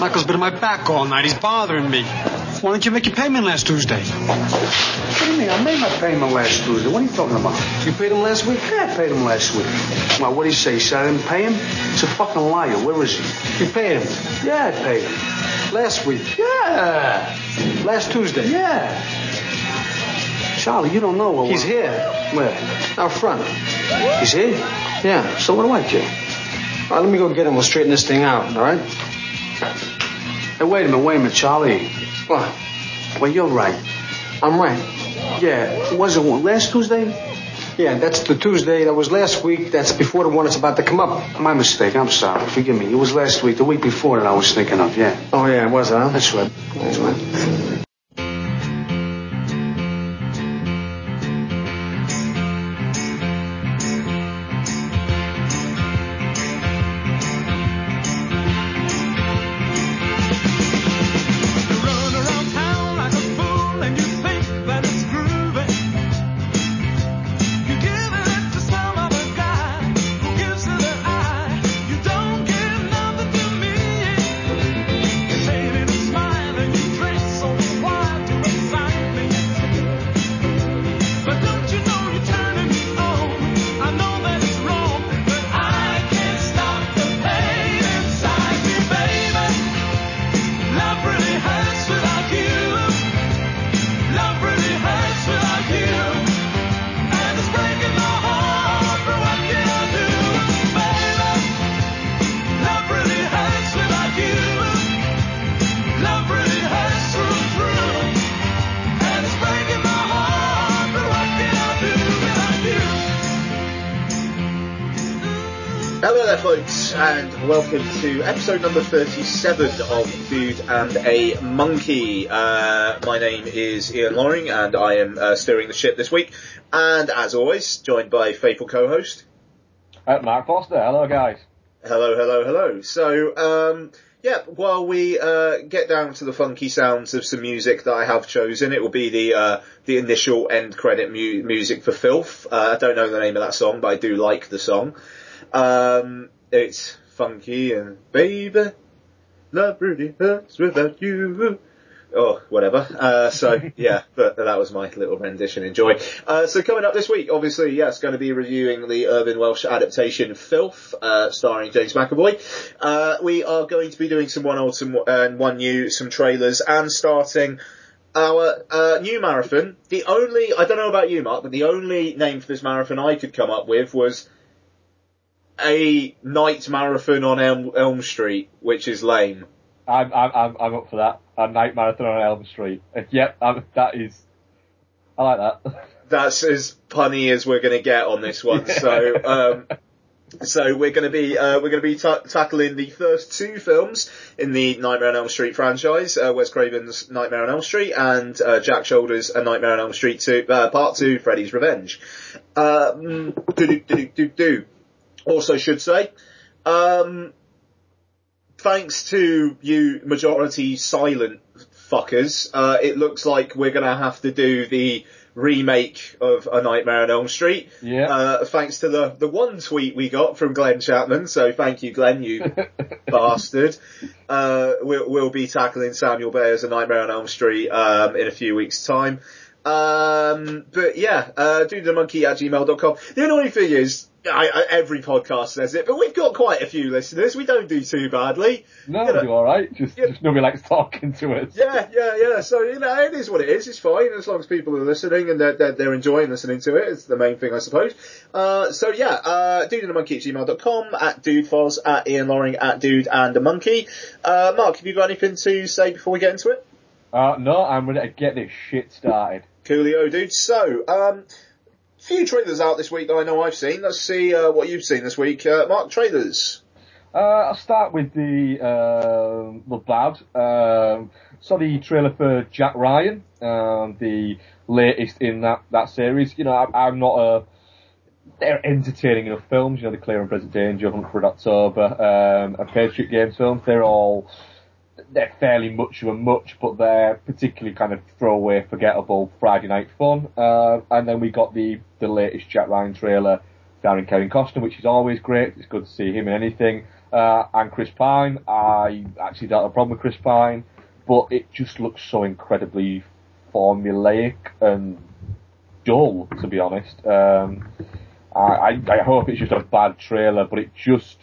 Michael's been on my back all night. He's bothering me. Why didn't you make your payment last Tuesday? What do you mean? I made my payment last Tuesday. What are you talking about? You paid him last week? Yeah, I paid him last week. Well, what do you say? He said I didn't pay him? It's a fucking liar. Where is he? You paid him Yeah, I paid him. last week. Yeah. Last Tuesday. Yeah. Charlie, you don't know what He's here. Where? Out front. He's here? Yeah. So what do I do? All right, let me go get him. We'll straighten this thing out, all right? Hey, wait a minute, wait a minute, Charlie. What? Well, you're right. I'm right. Yeah, was it one? last Tuesday? Yeah, that's the Tuesday. That was last week. That's before the one that's about to come up. My mistake. I'm sorry. Forgive me. It was last week, the week before that I was thinking of. Yeah. Oh, yeah, it was, huh? That's right. That's right. Welcome to episode number 37 of Dude and a Monkey. Uh, my name is Ian Loring, and I am uh, steering the ship this week. And as always, joined by faithful co-host. Uh, Mark Foster, hello guys. Hello, hello, hello. So, um, yeah, while we uh, get down to the funky sounds of some music that I have chosen, it will be the uh, the initial end credit mu- music for Filth. Uh, I don't know the name of that song, but I do like the song. Um, it's funky and baby, love really hurts without you. Or whatever. Uh, so yeah, but that was my little rendition. Enjoy. Uh, so coming up this week, obviously, yes, going to be reviewing the Irvine Welsh adaptation Filth, uh, starring James McAvoy. Uh, we are going to be doing some one old some, and one new, some trailers, and starting our uh, new marathon. The only, I don't know about you, Mark, but the only name for this marathon I could come up with was a night marathon on Elm, Elm Street, which is lame. I'm I'm I'm, up for that. A night marathon on Elm Street. Uh, yep, I'm, that is. I like that. That's as punny as we're going to get on this one. So, um, so we're going to be uh, we're going to be ta tackling the first two films in the Nightmare on Elm Street franchise: uh, Wes Craven's Nightmare on Elm Street and uh, Jack Sholder's A Nightmare on Elm Street 2, uh, Part Two: Freddy's Revenge. Um, do do do do do. Also, should say. Um, thanks to you majority silent fuckers, uh, it looks like we're gonna have to do the remake of A Nightmare on Elm Street. Yeah. Uh, thanks to the, the one tweet we got from Glenn Chapman, so thank you Glenn, you bastard. Uh, we'll, we'll be tackling Samuel Bayer's A Nightmare on Elm Street, um, in a few weeks time. Um, but yeah, uh, monkey at gmail.com. The annoying thing is, I, I, every podcast says it, but we've got quite a few listeners. We don't do too badly. no, You know, you're alright. Just, Yeah. just nobody likes talking to us. yeah, yeah, yeah. So, you know, it is what it is. It's fine as long as people are listening and they're, they're, they're enjoying listening to it. It's the main thing, I suppose. Uh, so yeah, uh, dude and a monkey at gmail.com, at dudefoz, at Ian Loring, at dude and a monkey. Uh, Mark, have you got anything to say before we get into it? Uh, no, I'm gonna get this shit started. Coolio, dude. So, um, few trailers out this week that I know I've seen. Let's see, uh, what you've seen this week. Uh, Mark, trailers. Uh, I'll start with the um, the bad. Um, saw the trailer for Jack Ryan, um, the latest in that that series. You know, I, I'm not a. They're entertaining enough films. You know, the Clear and Present Danger, Hunt for October, um, and Patriot Games films. They're all they're fairly much of a much, but they're particularly kind of throwaway, forgettable Friday night fun. Uh, and then we got the the latest Jack Ryan trailer starring Kevin Costner, which is always great. It's good to see him in anything. uh, and Chris Pine. I actually don't have a problem with Chris Pine, but it just looks so incredibly formulaic and dull, to be honest. Um, I, I, I hope it's just a bad trailer, but it just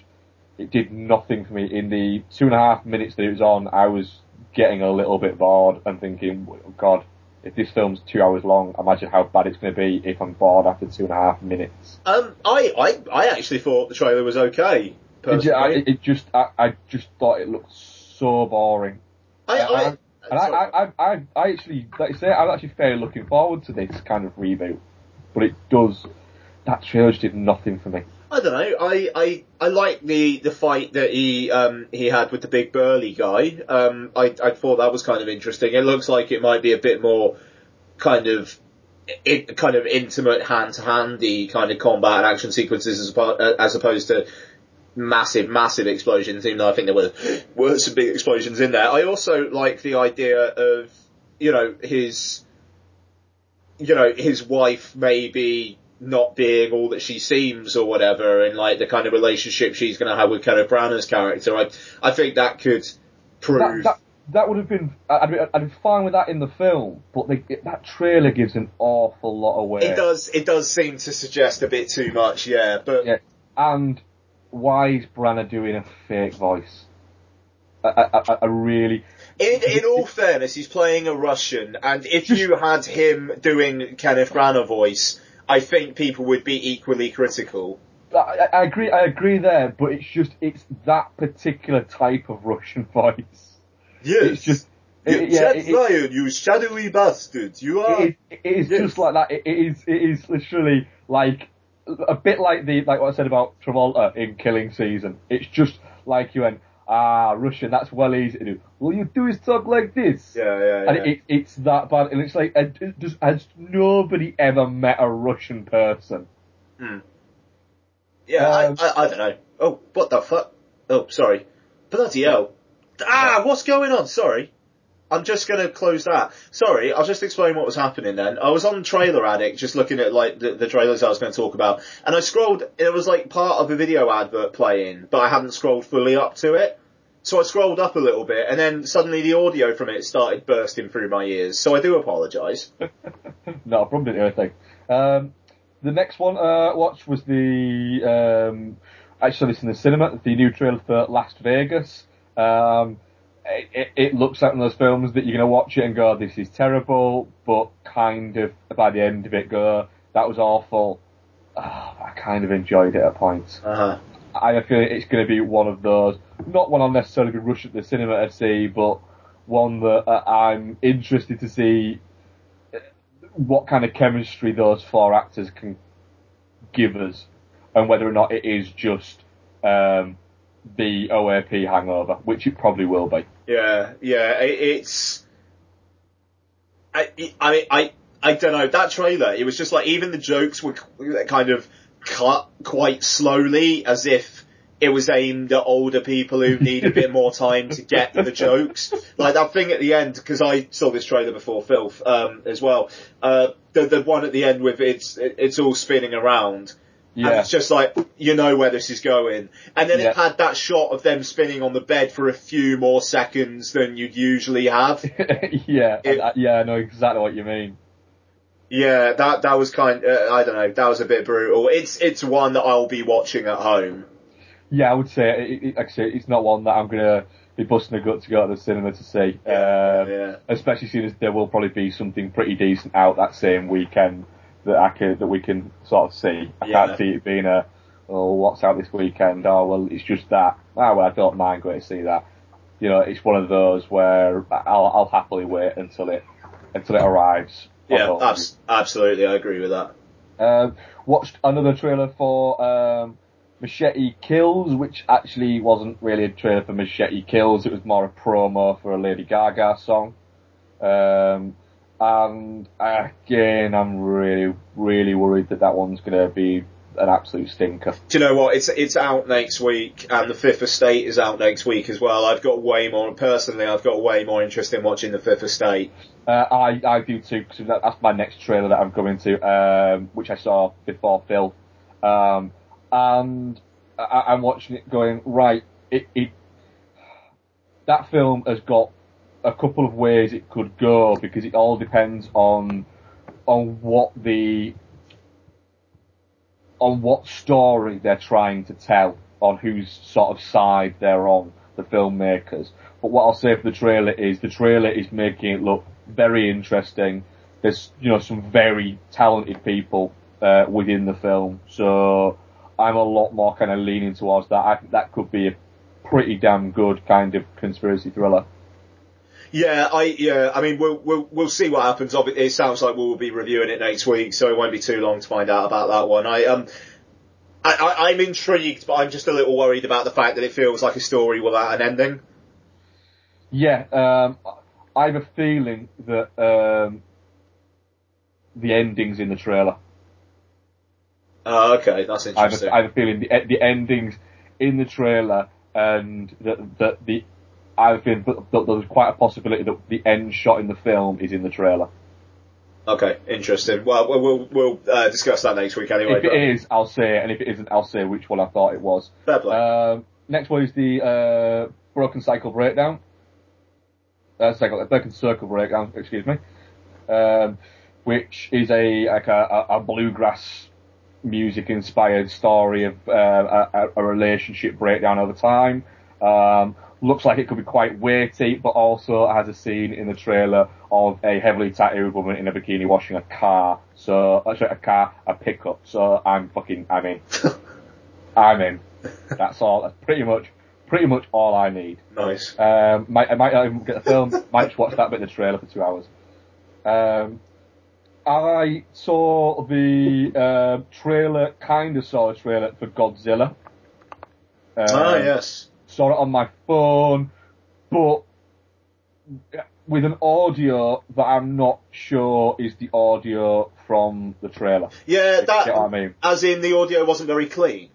it did nothing for me. In the two and a half minutes that it was on, I was getting a little bit bored and thinking, "Oh, God, if this film's two hours long, imagine how bad it's going to be if I'm bored after two and a half minutes. Um, I, I, I actually thought the trailer was okay. It, I- it just, I, I just thought it looked so boring. I, I, and. I, I, I, I actually, like you say, I'm actually fairly looking forward to this kind of reboot, but it does. That trailer just did nothing for me. I don't know. I, I, I like the, the fight that he um, he had with the big burly guy. Um, I, I thought that was kind of interesting. It looks like it might be a bit more kind of it, kind of intimate hand to handy kind of combat and action sequences as, oppo- as opposed to massive massive explosions. Even though I think there were were some big explosions in there. I also like the idea of you know his you know his wife maybe not being all that she seems or whatever, and like the kind of relationship she's going to have with Kenneth Branagh's character. I I think that could prove. that, that would have been, I'd be, I'd be fine with that in the film, but they, that trailer gives an awful lot away. it does it does seem to suggest a bit too much, yeah. But Yeah. And why is Branagh doing a fake voice? I, I, I, I really, in in all fairness, he's playing a Russian, and if you had him doing Kenneth Branagh voice, I think people would be equally critical. I, I agree, I agree there, but it's just, it's that particular type of Russian voice. Yes. It's just, it, yeah, it, it, Ryan, you shadowy bastard, you are. it is, it is Yes. just like that. It, it is, it is literally like, a bit like the, like what I said about Travolta in Killing Season. It's just like you went, ah, Russian, that's well easy to do. All you do is talk like this. yeah, yeah, And yeah. it, it's that bad, and it's like, uh, just, has nobody ever met a Russian person? Yeah, Um, I, I, I don't know. Oh, what the fuck? Oh, sorry. Bloody hell. Ah, what's going on? Sorry. I'm just gonna close that. Sorry, I'll just explain what was happening then. I was on Trailer Addict just looking at like the, the trailers I was gonna talk about, and I scrolled, it was like part of a video advert playing, but I hadn't scrolled fully up to it. So I scrolled up a little bit, and then suddenly the audio from it started bursting through my ears, so I do apologise. no, a problem, didn't hear a thing. Um, the next one uh, watched was the um, actually it's in the cinema. The new trailer for Last Vegas. Um, it, it, looks like one of those films that you're gonna watch it and go, "This is terrible," but kind of by the end of it, go, "That was awful." Ah, I kind of enjoyed it at points. Uh-huh. I feel it's going to be one of those, not one I'll necessarily be rushing to the cinema to see, but one that uh, I'm interested to see uh, what kind of chemistry those four actors can give us, and whether or not it is just um, the OAP hangover, which it probably will be. Yeah, yeah, it, it's. I, I, I, I don't know. That trailer, it was just like even the jokes were kind of cut quite slowly, as if it was aimed at older people who need a bit more time to get the jokes. Like that thing at the end, because I saw this trailer before Filth um, as well. Uh, the the one at the end with it's it, it's all spinning around. And Yeah, it's just like, you know where this is going. And then it had that shot of them spinning on the bed for a few more seconds than you'd usually have. yeah, It- I, yeah. I know exactly what you mean. yeah, that, that was kind, uh, I don't know, that was a bit brutal. It's, it's one that I'll be watching at home. Yeah, I would say, it, it, say, it's not one that I'm gonna be busting a gut to go to the cinema to see. Yeah, um, yeah. Especially seeing as there will probably be something pretty decent out that same weekend that I can, that we can sort of see. I Yeah. can't see it being a, oh, what's out this weekend? Oh, well, it's just that. Oh well, I don't mind going to see that. You know, it's one of those where I'll, I'll happily wait until it, until it arrives. Yeah, abs- absolutely, I agree with that. um, watched another trailer for um, Machete Kills, which actually wasn't really a trailer for Machete Kills. It was more a promo for a Lady Gaga song. Um, and again, I'm really, really worried that that one's going to be an absolute stinker. Do you know what? It's it's out next week, and the Fifth Estate is out next week as well. I've got way more personally. I've got way more interest in watching the Fifth Estate. Uh, I, I do too, because that, that's my next trailer that I'm going to, um, which I saw before Filth. Um, and I, I'm watching it going, right, it, it that film has got a couple of ways it could go because it all depends on on what the on what story they're trying to tell, on whose sort of side they're on, the filmmakers. But what I'll say for the trailer is the trailer is making it look very interesting. There's you know some very talented people uh, within the film, so I'm a lot more kind of leaning towards that. I think that could be a pretty damn good kind of conspiracy thriller. Yeah, I yeah, I mean we'll we'll we'll see what happens. It sounds like we'll be reviewing it next week, so it won't be too long to find out about that one. I um. I, I, I'm intrigued, but I'm just a little worried about the fact that it feels like a story without an ending. Yeah, um, I have a feeling that um, the ending's in the trailer. Oh, okay, that's I have, interesting. a, I have a feeling the the endings in the trailer, and that that the I have a feeling that, that there's quite a possibility that the end shot in the film is in the trailer. Okay, interesting. Well, we'll we'll, uh, discuss that next week anyway. if it is, I'll say it, and if it isn't, I'll say which one I thought it was. fair play. Um, next one is the uh, Broken Cycle Breakdown. Uh, cycle, Broken Circle Breakdown, excuse me. Um, which is a like a, a, a bluegrass music inspired story of uh, a, a relationship breakdown over time. Um, looks like it could be quite weighty, but also has a scene in the trailer of a heavily tattooed woman in a bikini washing a car. So, uh, sorry, a car, a pickup. So I'm fucking, I'm in. I'm in. That's all. That's pretty much, pretty much all I need. nice. Um, might, I might not even get the film. might just watch that bit of the trailer for two hours. Um, I saw the uh, trailer, kind of saw a trailer for Godzilla. Um, ah, yes. Saw it on my phone, but with an audio that I'm not sure is the audio from the trailer. Yeah, that what I mean. as in the audio wasn't very clean.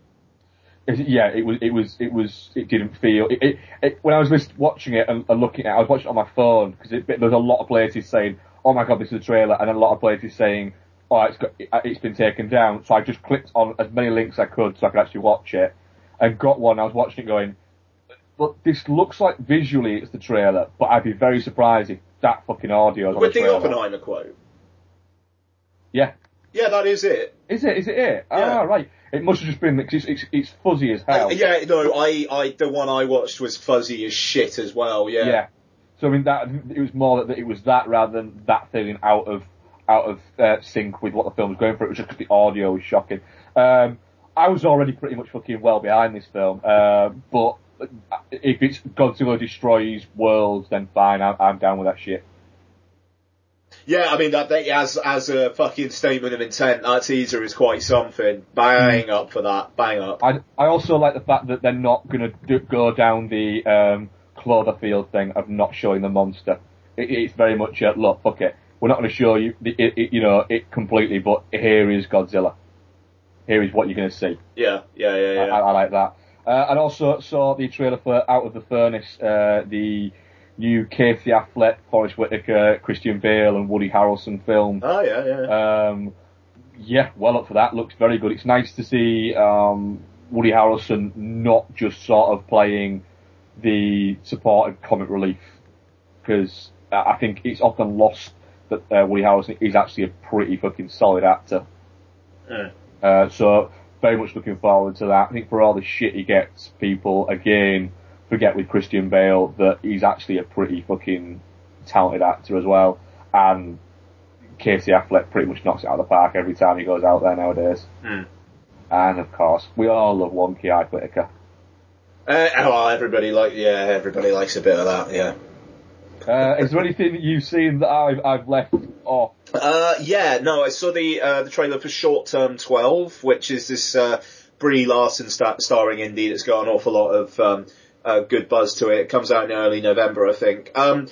It- Yeah, it was, it was, it was, it didn't feel, it, it, when I was list, watching it and, and looking at it, I was watching it on my phone, because there's a lot of places saying, oh my god, this is a trailer, and then a lot of places saying, oh, it's got, it, it's been taken down, so I just clicked on as many links as I could so I could actually watch it, and got one, I was watching it going, but this looks like visually it's the trailer, but I'd be very surprised if that fucking audio is on With the the. Oppenheimer quote. Yeah. Yeah, that is it. Is it? Is it it? Yeah. Ah, right. It must have just been, because it's, it's, it's fuzzy as hell. Uh, yeah, no, I, I, the one I watched was fuzzy as shit as well. Yeah. Yeah. So I mean that it was more that it was that rather than that feeling out of out of uh, sync with what the film was going for. It was just because the audio was shocking. Um, I was already pretty much fucking well behind this film, uh, but if it's Godzilla destroys worlds, then fine, I'm, I'm down with that shit. Yeah, I mean that, that as as a fucking statement of intent, that teaser is quite something. Bang Hmm. up for that. Bang up. I, I also like the fact that they're not going to do, go down the um, Cloverfield thing of not showing the monster. It, it's very much a, look, fuck it, we're not going to show you, the, it, it, you know, it completely, but here is Godzilla. Here is what you're going to see. Yeah, yeah, yeah, yeah. I, I like that. Uh, and also saw the trailer for Out of the Furnace, uh, the new Casey Affleck, Forest Whitaker, Christian Bale, and Woody Harrelson film. oh yeah, yeah. yeah. Um, yeah, well up for that. Looks very good. It's nice to see um, Woody Harrelson not just sort of playing the supportive comic relief, because I think it's often lost that uh, Woody Harrelson is actually a pretty fucking solid actor. Mm. Uh, so very much looking forward to that. I think for all the shit he gets, people again forget with Christian Bale that he's actually a pretty fucking talented actor as well, and Casey Affleck pretty much knocks it out of the park every time he goes out there nowadays. Hmm. And of course, we all love Wonky Eye Whitaker. Uh, well, everybody like yeah, everybody likes a bit of that. Yeah. Uh, is there anything that you've seen that I've, I've left off? Uh, yeah, no, I saw the uh, the trailer for Short Term Twelve, which is this uh, Brie Larson star- starring indie that's got an awful lot of um, uh, good buzz to it. It comes out in early November, I think. Um,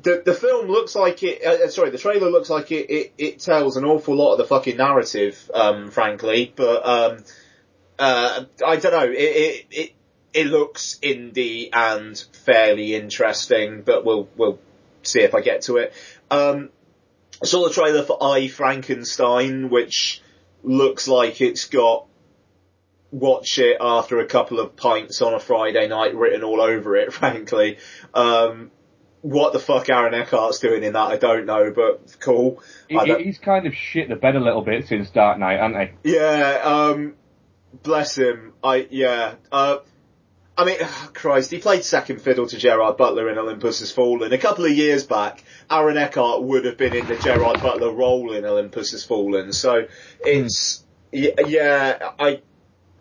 the the film looks like it. Uh, sorry, the trailer looks like it, it. It tells an awful lot of the fucking narrative, um, frankly. But um, uh, I don't know. It it it, it looks indie and fairly interesting, but we'll we'll see if I get to it. Um, I saw the trailer for I Frankenstein, which looks like it's got watch it after a couple of pints on a Friday night written all over it, frankly. Um, what the fuck Aaron Eckhart's doing in that, I don't know, but cool. He, he's kind of shit the bed a little bit since Dark Knight, hasn't he? Yeah, um, bless him. I, yeah, uh, I mean, Christ, he played second fiddle to Gerard Butler in Olympus Has Fallen. A couple of years back, Aaron Eckhart would have been in the Gerard Butler role in Olympus Has Fallen. So it's, yeah, I,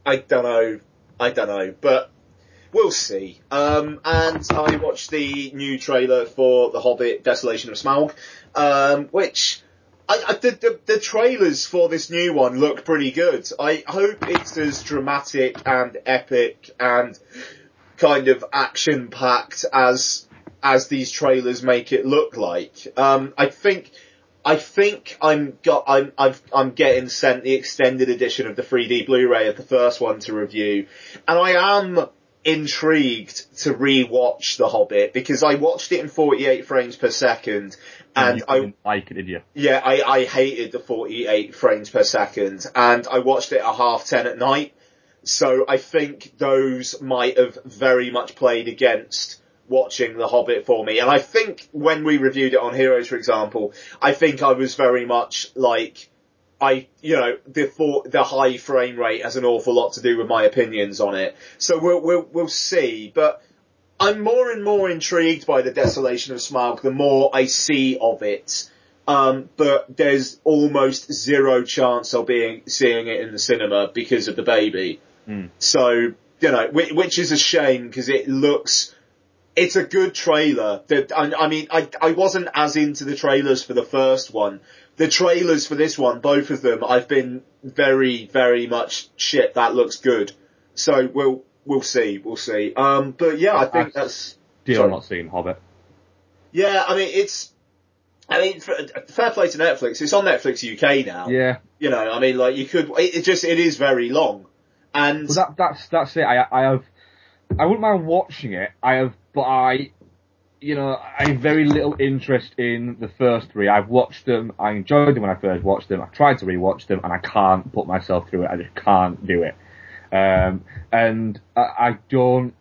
I don't know, I don't know, but we'll see. Um, and I watched the new trailer for The Hobbit: Desolation of Smaug, um, which I, I, the, the, the trailers for this new one look pretty good. I hope it's as dramatic and epic and kind of action packed as as these trailers make it look like. Um, I think I think I'm got I'm I've, I'm getting sent the extended edition of the 3D Blu-ray of the first one to review, and I am intrigued to re-watch The Hobbit because I watched it in 48 frames per second, and I like it, did you? yeah, I, I hated the 48 frames per second and I watched it at half 10 at night. So I think those might have very much played against watching The Hobbit for me. And I think when we reviewed it on Heroes, for example, I think I was very much like, I, you know, the the high frame rate has an awful lot to do with my opinions on it. So we'll, we'll, we'll see. But I'm more and more intrigued by the desolation of Smaug the more I see of it. Um, but there's almost zero chance of being seeing it in the cinema because of the baby. So you know, which, which is a shame because it looks. It's a good trailer. That I, I mean, I I wasn't as into the trailers for the first one. The trailers for this one, both of them, I've been very, very much shit. That looks good. So we'll we'll see, we'll see. Um, but yeah, I think that's Still Sorry. not seen Hobbit. yeah. I mean, it's. I mean, fair play to Netflix. It's on Netflix UK now. Yeah. You know, I mean, like you could. It, it just it is very long, and But that, that's that's it. I I have I wouldn't mind watching it. I have, but I, you know, I have very little interest in the first three. I've watched them. I enjoyed them when I first watched them. I've tried to rewatch them, and I can't put myself through it. I just can't do it. Um, and I, I don't.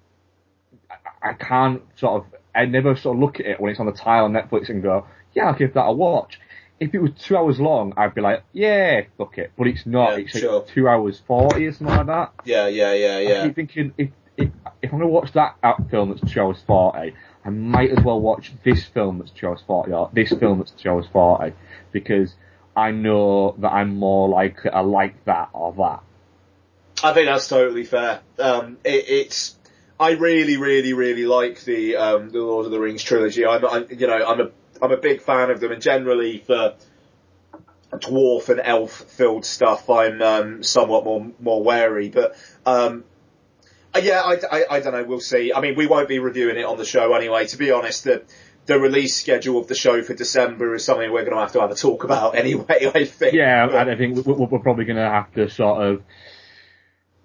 I- I can't sort of. I never sort of look at it when it's on the tile on Netflix and go, "Yeah, I'll give that a watch." If it was two hours long, I'd be like, "Yeah, fuck it." But it's not. Yeah, it's like two hours forty or something like that. yeah, yeah, yeah, yeah. I keep thinking if if, if I'm going to watch that film that's two hours forty, I might as well watch this film that's two hours forty or this film that's two hours forty because I know that I'm more likely to like that or that. I think that's totally fair. Um, it, it's. I really, really, really like the um, the Lord of the Rings trilogy. I'm, I'm, you know, I'm a I'm a big fan of them, and generally for dwarf and elf filled stuff, I'm um, somewhat more more wary. But um, Uh, yeah, I, I, I don't know. We'll see. I mean, we won't be reviewing it on the show anyway. To be honest, the the release schedule of the show for December is something we're going to have to have a talk about anyway. I think. Yeah, I think we- we- we're probably going to have to sort of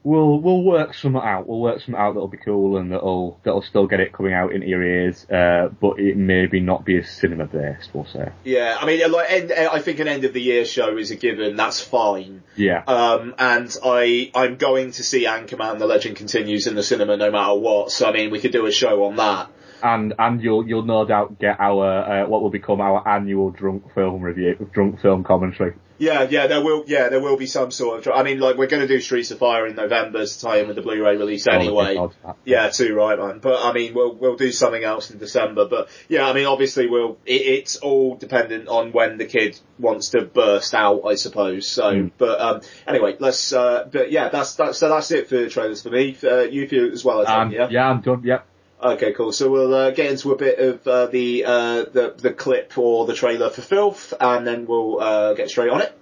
we'll we'll work some out. We'll work some out that'll be cool and that'll that'll still get it coming out into your ears, uh, but it maybe not be as cinema based. We'll say. Yeah, I mean, like, end, I think an end of the year show is a given. That's fine. Yeah. Um, and I, I'm going to see Anchorman: The Legend Continues in the cinema no matter what. So I mean, we could do a show on that. and and you'll you'll no doubt get our uh, what will become our annual drunk film review, drunk film commentary. Yeah, yeah, there will, yeah, there will be some sort of. I mean, like, we're going to do Streets of Fire in November to tie in with the Blu-ray release anyway. Yeah, too right, man. But I mean, we'll we'll do something else in December. But yeah, I mean, obviously, we'll. It, it's all dependent on when the kid wants to burst out, I suppose. So, Mm. but um, anyway, let's. Uh, but yeah, that's that's so that's it for the trailers for me. Uh, you feel as well, I think. And, yeah. yeah, I'm done. Yep. Okay, cool. So we'll uh, get into a bit of uh, the uh, the the clip or the trailer for Filth, and then we'll uh, get straight on it.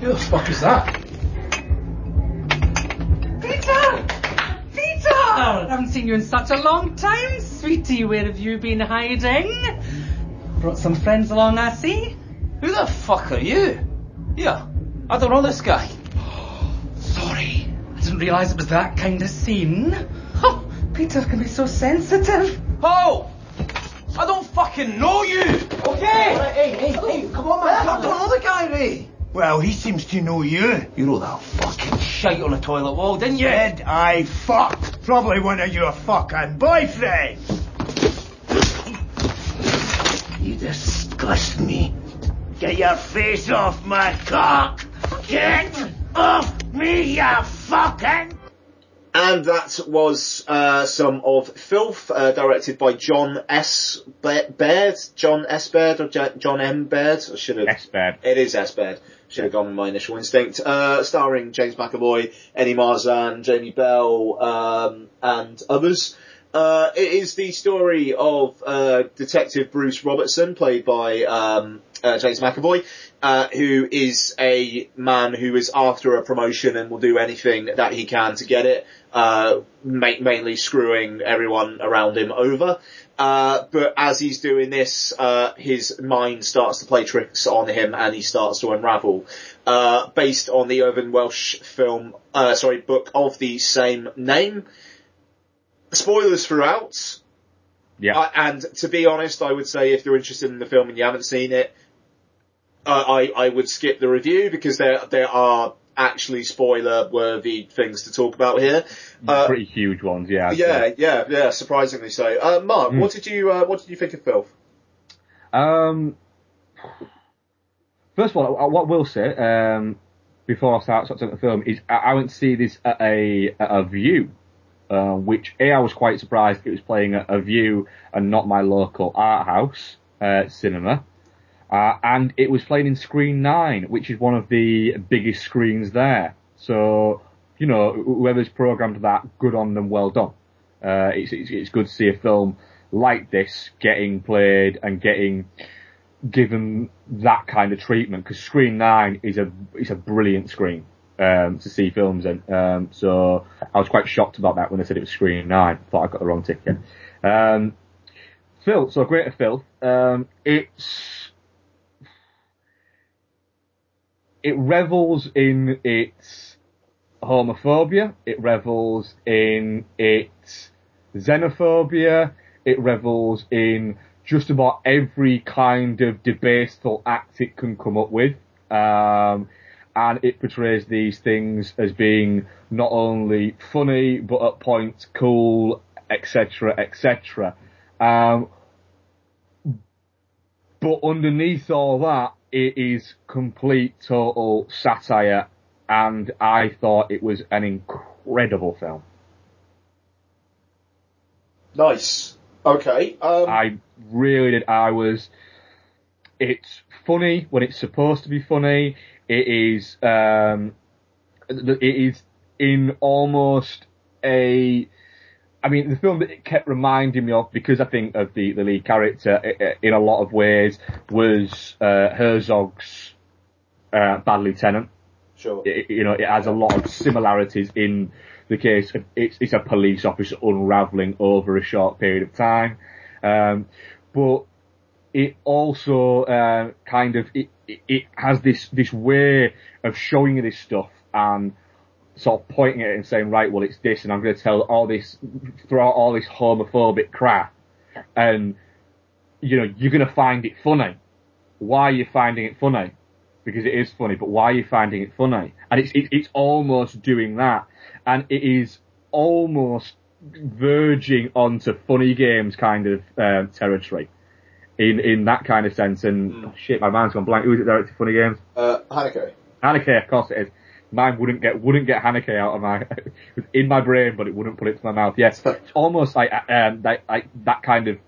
Who the fuck is that? Peter! Peter! I haven't seen you in such a long time, sweetie. Where have you been hiding? Brought some friends along, I see. Who the fuck are you? Yeah, I don't know this guy. Sorry, I didn't realise it was that kind of scene. Oh, Peter can be so sensitive. Oh! I don't fucking know you! Okay? Hey, hey, hey, come on, man. I don't know the guy, Ray. Well, he seems to know you. You wrote that fucking shite on the toilet wall, didn't you? Did I fuck? Probably one of your fucking boyfriends. You disgust me. Get your face off my cock. Get off me, you fucking... And that was uh, some of Filth, uh, directed by Jon S. Baird, Jon S. Baird or J- John M. Baird. I should have. S. Baird. It is S. Baird. Should have gone with my initial instinct. Uh, starring James McAvoy, Eddie Marsan, Jamie Bell, um, and others. Uh, it is the story of uh, Detective Bruce Robertson, played by um, uh, James McAvoy, uh, who is a man who is after a promotion and will do anything that he can to get it, uh, ma- mainly screwing everyone around him over. Uh, but as he's doing this, uh, his mind starts to play tricks on him and he starts to unravel. Uh, based on the Irvine Welsh film, uh, sorry, book of the same name. Spoilers throughout. Yeah. And to be honest, I would say if you're interested in the film and you haven't seen it, uh, I, I would skip the review because there, there are actually spoiler worthy things to talk about here. Uh, Pretty huge ones, yeah. I'd yeah, say. yeah, yeah, surprisingly so. Uh, Mark, Hmm. what did you, uh, what did you think of Filth? Um, first of all, uh, what I will say, um, before I start talking about the film is I, I went to see this at a, at a Vue, uh, which A, I was quite surprised it was playing at a Vue and not my local art house, uh, cinema. Uh, and it was playing in Screen 9, which is one of the biggest screens there. So, you know, whoever's programmed that, good on them, well done. Uh, it's, it's, it's good to see a film like this getting played and getting given that kind of treatment because Screen 9 is a, is a brilliant screen, um, to see films in. Um, so I was quite shocked about that when they said it was Screen 9. Thought I got the wrong ticket. Um, Filth, so Greater Phil, um, it's, it revels in its homophobia, it revels in its xenophobia, it revels in just about every kind of debaseful act it can come up with. Um, and it portrays these things as being not only funny, but at points cool, etc., etc. Um, but underneath all that, it is complete total satire, and I thought it was an incredible film. Nice. Okay. Um, I really did. I was. It's funny when it's supposed to be funny. It is. Um, it is in almost a. I mean, the film that it kept reminding me of, because I think of the, the lead character i- i- in a lot of ways, was uh, Herzog's uh, Bad Lieutenant. sure. It, you know, it has a lot of similarities in the case of it's, it's a police officer unraveling over a short period of time. Um, but it also, uh, kind of, it, it, it has this, this way of showing you this stuff and sort of pointing at it and saying, right, well, it's this, and I'm going to tell all this, throw out all this homophobic crap, and, you know, you're going to find it funny. Why are you finding it funny? Because it is funny, but why are you finding it funny? And it's, it's, it's almost doing that. And it is almost verging onto funny games kind of, um, territory. In, in that kind of sense, and oh, shit, my mind's gone blank. Who is it directed Funny Games? Uh, Haneke. Haneke, of course it is. Mine wouldn't get wouldn't get Haneke out of my it was in my brain, but it wouldn't put it to my mouth. Yes, almost like uh, um like, like that kind of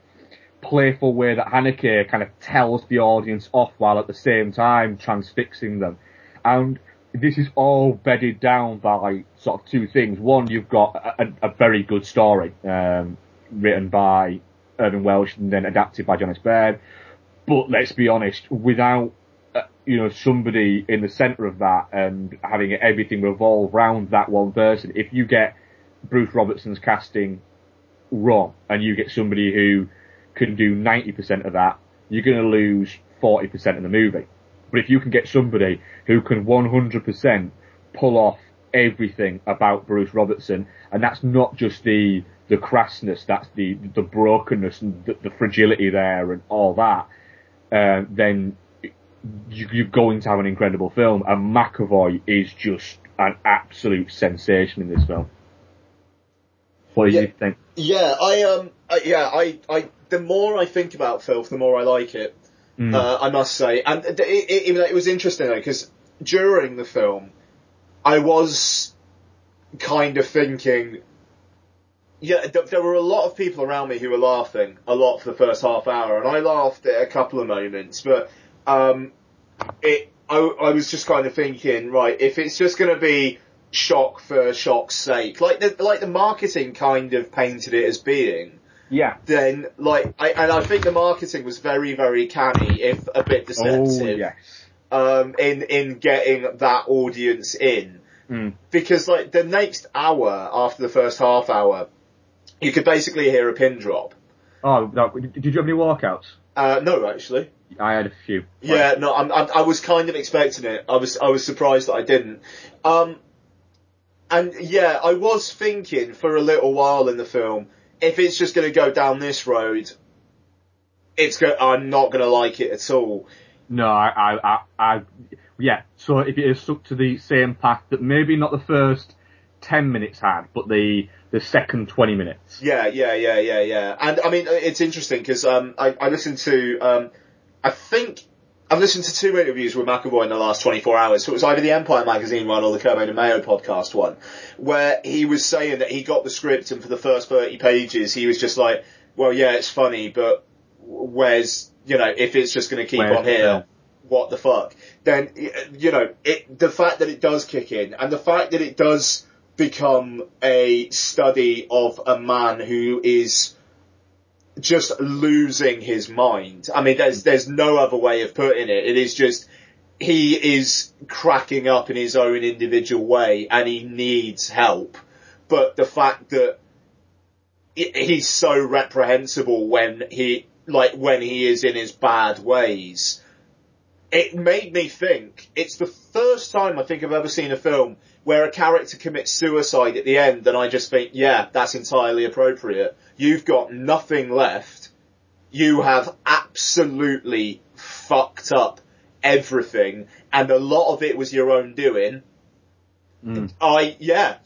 playful way that Haneke kind of tells the audience off while at the same time transfixing them. And this is all bedded down by sort of two things. One, you've got a, a, very good story um, written by Irvine Welsh and then adapted by Jon S. Baird. But let's be honest, without you know somebody in the centre of that and having everything revolve around that one person, if you get Bruce Robertson's casting wrong and you get somebody who can do 90% of that, you're going to lose 40% of the movie. But if you can get somebody who can 100% pull off everything about Bruce Robertson, and that's not just the the crassness, that's the the brokenness and the, the fragility there and all that, uh, then you, you're going to have an incredible film. And McAvoy is just an absolute sensation in this film. What do Yeah. you think? Yeah, I um, I, yeah, I, I, the more I think about Filth, the more I like it. Mm. Uh, I must say, and it, it, it, was interesting though because during the film, I was kind of thinking, yeah, th- there were a lot of people around me who were laughing a lot for the first half hour, and I laughed at a couple of moments, but um, it, I, I was just kind of thinking, right, if it's just going to be shock for shock's sake, like the, like the marketing kind of painted it as being, Yeah. then like, I, and I think the marketing was very, very canny, if a bit deceptive. Oh deceptive, yes. um, in in getting that audience in, Mm. because like the next hour after the first half hour, you could basically hear a pin drop. Oh, no, did you have any walkouts? Uh, no, actually. I had a few. Yeah, no, I'm, I'm, I was kind of expecting it. I was, I was surprised that I didn't. Um, and yeah, I was thinking for a little while in the film, if it's just going to go down this road, it's go- I'm not going to like it at all. No, I, I, I, I, yeah. So if it is stuck to the same path that maybe not the first ten minutes had, but the the second twenty minutes. Yeah, yeah, yeah, yeah, yeah. And I mean, it's interesting because um, I, I listened to, um, I think I've listened to two interviews with McAvoy in the last 24 hours. So it was either the Empire magazine one or the Kermode and Mayo podcast one, where he was saying that he got the script and for the first 30 pages he was just like, well, yeah, it's funny, but where's, you know, if it's just going to keep on here, what the fuck? Then, you know, it, the fact that it does kick in and the fact that it does become a study of a man who is just losing his mind. I mean, there's, there's no other way of putting it. It is just, he is cracking up in his own individual way and he needs help. But the fact that he's so reprehensible when he, like, when he is in his bad ways, it made me think, it's the first time I think I've ever seen a film where a character commits suicide at the end and I just think, yeah, that's entirely appropriate. You've got nothing left. You have absolutely fucked up everything and a lot of it was your own doing. Mm. I, yeah,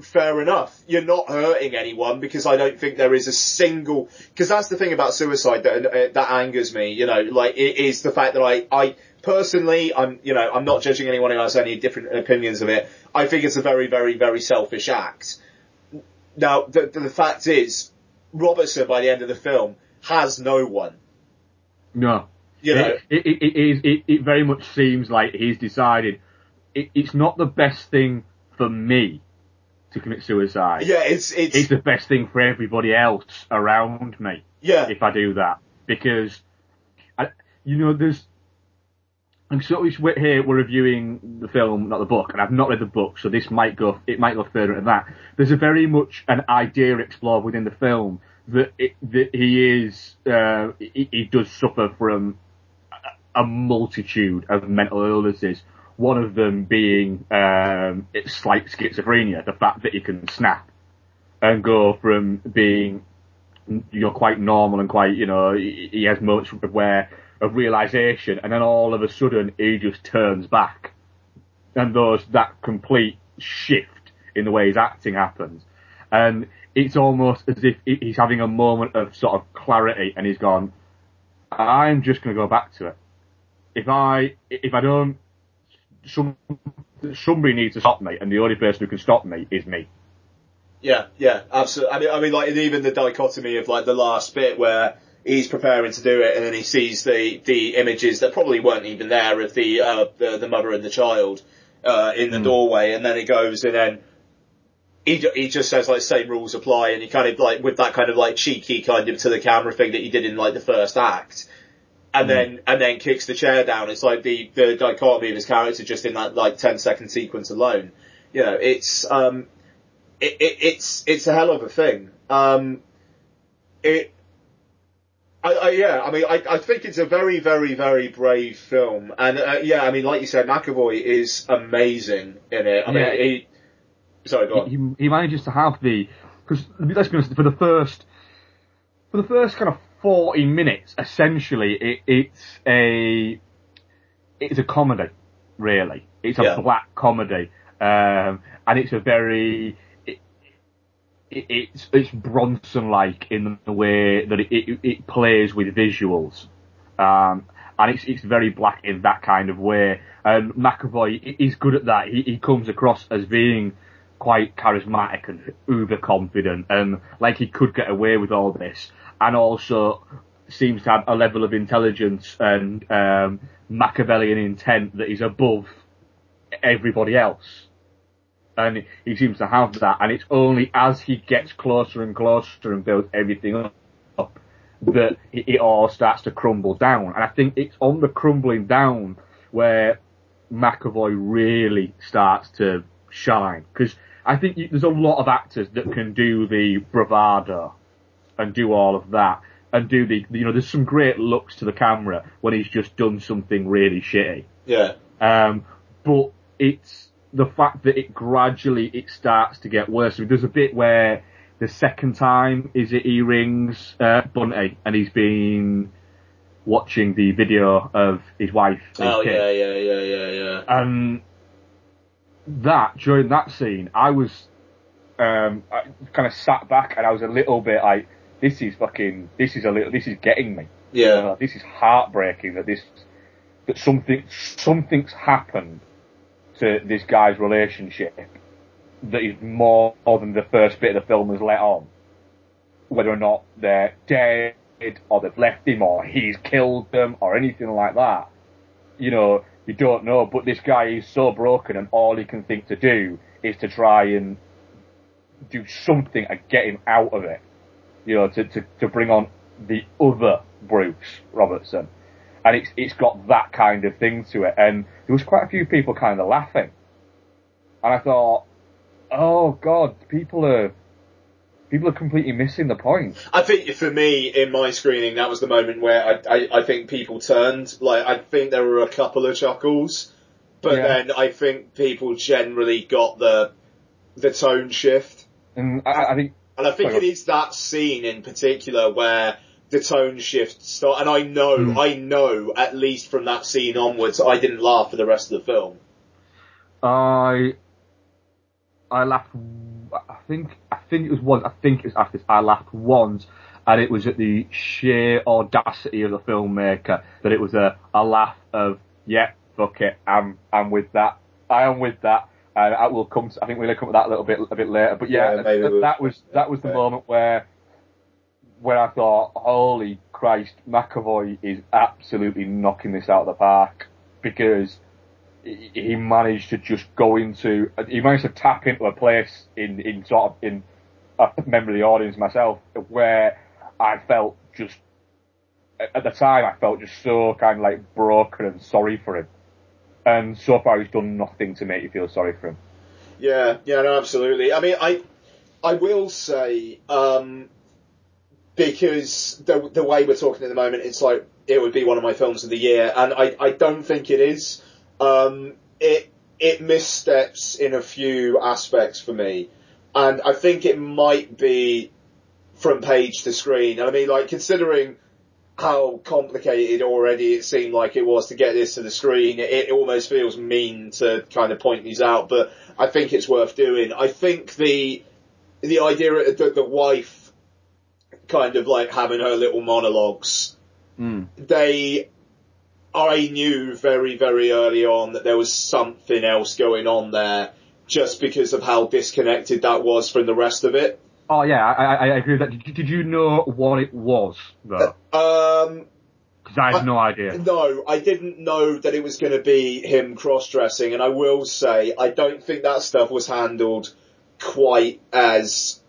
fair enough. You're not hurting anyone because I don't think there is a single, because that's the thing about suicide that, uh, that angers me, you know, like it is the fact that I, I personally, I'm, you know, I'm not judging anyone who has any different opinions of it. I think it's a very, very, very selfish act. Now, the, the, the fact is, Robertson by the end of the film has no one. No. You know, it, it, it, is, it, it very much seems like he's decided it, it's not the best thing for me to commit suicide. yeah, it's, it's, It's the best thing for everybody else around me yeah, if I do that because, I, you know, there's. Sort we're here. We're reviewing the film, not the book, and I've not read the book, so this might go. It might go further than that. There's a very much an idea explored within the film that it, that he is. Uh, he, he does suffer from a, multitude of mental illnesses. One of them being um, slight schizophrenia, the fact that he can snap and go from being you know, quite normal and quite, you know, he, he has moments where, of realization, and then all of a sudden he just turns back. And those, that complete shift in the way his acting happens. And it's almost as if he's having a moment of sort of clarity and he's gone, I'm just gonna go back to it. If I, if I don't, some, somebody needs to stop me, and the only person who can stop me is me. Yeah, yeah, absolutely. I mean, I mean, like, even the dichotomy of like the last bit where he's preparing to do it, and then he sees the the images that probably weren't even there of the uh, the, the mother and the child uh, in the doorway, and then he goes and then. He, he just says like same rules apply and he kind of like with that kind of like cheeky kind of to the camera thing that he did in like the first act and then and then kicks the chair down. It's like the the dichotomy of his character just in that like 10 second sequence alone. You know, it's um it, it, it's it's a hell of a thing. Um, it, I, I yeah, I mean, I, I think it's a very, very, very brave film, and uh, yeah, I mean, like you said, McAvoy is amazing in it. I Yeah. mean, he. Sorry, go on. he, he manages to have the because let's be honest, for the first for the first kind of forty minutes, essentially, it, it's a it's a comedy, really. It's a Yeah. black comedy, um, and it's a very it's it's Bronson like in the way that it, it, it plays with visuals, um, and it's it's very black in that kind of way. And McAvoy is good at that. He he comes across as being quite charismatic and uber confident, and like he could get away with all this, and also seems to have a level of intelligence and um, Machiavellian intent that is above everybody else. And he seems to have that, and it's only as he gets closer and closer and builds everything up that it, it all starts to crumble down. And I think it's on the crumbling down where McAvoy really starts to shine. Because I think you, there's a lot of actors that can do the bravado and do all of that and do the, you know, there's some great looks to the camera when he's just done something really shitty. Yeah. Um, but it's the fact that it gradually it starts to get worse. I mean, there's a bit where the second time is it he rings uh, Bunty and he's been watching the video of his wife. And his Oh yeah, yeah, yeah, yeah, yeah. And that during that scene, I was um, I kind of sat back and I was a little bit like, this is fucking, this is a little, this is getting me. Yeah. This is heartbreaking that this that something something's happened to this guy's relationship that is more than the first bit of the film has let on. Whether or not they're dead or they've left him or he's killed them or anything like that. You know, you don't know, but this guy is so broken and all he can think to do is to try and do something and get him out of it. You know, to, to, to bring on the other Bruce Robertson. And it's, it's got that kind of thing to it. And there was quite a few people kind of laughing. And I thought, oh god, people are, people are completely missing the point. I think for me, in my screening, that was the moment where I, I, I think people turned. Like, I think there were a couple of chuckles, but Yeah. then I think people generally got the the tone shift. And I, I think, And I think Sorry. it is that scene in particular where the tone shift start. And I know, Hmm. I know, at least from that scene onwards, I didn't laugh for the rest of the film. I, I laughed, I think, I think it was once, I think it was after this, I laughed once, and it was at the sheer audacity of the filmmaker that it was a, a laugh of, yeah, fuck it, I'm, I'm with that. I am with that. And I will come to, I think we'll come to that a little bit, a bit later. But yeah, Yeah, that, we'll- that was, that was the yeah. moment where, where I thought, holy Christ, McAvoy is absolutely knocking this out of the park. Because he managed to just go into, he managed to tap into a place in, in sort of, in a member of the audience myself, where I felt just, at the time I felt just so kind of like broken and sorry for him. And so far he's done nothing to make you feel sorry for him. Yeah, yeah, no, absolutely. I mean, I, I will say, um, because the the way we're talking at the moment, it's like it would be one of my films of the year, and I, I don't think it is. Um, it it missteps in a few aspects for me, and I think it might be from page to screen. And I mean, like considering how complicated already it seemed like it was to get this to the screen, it, it almost feels mean to kind of point these out, but I think it's worth doing. I think the the idea that the wife kind of like having her little monologues, they I knew very, very early on that there was something else going on there just because of how disconnected that was from the rest of it. Oh yeah, I, I, I agree with that. Did, you- did you know what it was though? Um, Because I had no idea. No, I didn't know that it was going to be him cross-dressing, and I will say I don't think that stuff was handled quite as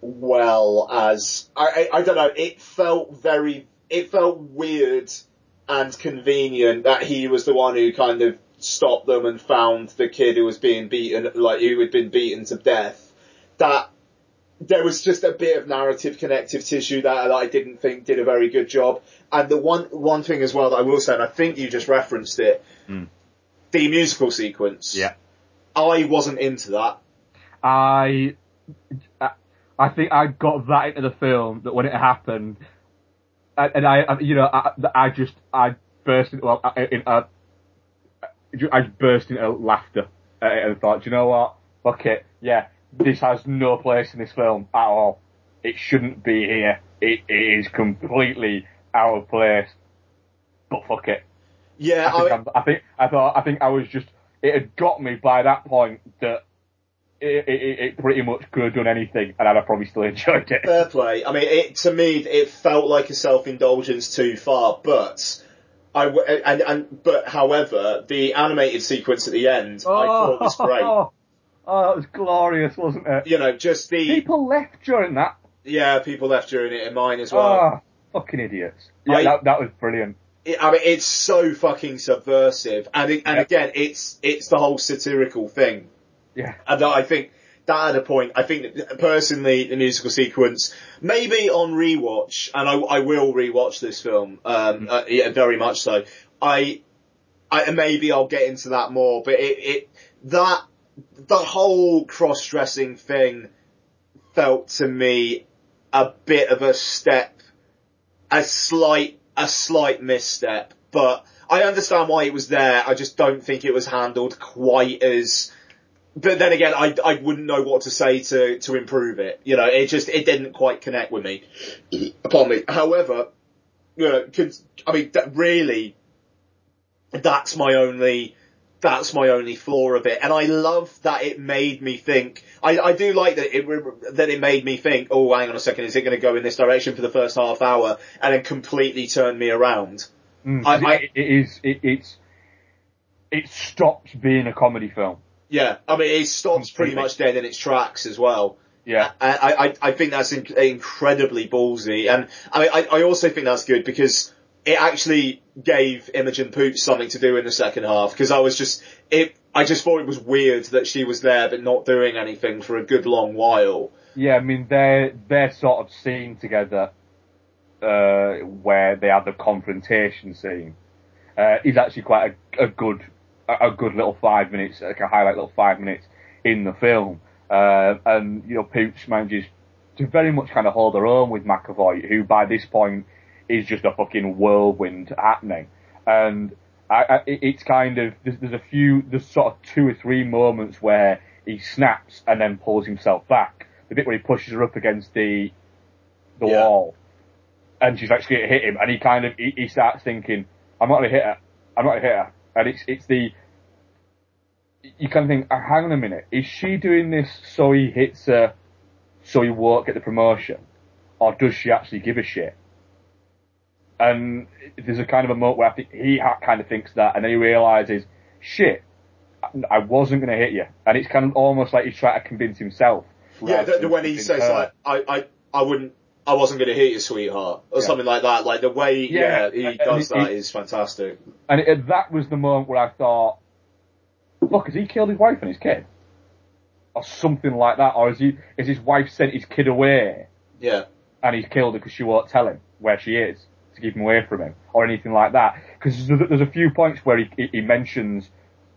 well as I, I, I don't know. It felt very, it felt weird and convenient that he was the one who kind of stopped them and found the kid who was being beaten, like who had been beaten to death. That there was just a bit of narrative connective tissue that, that I didn't think did a very good job. And the one one thing as well that I will say, and I think you just referenced it, hmm. the musical sequence. Yeah. I wasn't into that. I, I I think I got that into the film that when it happened, and, I, you know, I, I just, I burst into, well, I- in, uh, I burst into laughter uh, and thought, "Do you know what? Fuck it. Yeah, this has no place in this film at all. It shouldn't be here. It, it is completely out of place. But fuck it. Yeah, I think, I, I think I thought I think I was just it had got me by that point that it, it, it pretty much could have done anything and I'd have probably still enjoyed it. fair play. I mean, it to me, it felt like a self-indulgence too far, but I w- and and but however, the animated sequence at the end, I thought oh. was great. Oh, that was glorious, wasn't it? You know, just the People left during that. yeah, people left during it, and mine as well. Oh, fucking idiots. Yeah, I- that, that was brilliant. it, I mean, it's so fucking subversive, and it, and Yeah. again, it's it's the whole satirical thing, Yeah. and I think that had a point. I think personally, the musical sequence, maybe on rewatch, and I, I will rewatch this film, um, uh, yeah, very much so. I, I maybe I'll get into that more, but it, it that the whole cross-dressing thing felt to me a bit of a step a slight a slight misstep, but I understand why it was there. I just don't think it was handled quite as. But then again, I I wouldn't know what to say to to improve it. You know, it just it didn't quite connect with me. Pardon me. However, you know, could, I mean, that really, that's my only. That's my only flaw of it, and I love that it made me think. I, I do like that it that it made me think. Oh, hang on a second, is it going to go in this direction for the first half hour, and then completely turn me around? Mm, I- 'cause I- it, it is, it, it's, it stops being a comedy film. Yeah, I mean, it stops pretty much dead in its tracks as well. Yeah. I, I, I- think that's in, incredibly ballsy, and I, I, I also think that's good because it actually gave Imogen Poots something to do in the second half. Because I was just, it, I just thought it was weird that she was there but not doing anything for a good long while. Yeah, I mean, their, their sort of scene together, uh, where they have the confrontation scene, uh, is actually quite a, a good, a, good little five minutes, like a highlight little five minutes in the film. Uh, and, you know, Poots manages to very much kind of hold her own with McAvoy, who by this point is just a fucking whirlwind happening. And I, I, it's kind of, there's, there's a few, there's sort of two or three moments where he snaps and then pulls himself back. The bit where he pushes her up against the, the Yeah. wall. And she's actually going to hit him. And he kind of, he, he starts thinking, I'm not going to hit her. I'm not going to hit her. And it's, it's the, you kind of think, "Ah, hang on a minute, is she doing this so he hits her so he won't get the promotion? Or does she actually give a shit? And there's a kind of a moment where I think he kind of thinks that, and then he realizes, shit, I- I wasn't going to hit you. And it's kind of almost like he's trying to convince himself. Yeah, the, the, when he says her. like, I, I, I wouldn't, I wasn't going to hit you, sweetheart, or Yeah. something like that. Like the way, yeah, Yeah, he does it- that it- is fantastic. And it, that was the moment where I thought, look, has he killed his wife and his kid? Or something like that? Or is he, is his wife sent his kid away Yeah, and he's killed her because she won't tell him where she is to keep him away from him or anything like that? Because there's, a few points where he, he, mentions,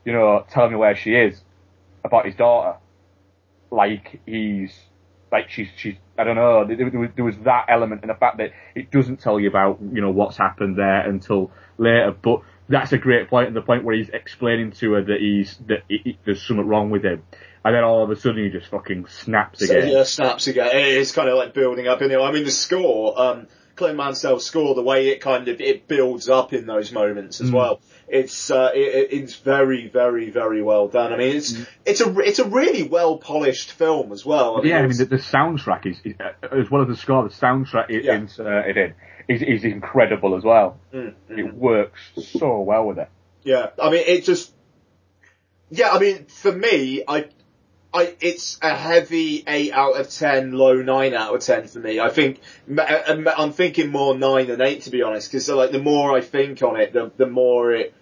you know, telling me where she is about his daughter. Like he's, like she's, she's, I don't know, there, there, was, there was that element and the fact that it doesn't tell you about, you know, what's happened there until later, but that's a great point and the point where he's explaining to her that he's, that he, he- there's something wrong with him. And then all of a sudden he just fucking snaps So, again. yeah, snaps again. It's kind of like building up in it. I mean, the score, um, Clint Mansell's score, the way it kind of it builds up in those moments Mm. as well. It's uh, it, it- it's very, very, very well done. I mean, it's it's a it's a really well polished film as well. yeah, I mean, the, the soundtrack is, is as well as the score, the soundtrack is Yeah. inserted in is, is incredible as well. Mm, It works so well with it. Yeah, I mean, it just, yeah, I mean, for me, I, I, it's a heavy 8 out of 10, low 9 out of 10 for me. I think, m- I'm I'm thinking more 9 than 8 to be honest, because like, the more I think on it, the, the more it,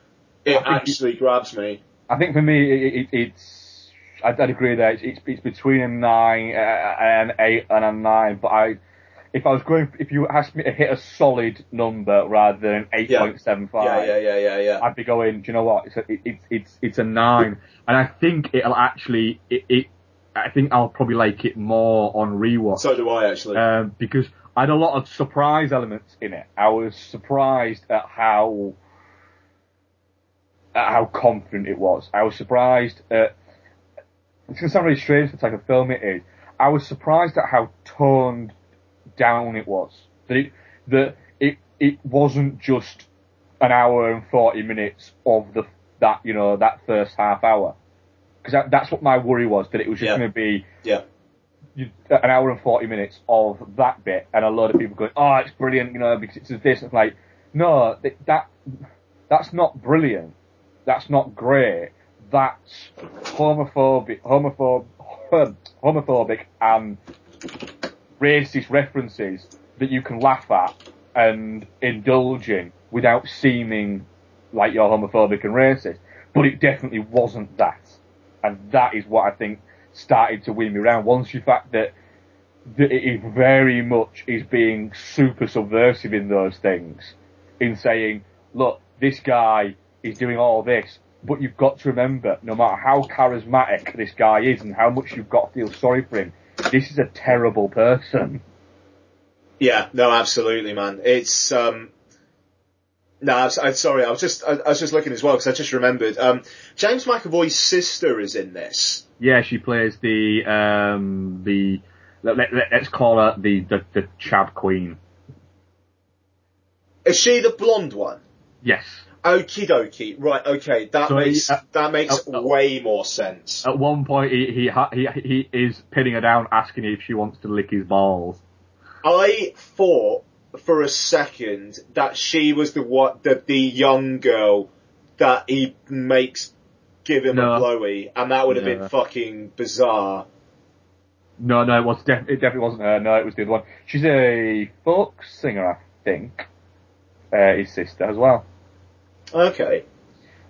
it actually grabs me. I think for me, it, it, it's I'd, I'd agree that It's, it's, it's between a nine uh, and an eight and a nine. But I, if I was going, if you asked me to hit a solid number rather than eight point seven Yeah, five, yeah, yeah, yeah, yeah. I'd be going. Do you know what? It's a, it's it's it's a nine, and I think it'll actually it, it I think I'll probably like it more on rewatch. So do I actually. um, because I had a lot of surprise elements in it. I was surprised at how at how confident it was. I was surprised at. It's gonna sound really strange for the type of film it is. I was surprised at how toned down it was. That it that it it wasn't just an hour and forty minutes of the that you know that first half hour. Because that, that's what my worry was that it was just Yeah. going to be yeah. an hour and 40 minutes of that bit and a lot of people going, oh, it's brilliant, you know, because it's this. It's like, no, that, that's not brilliant. That's not great. That's homophobic, homophob, homophobic and racist references that you can laugh at and indulge in without seeming like you're homophobic and racist. But it definitely wasn't that. And that is what I think started to win me around. Once you fact that, that it is very much is being super subversive in those things. In saying, look, this guy is doing all this, but you've got to remember, no matter how charismatic this guy is and how much you've got to feel sorry for him, this is a terrible person. Yeah, no, absolutely, man. It's um, no, I'm, I'm sorry. I was just I, I was just looking as well because I just remembered. Um, James McAvoy's sister is in this. Yeah, she plays the, um, the, let, let, let's call her the, the, the Chab Queen. Is she the blonde one? Yes. Okie dokie. Right. Okay. That So he- makes uh, that makes uh, uh, way more sense. At one point, he, he, ha- he, he is pinning her down, asking if she wants to lick his balls. I thought for a second that she was the what the the young girl that he makes give him No. a blowy, and that would have No. been fucking bizarre. No, no, it was def- it definitely wasn't her. No, it was the other one. She's a folk singer, I think. Uh, his sister as well. Okay.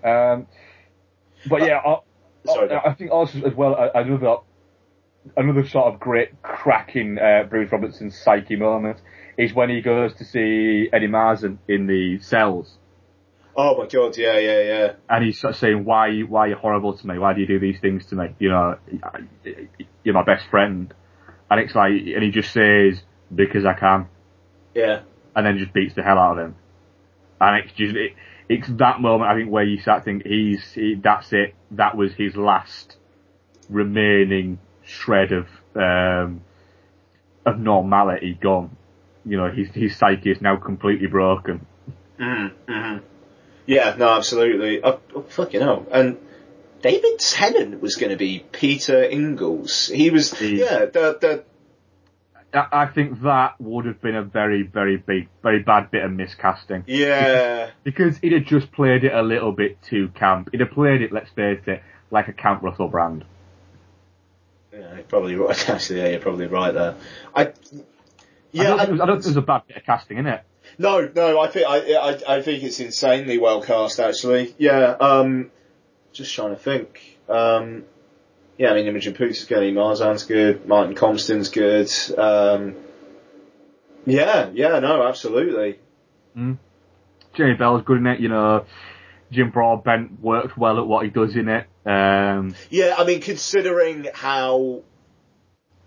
Um, but yeah, I, Sorry. I, I think also as well uh, another another sort of great cracking uh, Bruce Robertson psyche moment is when he goes to see Eddie Marsan in the cells. Oh my god. Yeah. Yeah. Yeah. and he's sort of saying, "Why, why are you horrible to me? Why do you do these things to me? You know, you're my best friend." And it's like, and he just says, "Because I can," Yeah. and then just beats the hell out of him. And it's just, it, it's that moment I think where you start thinking, he's, he, that's it. That was his last remaining shred of um, of normality gone. You know, his his psyche is now completely broken. Mm-hmm. Yeah, no, absolutely. Oh, oh, fucking hell. And David Tennant was going to be Peter Inglis. He was, yeah, the, the, I I think that would have been a very, very big, very bad bit of miscasting. yeah, Because he'd have just played it a little bit too camp. He'd have played it, let's face it, like a Camp Russell Brand. yeah, probably right. Actually, yeah, you're probably right there. I, I yeah, don't, I- think was, I don't think there's a bad bit of casting in it. no, no, I think, I, I, I think it's insanely well cast, actually. Yeah, um, just trying to think. Um, yeah, I mean, Imogen Poots is good, Marsan's good, Martin Compston's good, um, yeah, yeah, no, absolutely. Jamie Bell's good in it, you know. Jim Broadbent works well at what he does in it. Um, Yeah, I mean, considering how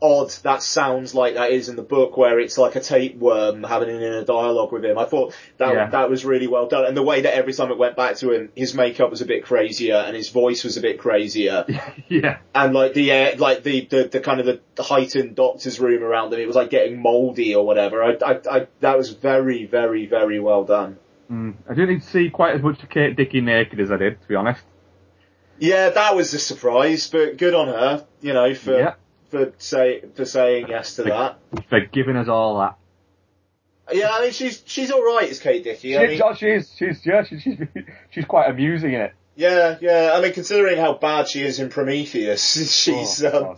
odd that sounds like that is in the book, where it's like a tapeworm having an inner dialogue with him, I thought that Yeah. that was really well done. And the way that every time it went back to him, his makeup was a bit crazier and his voice was a bit crazier, yeah. and like the air, like the, the the kind of the, heightened doctor's room around him, it was like getting mouldy or whatever. I, I, I that was very, very, very well done. Mm. I didn't see quite as much of Kate Dickie naked as I did, to be honest. Yeah, that was a surprise, but good on her, you know, for Yeah. For say for saying yes to that. For giving us all that. Yeah, I mean she's she's all right as Kate Dickie. She, I mean, oh, she is, she's, yeah, she, she's, she's quite amusing in it. yeah, yeah. I mean, considering how bad she is in Prometheus, she's Oh,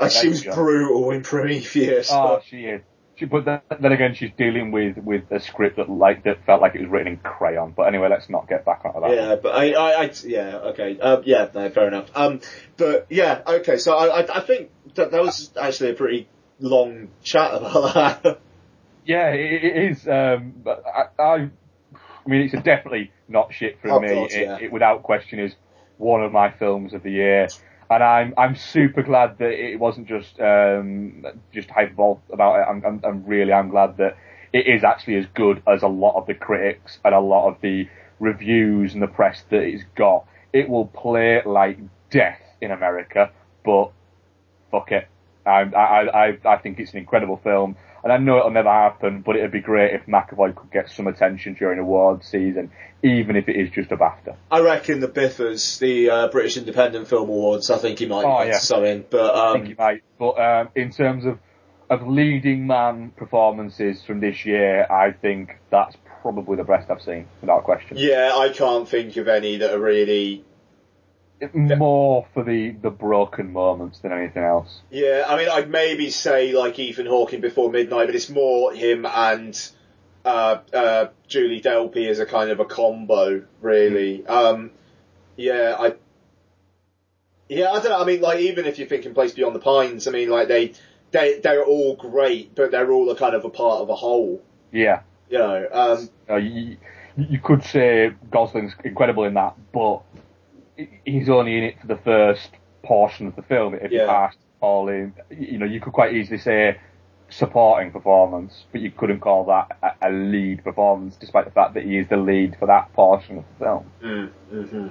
um, she was brutal in Prometheus. Oh, she is. She, but then, then again, she's dealing with with a script that like that felt like it was written in crayon. But anyway, let's not get back onto that. yeah, but I, I, I yeah, okay, uh, yeah, no, fair enough. Um, but yeah, okay. So I, I, I think that that was actually a pretty long chat about that. Yeah, it, it is. Um, but I, I, I mean, it's definitely not shit for Oh, me. God, it, yeah. it, without question, is one of my films of the year. And I'm I'm super glad that it wasn't just um, just hyperbole about it. I'm, I'm I'm really I'm glad that it is actually as good as a lot of the critics and a lot of the reviews and the press that it's got. It will play like death in America, but fuck it. I, I, I, I think it's an incredible film, and I know it'll never happen, but it'd be great if McAvoy could get some attention during awards season, even if it is just a BAFTA. I reckon the Biffers, the uh, British Independent Film Awards, I think he might Oh, get yeah. something. But I think um, he might. But um, in terms of of leading man performances from this year, I think that's probably the best I've seen, without question. yeah, I can't think of any that are really. More for the, the broken moments than anything else. Yeah, I mean, I'd maybe say like Ethan Hawking before midnight, but it's more him and uh, uh, Julie Delpy as a kind of a combo, really. Um, yeah, I. Yeah, I don't know. I mean, like even if you're thinking Place Beyond the Pines, I mean, like they they they're all great, but they're all a kind of a part of a whole. Yeah. You know, um, Uh, you, you could say Gosling's incredible in that, but he's only in it for the first portion of the film. If Yeah. you passed all in, you know, you could quite easily say supporting performance, but you couldn't call that a, lead performance, despite the fact that he is the lead for that portion of the film. hmm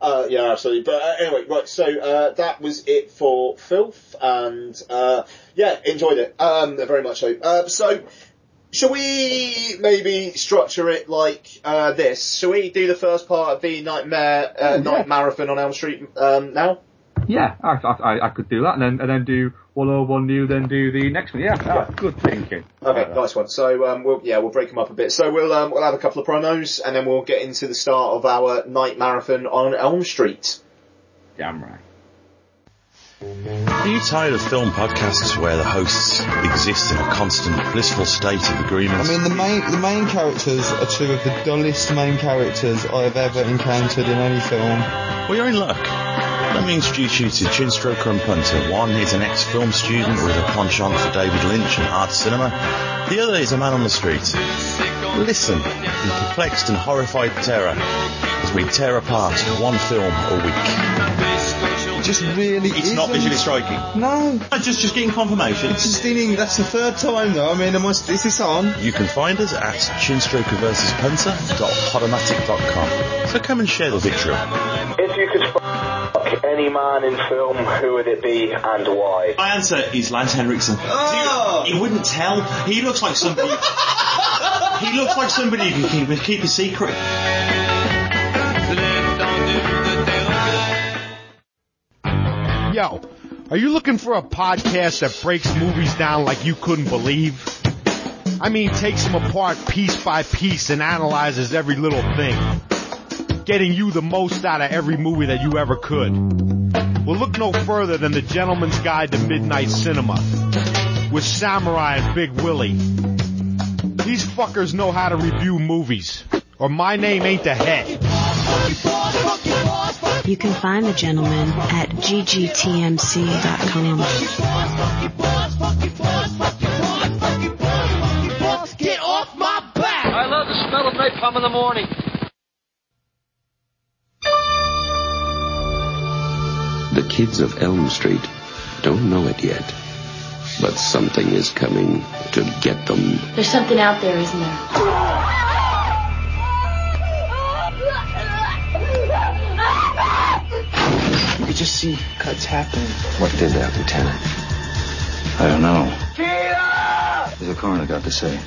Uh, yeah, absolutely. But uh, anyway, right. So uh, that was it for Filth, and uh, yeah, enjoyed it um, very much so. Uh, so, shall we maybe structure it like uh, this? Shall we do the first part of the Nightmare uh, Night Marathon on Elm Street um, now? Yeah, I, I, I could do that, and then and then do 101 new, then do the next one. Yeah, ah, good thinking. Okay, nice one. So um, we'll yeah we'll break them up a bit. So we'll um, we'll have a couple of promos, and then we'll get into the start of our night marathon on Elm Street. Damn right. Are you tired of film podcasts where the hosts exist in a constant blissful state of agreement? I mean, the main the main characters are two of the dullest main characters I have ever encountered in any film. Well, you're in luck. Let me introduce you to Chinstroker and Punter. One is an ex-film student with a penchant for David Lynch and art cinema. The other is a man on the street. Listen in perplexed and horrified terror as we tear apart one film a week. It just really It's isn't. not visually striking. No, Just, just getting confirmation. it's just in, that's the third time though. I mean, am I, is this on? You can find us at chinstrokerversuspunter.podomatic.com. So come and share the victory. If you could fuck any man in film, who would it be and why? My answer is Lance Henriksen. Oh! He wouldn't tell. He looks like somebody. he looks like somebody who can keep, keep a secret. Yo, are you looking for a podcast that breaks movies down like you couldn't believe? I mean, takes them apart piece by piece and analyzes every little thing, getting you the most out of every movie that you ever could. Well, look no further than The Gentleman's Guide to Midnight Cinema with Samurai and Big Willie. These fuckers know how to review movies, or my name ain't the head. You can find the gentleman at ggtmc.com. Get off my back! I love the smell of napalm in the morning. The kids of Elm Street don't know it yet, but something is coming to get them. There's something out there, isn't there? Could just see cuts happening. What did that, Lieutenant? I don't know. There's a coroner got to say.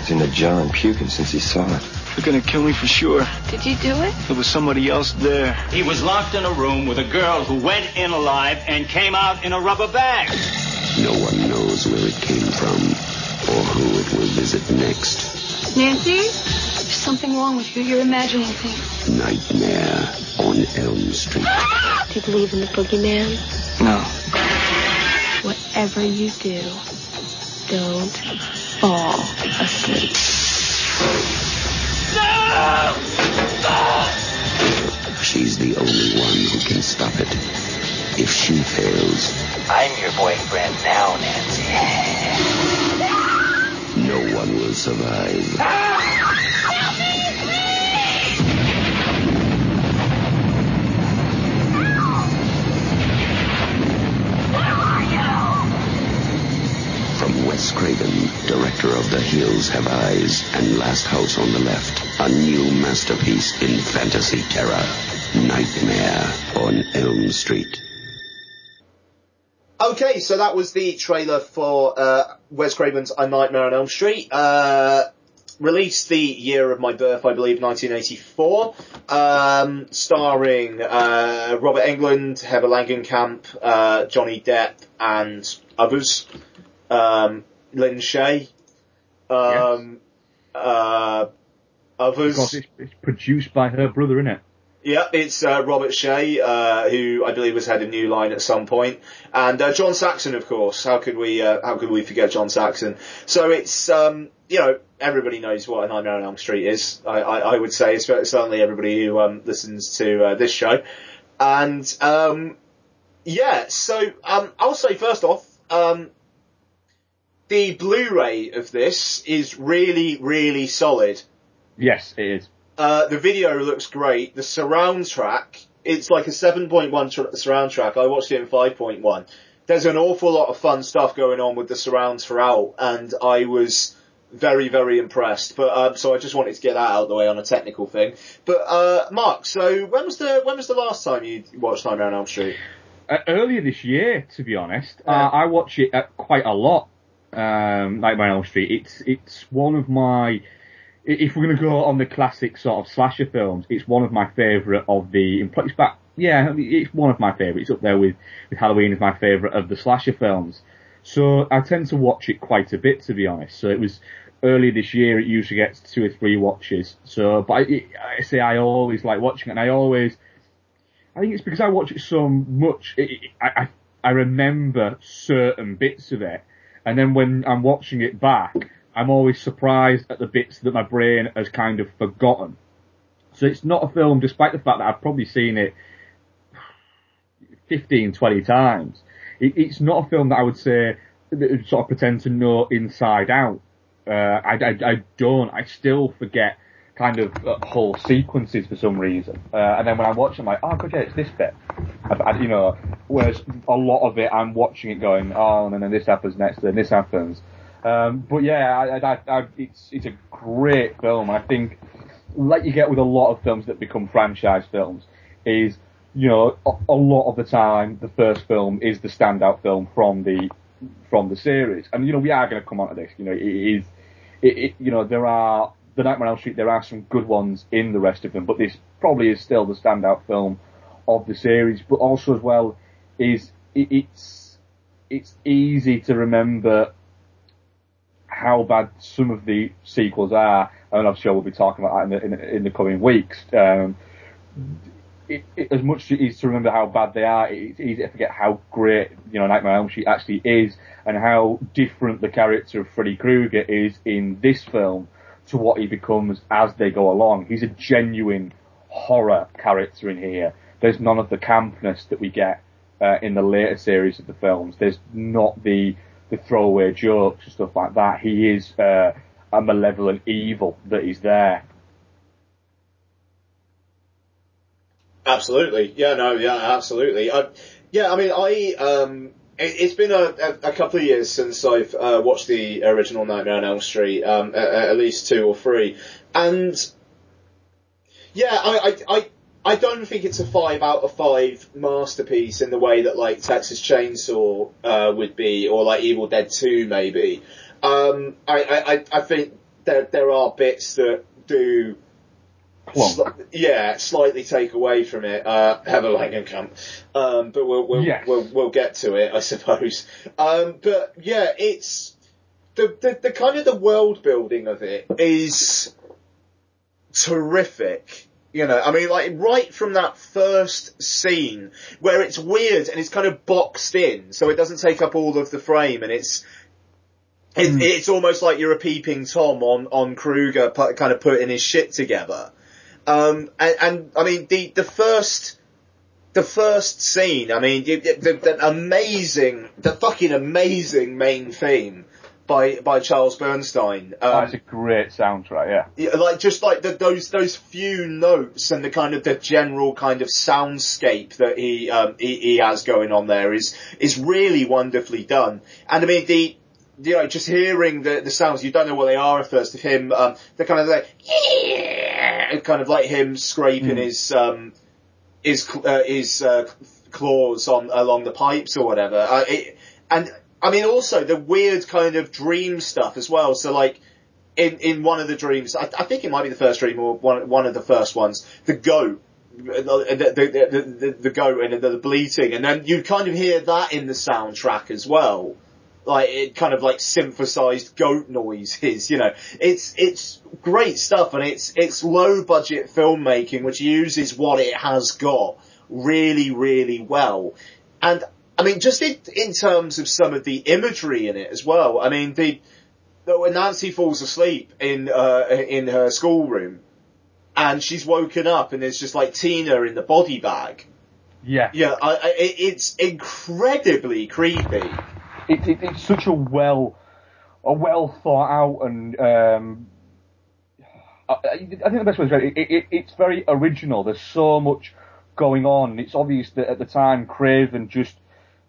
He's in the jar and puking since he saw it. They're gonna kill me for sure. Did you do it? There was somebody else there. He was locked in a room with a girl who went in alive and came out in a rubber bag. No one knows where it came from or who it will visit next. Nancy? There's something wrong with you. You're imagining things. Nightmare on Elm Street. Do you believe in the boogeyman? No. Whatever you do, don't fall asleep. No! She's the only one who can stop it. If she fails, I'm your boyfriend now, Nancy. no one will survive. Ah! Craven, director of The Hills Have Eyes and Last House on the Left, a new masterpiece in fantasy terror, Nightmare on Elm Street. Okay, so that was the trailer for uh, Wes Craven's A Nightmare on Elm Street. Uh, released the year of my birth, I believe, 1984. Um, starring uh, Robert Englund, Heather Langenkamp, uh, Johnny Depp, and others. Um, Lin Shaye. Um, uh, others. Because it's, it's produced by her brother, innit? Yeah, it's uh, Robert Shaye, uh, who I believe has had a New Line at some point, and uh, John Saxon, of course. How could we? Uh, how could we forget John Saxon? So it's um, you know everybody knows what a Nightmare on Elm Street is. I, I, I would say, certainly everybody who um, listens to uh, this show, and um, yeah. So um, I'll say first off, um, the Blu-ray of this is really, really solid. Yes, it is. Uh, the video looks great. The surround track, it's like a 7.1 tr- surround track. I watched it in 5.1. There's an awful lot of fun stuff going on with the surrounds throughout, and I was very, very impressed. But um, so I just wanted to get that out of the way on a technical thing. But uh, Mark, so when was the when was the last time you watched Nightmare on Elm Street? Uh, earlier this year, to be honest, uh, I watch it uh, quite a lot. Um, Nightmare on Elm Street. It's it's one of my. If we're going to go on the classic sort of slasher films, it's one of my favourite of the. It's back, yeah, it's one of my favourites. It's up there with with Halloween as my favourite of the slasher films. So I tend to watch it quite a bit, to be honest. So it was earlier this year. It usually gets two or three watches. So, but I, I say I always like watching it, and I always I think it's because I watch it so much. It, it, I, I I remember certain bits of it, and then when I'm watching it back, I'm always surprised at the bits that my brain has kind of forgotten. So it's not a film, despite the fact that I've probably seen it 15, 20 times. It, it's not a film that I would say sort of pretend to know inside out. Uh, I, I, I don't. I still forget kind of uh, whole sequences for some reason. Uh, and then when I watch it, I'm like, oh, okay, it's this bit. You know, whereas a lot of it, I'm watching it going, oh, and then this happens next, then this happens. Um, but yeah, I, it's it's a great film. I think, like you get with a lot of films that become franchise films, is you know a, a lot of the time the first film is the standout film from the from the series, and you know we are going to come on to this. You know, it is, it, it you know there are the Nightmare on Elm Street. There are some good ones in the rest of them, but this probably is still the standout film of the series. But also as well is it, it's it's easy to remember how bad some of the sequels are, and I'm sure we'll be talking about that in the, in, in the coming weeks. Um, it, it, as much as it is to remember how bad they are, it's easy to forget how great, you know, Nightmare on Elm Street actually is, and how different the character of Freddy Krueger is in this film to what he becomes as they go along. He's a genuine horror character in here. There's none of the campness that we get uh, in the later series of the films. There's not the the throwaway jokes and stuff like that. He is uh, a malevolent evil that is there. Absolutely. Yeah, no, yeah, absolutely. I, yeah, I mean, I, um, it's been a, a, couple of years since I've uh, watched the original Nightmare on Elm Street, um, at, at least two or three, and yeah, I, I, I, I don't think it's a five out of five masterpiece in the way that like Texas Chainsaw uh, would be, or like Evil Dead Two maybe. Um, I, I, I- I think there there are bits that do Sli- yeah, slightly take away from it. Uh, Heather Langenkamp, um, but we'll we'll, Yes. we'll we'll get to it, I suppose. Um, but yeah, it's the, the the kind of the world building of it is terrific. You know, I mean, like right from that first scene where it's weird and it's kind of boxed in, so it doesn't take up all of the frame, and it's it, it's almost like you're a peeping tom on on Krueger, kind of putting his shit together. Um, and, and I mean the the first the first scene. I mean you- the, the amazing, the fucking amazing main theme by by Charles Bernstein. Um, That's a great soundtrack, yeah. yeah, like just like the, those those few notes and the kind of the general kind of soundscape that he um he, he has going on there is is really wonderfully done. And I mean the you know, just hearing the, the sounds, you don't know what they are at first of him, um, they're kind of like, yeah, kind of like him scraping his, um, his, uh, his, uh, claws on, along the pipes or whatever. Uh, it, and, I mean also the weird kind of dream stuff as well, so like, in, in one of the dreams, I, I think it might be the first dream or one, one of the first ones, the goat, the, the, the, the, the goat and the, the bleating, and then you kind of hear that in the soundtrack as well. Like, it kind of like synthesized goat noises, you know. It's, it's great stuff and it's, it's low budget filmmaking which uses what it has got really, really well. And, I mean, just in, in terms of some of the imagery in it as well, I mean, the, when Nancy falls asleep in, uh, in her schoolroom, and she's woken up and there's just like Tina in the body bag. Yeah. Yeah, I, I, it's incredibly creepy. It, it, it's such a well, a well thought out and um, I, I think the best way to say it, it, it, it's very original. There's so much going on. It's obvious that at the time Craven just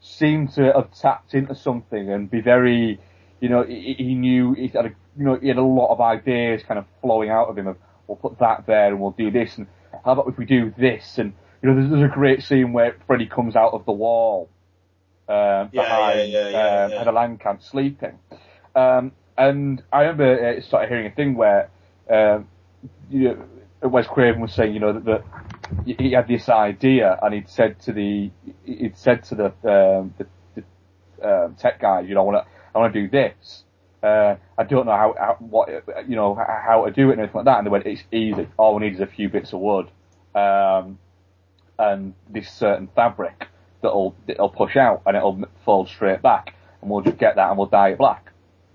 seemed to have tapped into something and be very, you know, he, he knew he had a, you know, he had a lot of ideas kind of flowing out of him of, we'll put that there and we'll do this and how about if we do this and, you know, there's, there's a great scene where Freddy comes out of the wall, um, Yeah, behind, yeah, yeah, yeah, um, yeah. Heather Langenkamp sleeping. Um, and I remember uh, started hearing a thing where, um, you know, Wes Craven was saying, you know, that, that he had this idea and he'd said to the, he'd said to the, um, the, the um, tech guys, you know, I want to, I want to do this. Uh, I don't know how, how, what, you know, how to do it and everything like that. And they went, it's easy. All we need is a few bits of wood, um, and this certain fabric that'll, that'll push out and it'll fold straight back. And we'll just get that and we'll dye it black.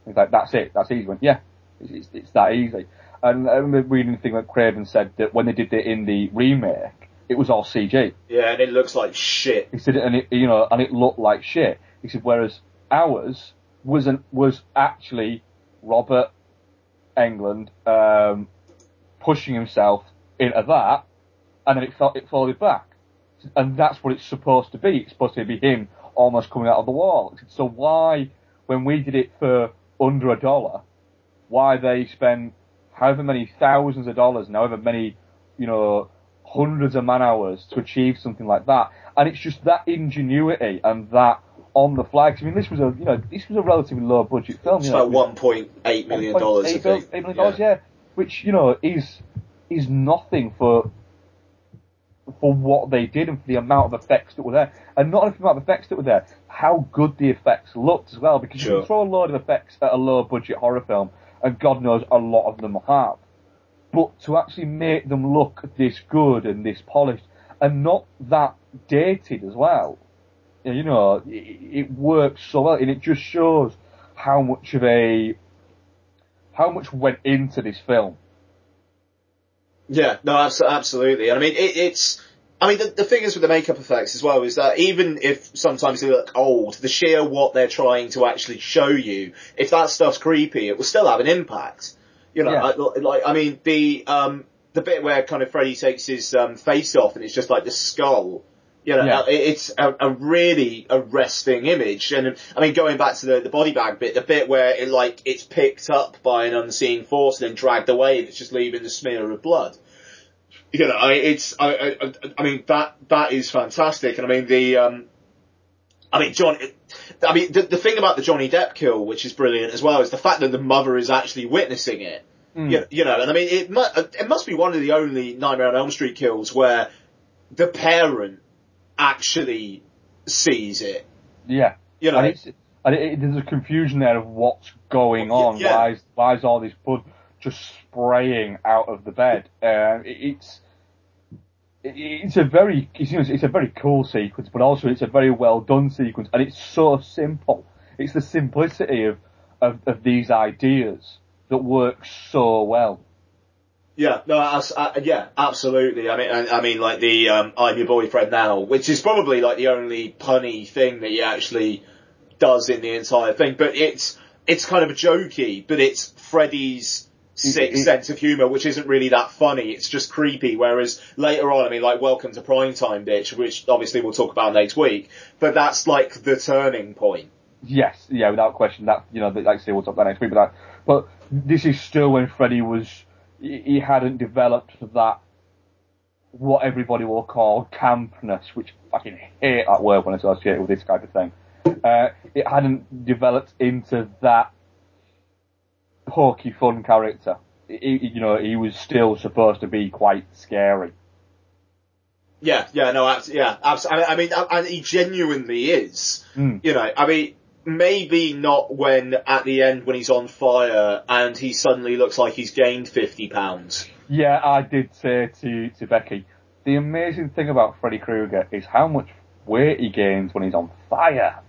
He's like, that's it, that's easy. Went, yeah, it's, it's, it's that easy. And I remember reading the thing that Craven said that when they did it in the remake, it was all CG. Yeah, and it looks like shit. He said, and it, you know, and it looked like shit. He said, whereas ours wasn't, was actually Robert Englund, um, pushing himself into that, and then it felt, it folded back. And that's what it's supposed to be. It's supposed to be him almost coming out of the wall. So why, when we did it for under a dollar, why they spend however many thousands of dollars and however many, you know, hundreds of man hours to achieve something like that. And it's just that ingenuity and that on the fly. 'cause I mean, this was a, you know, this was a relatively low budget film. It's you know, one point eight million dollars, I $1.8 think. eight million dollars, yeah. Which, you know, is, is nothing for, for what they did and for the amount of effects that were there. And not only for the amount of effects that were there, how good the effects looked as well, because you can throw a load of effects at a low budget horror film, and God knows a lot of them have. But to actually make them look this good and this polished, and not that dated as well, you know, it, it works so well, and it just shows how much of a, how much went into this film. Yeah, no, absolutely. And I mean, it, it's, I mean, the, the thing is with the makeup effects as well is that even if sometimes they look old, the sheer what they're trying to actually show you, if that stuff's creepy, it will still have an impact. You know, Yeah. Like, I mean, the, um, the bit where kind of Freddy takes his, um, face off and it's just like the skull, you know, Yeah. uh, it's a, a really arresting image. And I mean, going back to the, the body bag bit, the bit where it like, it's picked up by an unseen force and then dragged away and it's just leaving the smear of blood you know, I, it's, I, I, I mean, that, that is fantastic. And I mean, the, um, I mean, John, I mean, the, the thing about the Johnny Depp kill, which is brilliant as well, is the fact that the mother is actually witnessing it. You, you know, and I mean, it, mu- it must be one of the only Nightmare on Elm Street kills where the parent actually sees it. Yeah. You know, and it's, and it, there's a confusion there of what's going on. yeah. Why is, why is all this blood just spraying out of the bed? Um, it, it's, it, it's a very, it's, you know, it's a very cool sequence, but also it's a very well done sequence, and it's so simple. It's the simplicity of, of, of these ideas that work so well. Yeah, no, as, uh, yeah, absolutely. I mean, I, I mean, like the um, "I'm your boyfriend now," which is probably like the only punny thing that he actually does in the entire thing. But it's it's kind of a jokey, but it's Freddy's sick It- it- sense of humour, which isn't really that funny. It's just creepy. Whereas later on, I mean, like "Welcome to Primetime, bitch," which obviously we'll talk about next week. But that's like the turning point. Yes, yeah, without question. That you know, like I say, we'll talk about next week. But that, but this is still when Freddy was he hadn't developed that what everybody will call campness, which I fucking hate that word when associated with this kind of thing. Uh, it hadn't developed into that hokey fun character. He, you know, he was still supposed to be quite scary. Yeah, yeah, no, yeah, absolutely. I mean, and he genuinely is. Mm. You know, I mean, maybe not when at the end when he's on fire and he suddenly looks like he's gained fifty pounds. Yeah, I did say to, to Becky, the amazing thing about Freddy Krueger is how much weight he gains when he's on fire.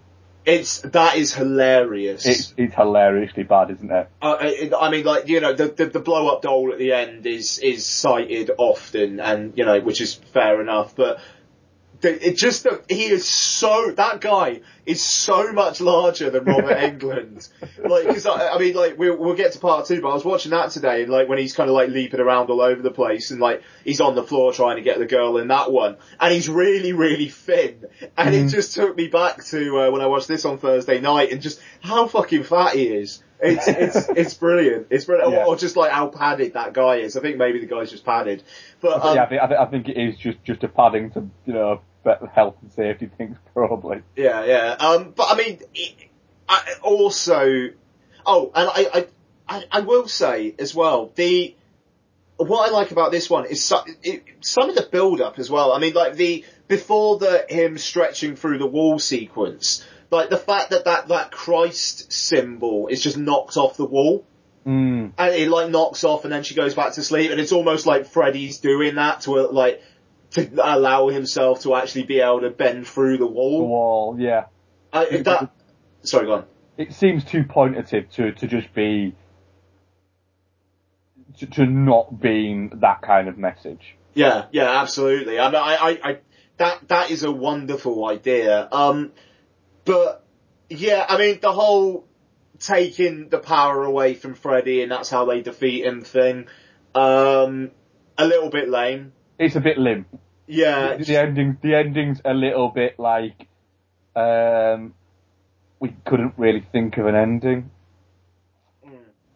It's that is hilarious. It's, it's hilariously bad, isn't it? Uh, it, I mean, like you know, the, the the blow up doll at the end is is cited often, and you know, which is fair enough. But it just he is so that guy is so much larger than Robert Englund. Like, because I, I mean, like we'll we'll get to part two, but I was watching that today, and like when he's kind of like leaping around all over the place, and like he's on the floor trying to get the girl in that one, and he's really really thin, and it just took me back to uh, when I watched this on Thursday night, and just how fucking fat he is. It's it's it's brilliant. It's brilliant, Yeah. or just like how padded that guy is. I think maybe the guy's just padded, but um, yeah, I think, I, think, I think it is just, just a padding to, you know, better health and safety things, probably. Yeah, yeah. Um, but I mean, it, I also, oh, and I, I, I, I will say as well, the, what I like about this one is it, some of the build up as well. I mean, like the, before the, him stretching through the wall sequence, like the fact that that, that Christ symbol is just knocked off the wall. Mm. And it like knocks off and then she goes back to sleep and it's almost like Freddy's doing that to like, to allow himself to actually be able to bend through the wall. The wall, yeah. I, that, sorry, go on. It seems too pointative to, to just be, to, to not being that kind of message. Yeah, yeah, absolutely. I I, I, I, that, that is a wonderful idea. Um, but yeah, I mean, the whole taking the power away from Freddy and that's how they defeat him thing, um, a little bit lame. It's a bit limp. Yeah. The, the ending, the ending's a little bit like, um, we couldn't really think of an ending.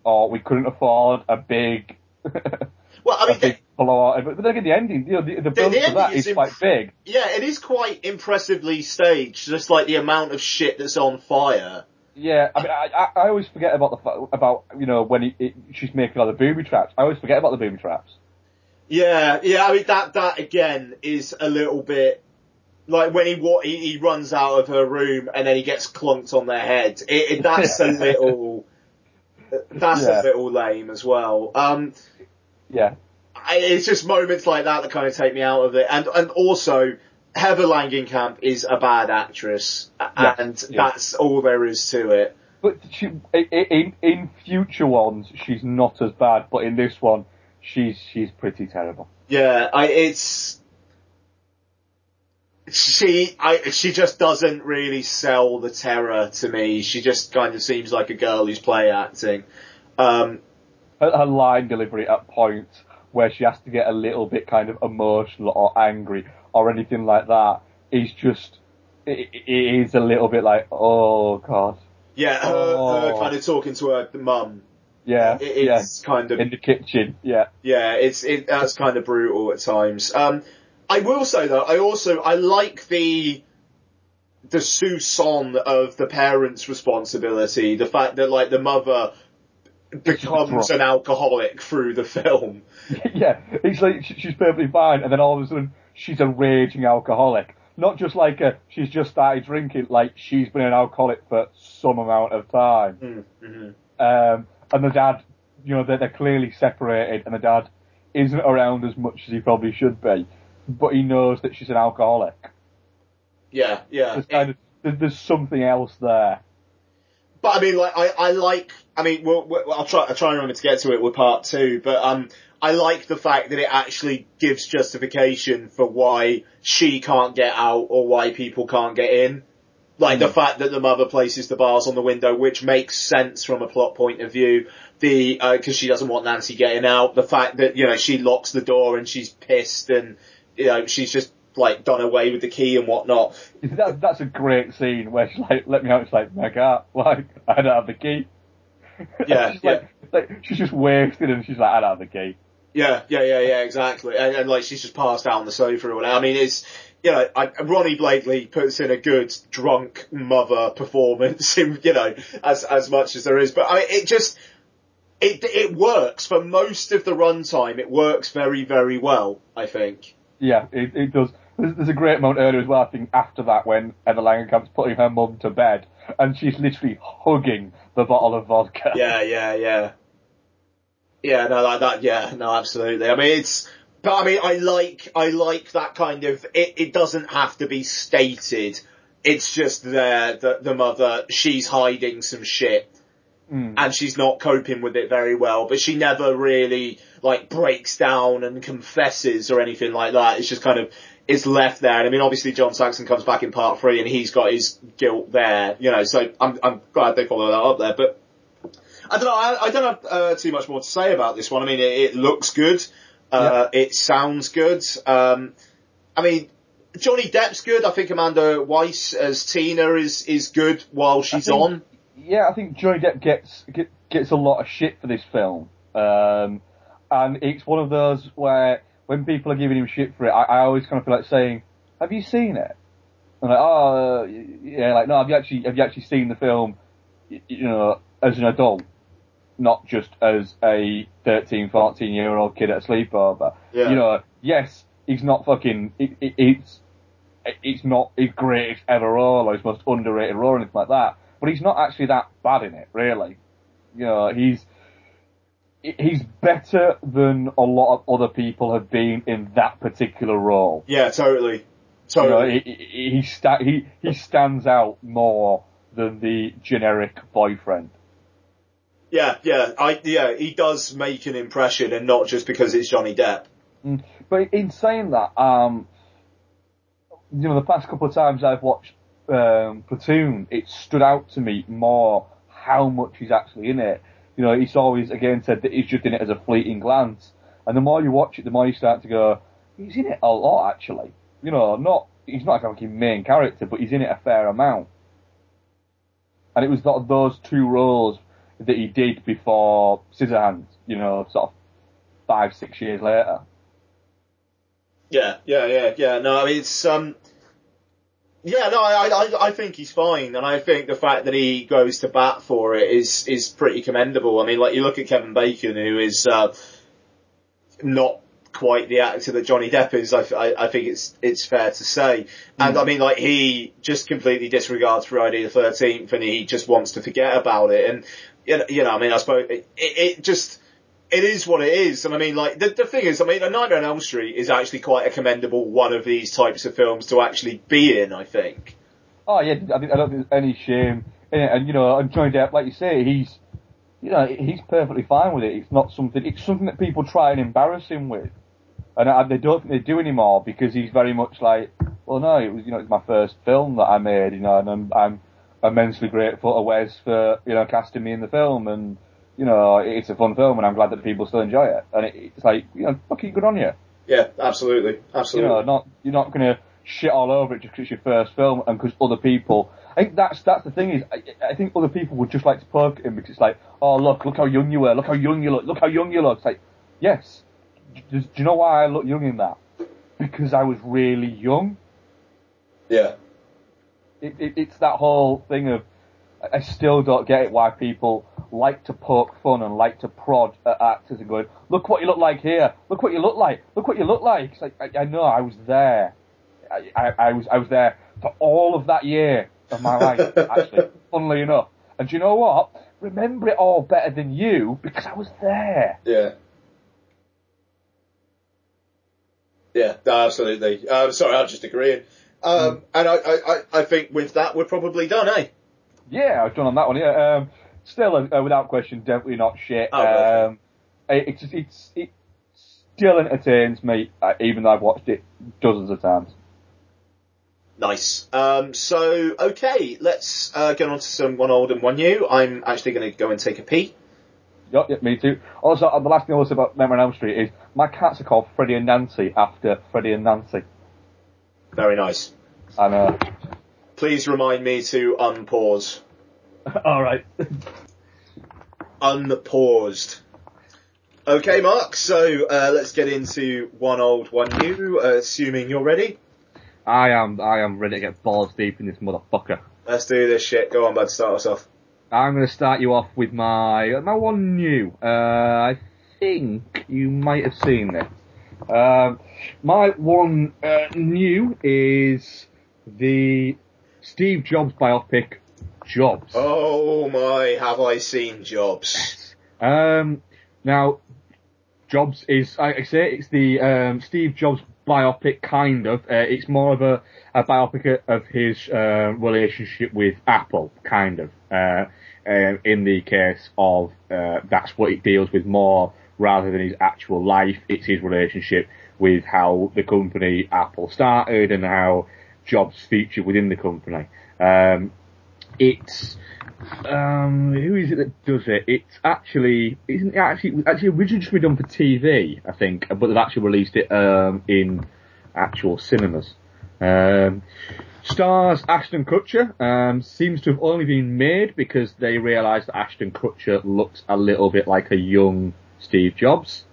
Or we couldn't afford a big, Well, I mean, blowout. But then again, the ending, you know, the, the build the to that ending is is quite big. yeah, it is quite impressively staged, just like the amount of shit that's on fire. Yeah, I mean, I, I, I always forget about the about you know when he, it, she's making all the booby traps. I always forget about the booby traps. Yeah, yeah. I mean that that again is a little bit like when he wa- he, he runs out of her room and then he gets clunked on their head. It, it, that's a little that's Yeah. a little lame as well. Um, Yeah, I, it's just moments like that that kind of take me out of it, and and also. Heather Langenkamp is a bad actress, and yes. that's all there is to it. but she in in future ones she's not as bad, but in this one she's she's pretty terrible. Yeah, I, it's she. I she just doesn't really sell the terror to me. She just kind of seems like a girl who's play acting. Um, Her, her line delivery at points where she has to get a little bit kind of emotional or angry or anything like that is just it, it is a little bit like oh god yeah, her, her Oh. kind of talking to her mum. Yeah It, yeah kind of in the kitchen yeah yeah, it's it that's kind of brutal at times. Um, I will say though, I also I like the the soupçon of the parents' responsibility. The fact that like the mother becomes an alcoholic through the film. yeah, it's like she's perfectly fine, and then all of a sudden she's a raging alcoholic. Not just like a, she's just started drinking, like she's been an alcoholic for some amount of time. Mm-hmm. Um, and the dad, you know, they're, they're clearly separated, and the dad isn't around as much as he probably should be, but he knows that she's an alcoholic. Yeah, yeah. There's kind of, there's, there's something else there. But I mean, like I, I like. I mean, we'll, we'll, I'll try. I'll try and remember to get to it with part two. But um, I like the fact that it actually gives justification for why she can't get out or why people can't get in. Like the fact that the mother places the bars on the window, which makes sense from a plot point of view. The uh, because she doesn't want Nancy getting out. The fact that you know she locks the door and she's pissed and you know she's just like done away with the key and whatnot. That, that's a great scene where she's like, let me out. She's like, I can't. Like, I don't have the key. Yeah, she's yeah. Like, like, she's just wasted and she's like, I don't have the key. Yeah, yeah, yeah, yeah, exactly. And, and like she's just passed out on the sofa or whatever. I mean, it's you know, I, Ronee Blakley puts in a good drunk mother performance, in, you know, as as much as there is. But I mean, it just it it works for most of the runtime. It works very very well. I think. Yeah, it, it does. There's, there's a great moment earlier as well, I think, after that when Emma Langenkamp's putting her mum to bed and she's literally hugging the bottle of vodka. Yeah, yeah, yeah. Yeah, no, like that, yeah, no, absolutely. I mean, it's, but I mean, I like, I like that kind of, it, it doesn't have to be stated. It's just there that the mother, she's hiding some shit. Mm. And she's not coping with it very well, but she never really, like, breaks down and confesses or anything like that. It's just kind of, it's left there. And I mean, obviously John Saxon comes back in part three and he's got his guilt there, you know, so I'm, I'm glad they follow that up there, but I don't know. I, I don't have uh, too much more to say about this one. I mean, it, it looks good. Uh, It sounds good. Um, I mean, Johnny Depp's good. I think Amanda Wyss as Tina is is good while she's think- on. Yeah, I think Johnny Depp gets get, gets a lot of shit for this film, um, and it's one of those where when people are giving him shit for it, I, I always kind of feel like saying, "Have you seen it?" And like, "Oh, yeah." Like, no, have you actually have you actually seen the film? You know, as an adult, not just as a 13, 14 year old kid at a sleepover. Yeah. You know, yes, he's not fucking. It, it, it's it's not his greatest ever role or his most underrated role or anything like that. But he's not actually that bad in it, really. You know, he's he's better than a lot of other people have been in that particular role. Yeah, totally. You know, Totally. he, he, he, sta- he, he stands out more than the generic boyfriend. Yeah, yeah, I, yeah, he does make an impression and not just because it's Johnny Depp. Mm. But in saying that, um, you know, the past couple of times I've watched um, Platoon, it stood out to me more how much he's actually in it. You know, he's always again said that he's just in it as a fleeting glance, and the more you watch it, the more you start to go, he's in it a lot actually. You know, not he's not like a main character, but he's in it a fair amount. And it was those two roles that he did before Scissorhands. You know, sort of five, six years later. Yeah, yeah, yeah, yeah. No, I mean it's um. Yeah, no, I, I, I think he's fine, and I think the fact that he goes to bat for it is is pretty commendable. I mean, like you look at Kevin Bacon, who is uh, not quite the actor that Johnny Depp is. I, I, I think it's it's fair to say, and I mean, like he just completely disregards Friday the Thirteenth, and he just wants to forget about it. And you know, you know I mean, I suppose it, it, it just it is what it is. And I mean, like, the, the thing is, I mean, A Nightmare on Elm Street is actually quite a commendable one of these types of films to actually be in, I think. Oh yeah, I, think, I don't think there's any shame in it. And you know, and Johnny Depp, like you say, he's, you know, he's perfectly fine with it. It's not something. It's something that people try and embarrass him with, and I, they don't think they do anymore because he's very much like, well, no, it was, you know, it's my first film that I made, you know, and I'm, I'm immensely grateful to Wes for, you know, casting me in the film, and you know, it's a fun film, and I'm glad that people still enjoy it. And it, it's like, you know, fucking good on you. Yeah, absolutely, absolutely. You know, not you're not gonna shit all over it just 'cause it's your first film and because other people. I think that's that's the thing is I, I think other people would just like to poke him because it's like, oh look, look how young you were, look how young you look, look how young you look. It's like, yes, do, do you know why I look young in that? Because I was really young. Yeah. It, it, it's that whole thing of I still don't get it why people like to poke fun and like to prod at actors and going, look what you look like here, look what you look like, look what you look like. It's like I, I know I was there, I, I, I was I was there for all of that year of my life. actually, funnily enough, and do you know what? Remember it all better than you because I was there. Yeah. Yeah, no, absolutely. Um, sorry, I'm just agreeing. Um, and I, I, I- think with that, we're probably done, eh? Yeah, I've done on that one. Yeah, um, still, uh, without question, definitely not shit. Oh, um, it, it's it's it still entertains me, uh, even though I've watched it dozens of times. Nice. Um, so, okay, let's uh, get on to some one old and one new. I'm actually going to go and take a pee. Yep, yep, me too. Also, uh, the last thing I will say about Nightmare on Elm Street is my cats are called Freddie and Nancy after Freddie and Nancy. Very nice. And uh, Please remind me to unpause. all right. Unpaused. Okay, Mark. So uh, let's get into one old, one new. Uh, assuming you're ready. I am, I am ready to get balls deep in this motherfucker. Let's do this shit. Go on, bud. Start us off. I'm going to start you off with my my one new. Uh, I think you might have seen this. Um, my one uh, new is the Steve Jobs biopic, Jobs. Oh my, have I seen jobs? Um, now, Jobs is, like I say, it's the um, Steve Jobs biopic, kind of. Uh, it's more of a, a biopic of his uh, relationship with Apple, kind of. Uh, um, in the case of uh, that's what it deals with more rather than his actual life. It's his relationship with how the company Apple started and how Jobs featured within the company. Um, it's um, who is it that does it? It's actually isn't it actually actually originally just been done for TV, I think, but they've actually released it um, in actual cinemas. Um, stars Ashton Kutcher um, seems to have only been made because they realised that Ashton Kutcher looks a little bit like a young Steve Jobs.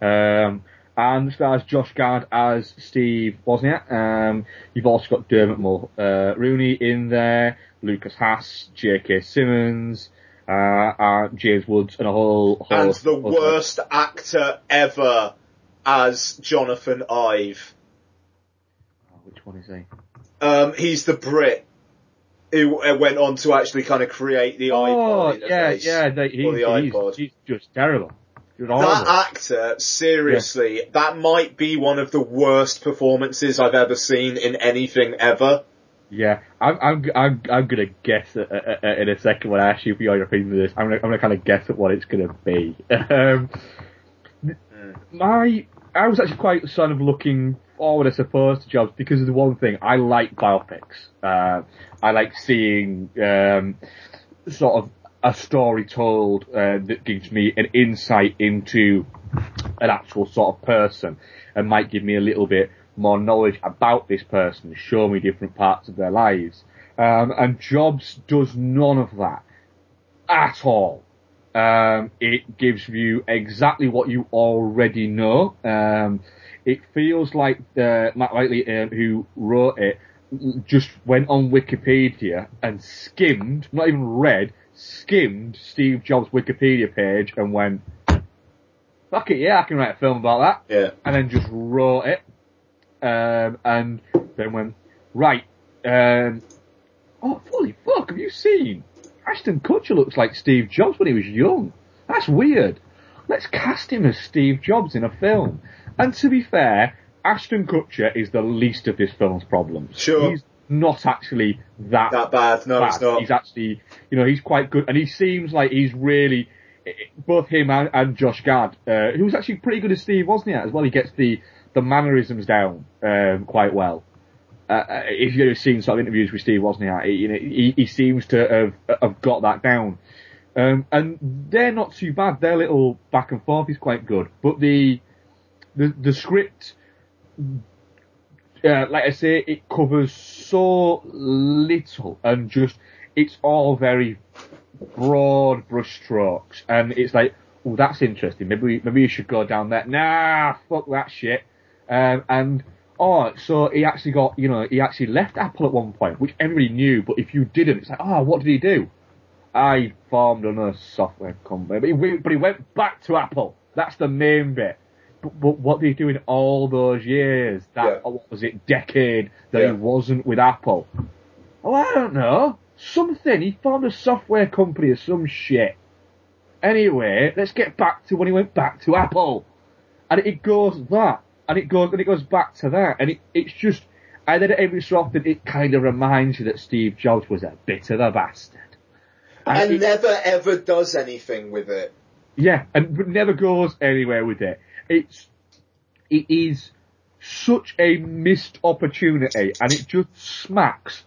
Um, and stars Josh Gad as Steve Wozniak. Um, you've also got Dermot Mulroney in there, Lukas Haas, J.K. Simmons, uh, uh, James Woods, and a whole. whole And the other- worst actor ever as Jonathan Ive. Which one is he? Um, he's the Brit who uh, went on to actually kind of create the Oh, iPod yeah, yeah, or the he's, iPod. he's, he's just terrible. Just That actor, seriously, that might be one of the worst performances I've ever seen in anything ever. Yeah, I'm I'm I'm, I'm gonna guess in a second when I ask you for your opinion of this. I'm gonna I'm gonna kind of guess at what it's gonna be. um, my I was actually quite sort of looking forward, I suppose, to jobs because of the one thing I like biopics. Uh, I like seeing um, sort of a story told uh, that gives me an insight into an actual sort of person and might give me a little bit more knowledge about this person, show me different parts of their lives. Um, and Jobs does none of that at all. Um, it gives you exactly what you already know. Um, it feels like uh, Matt Whiteley, um, who wrote it, just went on Wikipedia and skimmed, not even read, skimmed Steve Jobs' Wikipedia page and went, fuck it, yeah, I can write a film about that. Yeah. And then just wrote it. Um, and then went, right, um, oh, holy fuck, have you seen? Ashton Kutcher looks like Steve Jobs when he was young. That's weird. Let's cast him as Steve Jobs in a film. And to be fair, Ashton Kutcher is the least of this film's problems. Sure. He's not actually that, That bad. No, it's not. He's actually, you know, he's quite good, and he seems like he's really, both him and, and Josh Gad, uh, who's actually pretty good as Steve Wozniak as well. He gets the the mannerisms down um, quite well. Uh, uh, if you've seen sort of interviews with Steve Wozniak, he, you know, he, he seems to have have got that down. Um, and they're not too bad. Their little back and forth is quite good, but the the the script uh, like I say, it covers so little and just, it's all very broad brushstrokes and it's like, oh, that's interesting. Maybe we, maybe you should go down there. Nah, fuck that shit. Um, and, oh, so he actually got, you know, he actually left Apple at one point, which everybody knew, but if you didn't, it's like, oh, what did he do? I formed another software company, but he, but he went back to Apple. That's the main bit. But, but what did he do in all those years? That what was it, decade that Yeah. he wasn't with Apple? Oh, I don't know. Something. He formed a software company or some shit. Anyway, let's get back to when he went back to Apple. And it goes that. And it goes, and it goes back to that. And it, it's just, and then every so often it kind of reminds you that Steve Jobs was a bit of a bastard. And it- never ever does anything with it. yeah, and never goes anywhere with it. It's it is such a missed opportunity, and it just smacks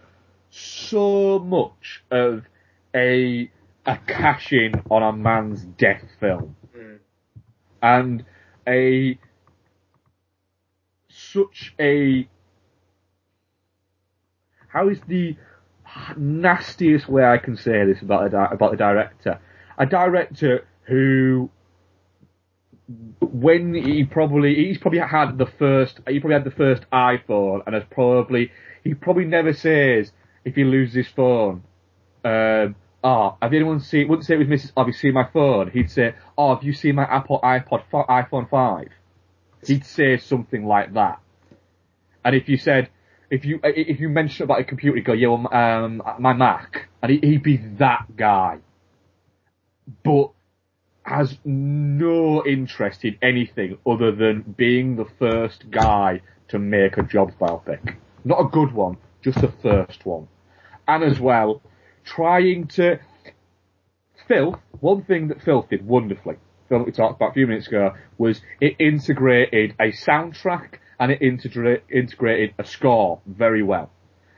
so much of a a cash in on a man's death film, hmm. and a such a how is the nastiest way I can say this about a di- about a director? A director who, when he probably he's probably had the first he probably had the first iPhone and has probably he probably never says if he loses his phone, um, oh, have anyone seen? Wouldn't say it was Mrs. Have you seen my phone? He'd say, oh, have you seen my Apple iPod iPhone five? He'd say something like that. And if you said, if you if you mentioned about a computer, he'd go, yeah, well, um, my Mac, and he, he'd be that guy. But has no interest in anything other than being the first guy to make a job Jobs biopic. Not a good one, just the first one. And as well, trying to Filth, one thing that Filth did wonderfully, Filth that we talked about a few minutes ago, was it integrated a soundtrack and it integra- integrated a score very well.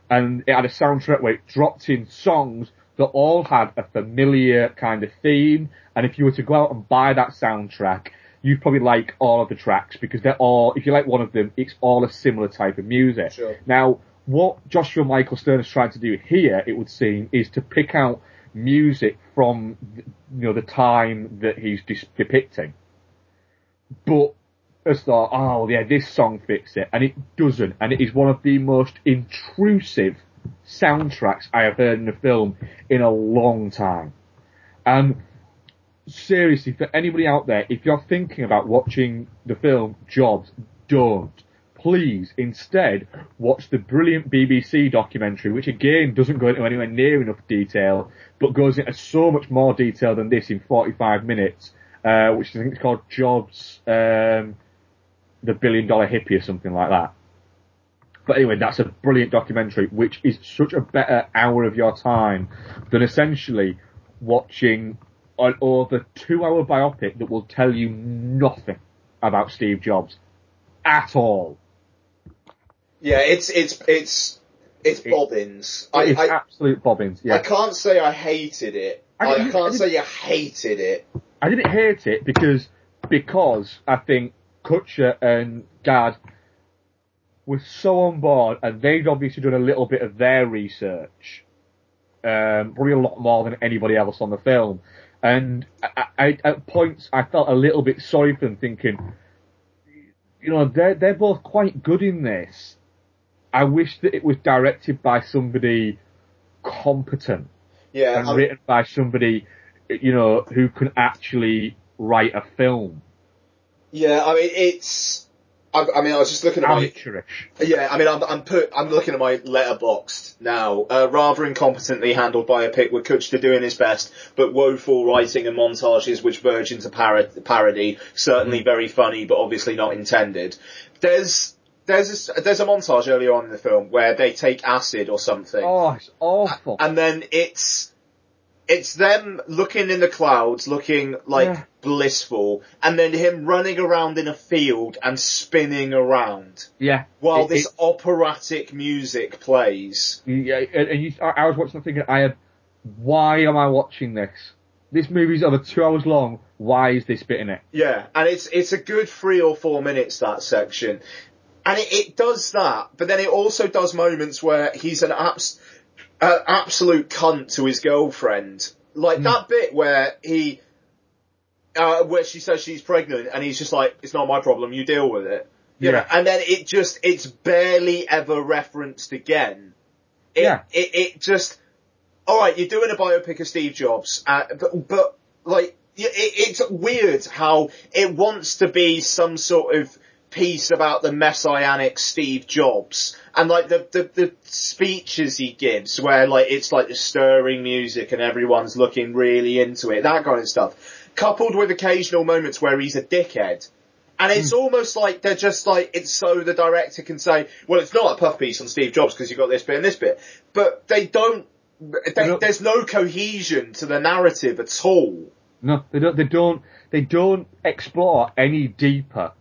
And it had a soundtrack where it dropped in songs that all had a familiar kind of theme, and if you were to go out and buy that soundtrack, you'd probably like all of the tracks because they're all, if you like one of them, it's all a similar type of music. Sure. Now, what Joshua Michael Stern is trying to do here, it would seem, is to pick out music from, you know, the time that he's dis- depicting. But, as thought, oh yeah, this song fits it, and it doesn't, and it is one of the most intrusive soundtracks I have heard in a film in a long time. And seriously, for anybody out there, if you're thinking about watching the film Jobs, don't. Please, instead, watch the brilliant BBC documentary, which again doesn't go into anywhere near enough detail, but goes into so much more detail than this in 45 minutes, uh, which I think is called Jobs, um, the Billion Dollar Hippie or something like that. But anyway, that's a brilliant documentary, which is such a better hour of your time than essentially watching an over two hour biopic that will tell you nothing about Steve Jobs at all. Yeah, it's it's it's it's bobbins. I, it's I, absolute bobbins, yeah. I can't say I hated it. I I, can't I say I hated it. I didn't hate it because because I think Kutcher and Gad were so on board and they'd obviously done a little bit of their research, um, probably a lot more than anybody else on the film. And I, I, at points I felt a little bit sorry for them, thinking, you know, they're they're both quite good in this. I wish that it was directed by somebody competent Yeah, and I'm- written by somebody, you know, who can actually write a film. Yeah, I mean it's. I, I mean, I was just looking at my. Yeah, I mean, I'm, I'm put. I'm looking at my Letterboxd now. Uh, rather incompetently handled by a pick with Kutcher doing his best, but woeful writing and montages which verge into parody. Certainly very funny, but obviously not intended. There's there's this, there's a montage earlier on in the film where they take acid or something. Oh, it's awful. And then it's it's them looking in the clouds, looking like Yeah. Blissful, and then him running around in a field and spinning around Yeah. while It- this operatic music plays. Yeah, and you, I was watching thinking, I had, why am I watching this? This movie's over two hours long. Why is this bit in it? Yeah, and it's it's a good three or four minutes that section, and it, it does that, but then it also does moments where he's an abs- uh, absolute cunt to his girlfriend, like that bit where he, uh, where she says she's pregnant, and he's just like, "It's not my problem, you deal with it." You know, Yeah. and then it just it's barely ever referenced again. It, Yeah. It it just all right, you're doing a biopic of Steve Jobs, uh, but, but like, it, it's weird how it wants to be some sort of piece about the messianic Steve Jobs, and like the, the, the speeches he gives, where like, it's like the stirring music and everyone's looking really into it, that kind of stuff, coupled with occasional moments where he's a dickhead. And it's hmm. almost like they're just like, it's so the director can say, well, it's not a puff piece on Steve Jobs because you've got this bit and this bit. But they don't, they, there's no cohesion to the narrative at all. No, they don't. They don't. They don't explore any deeper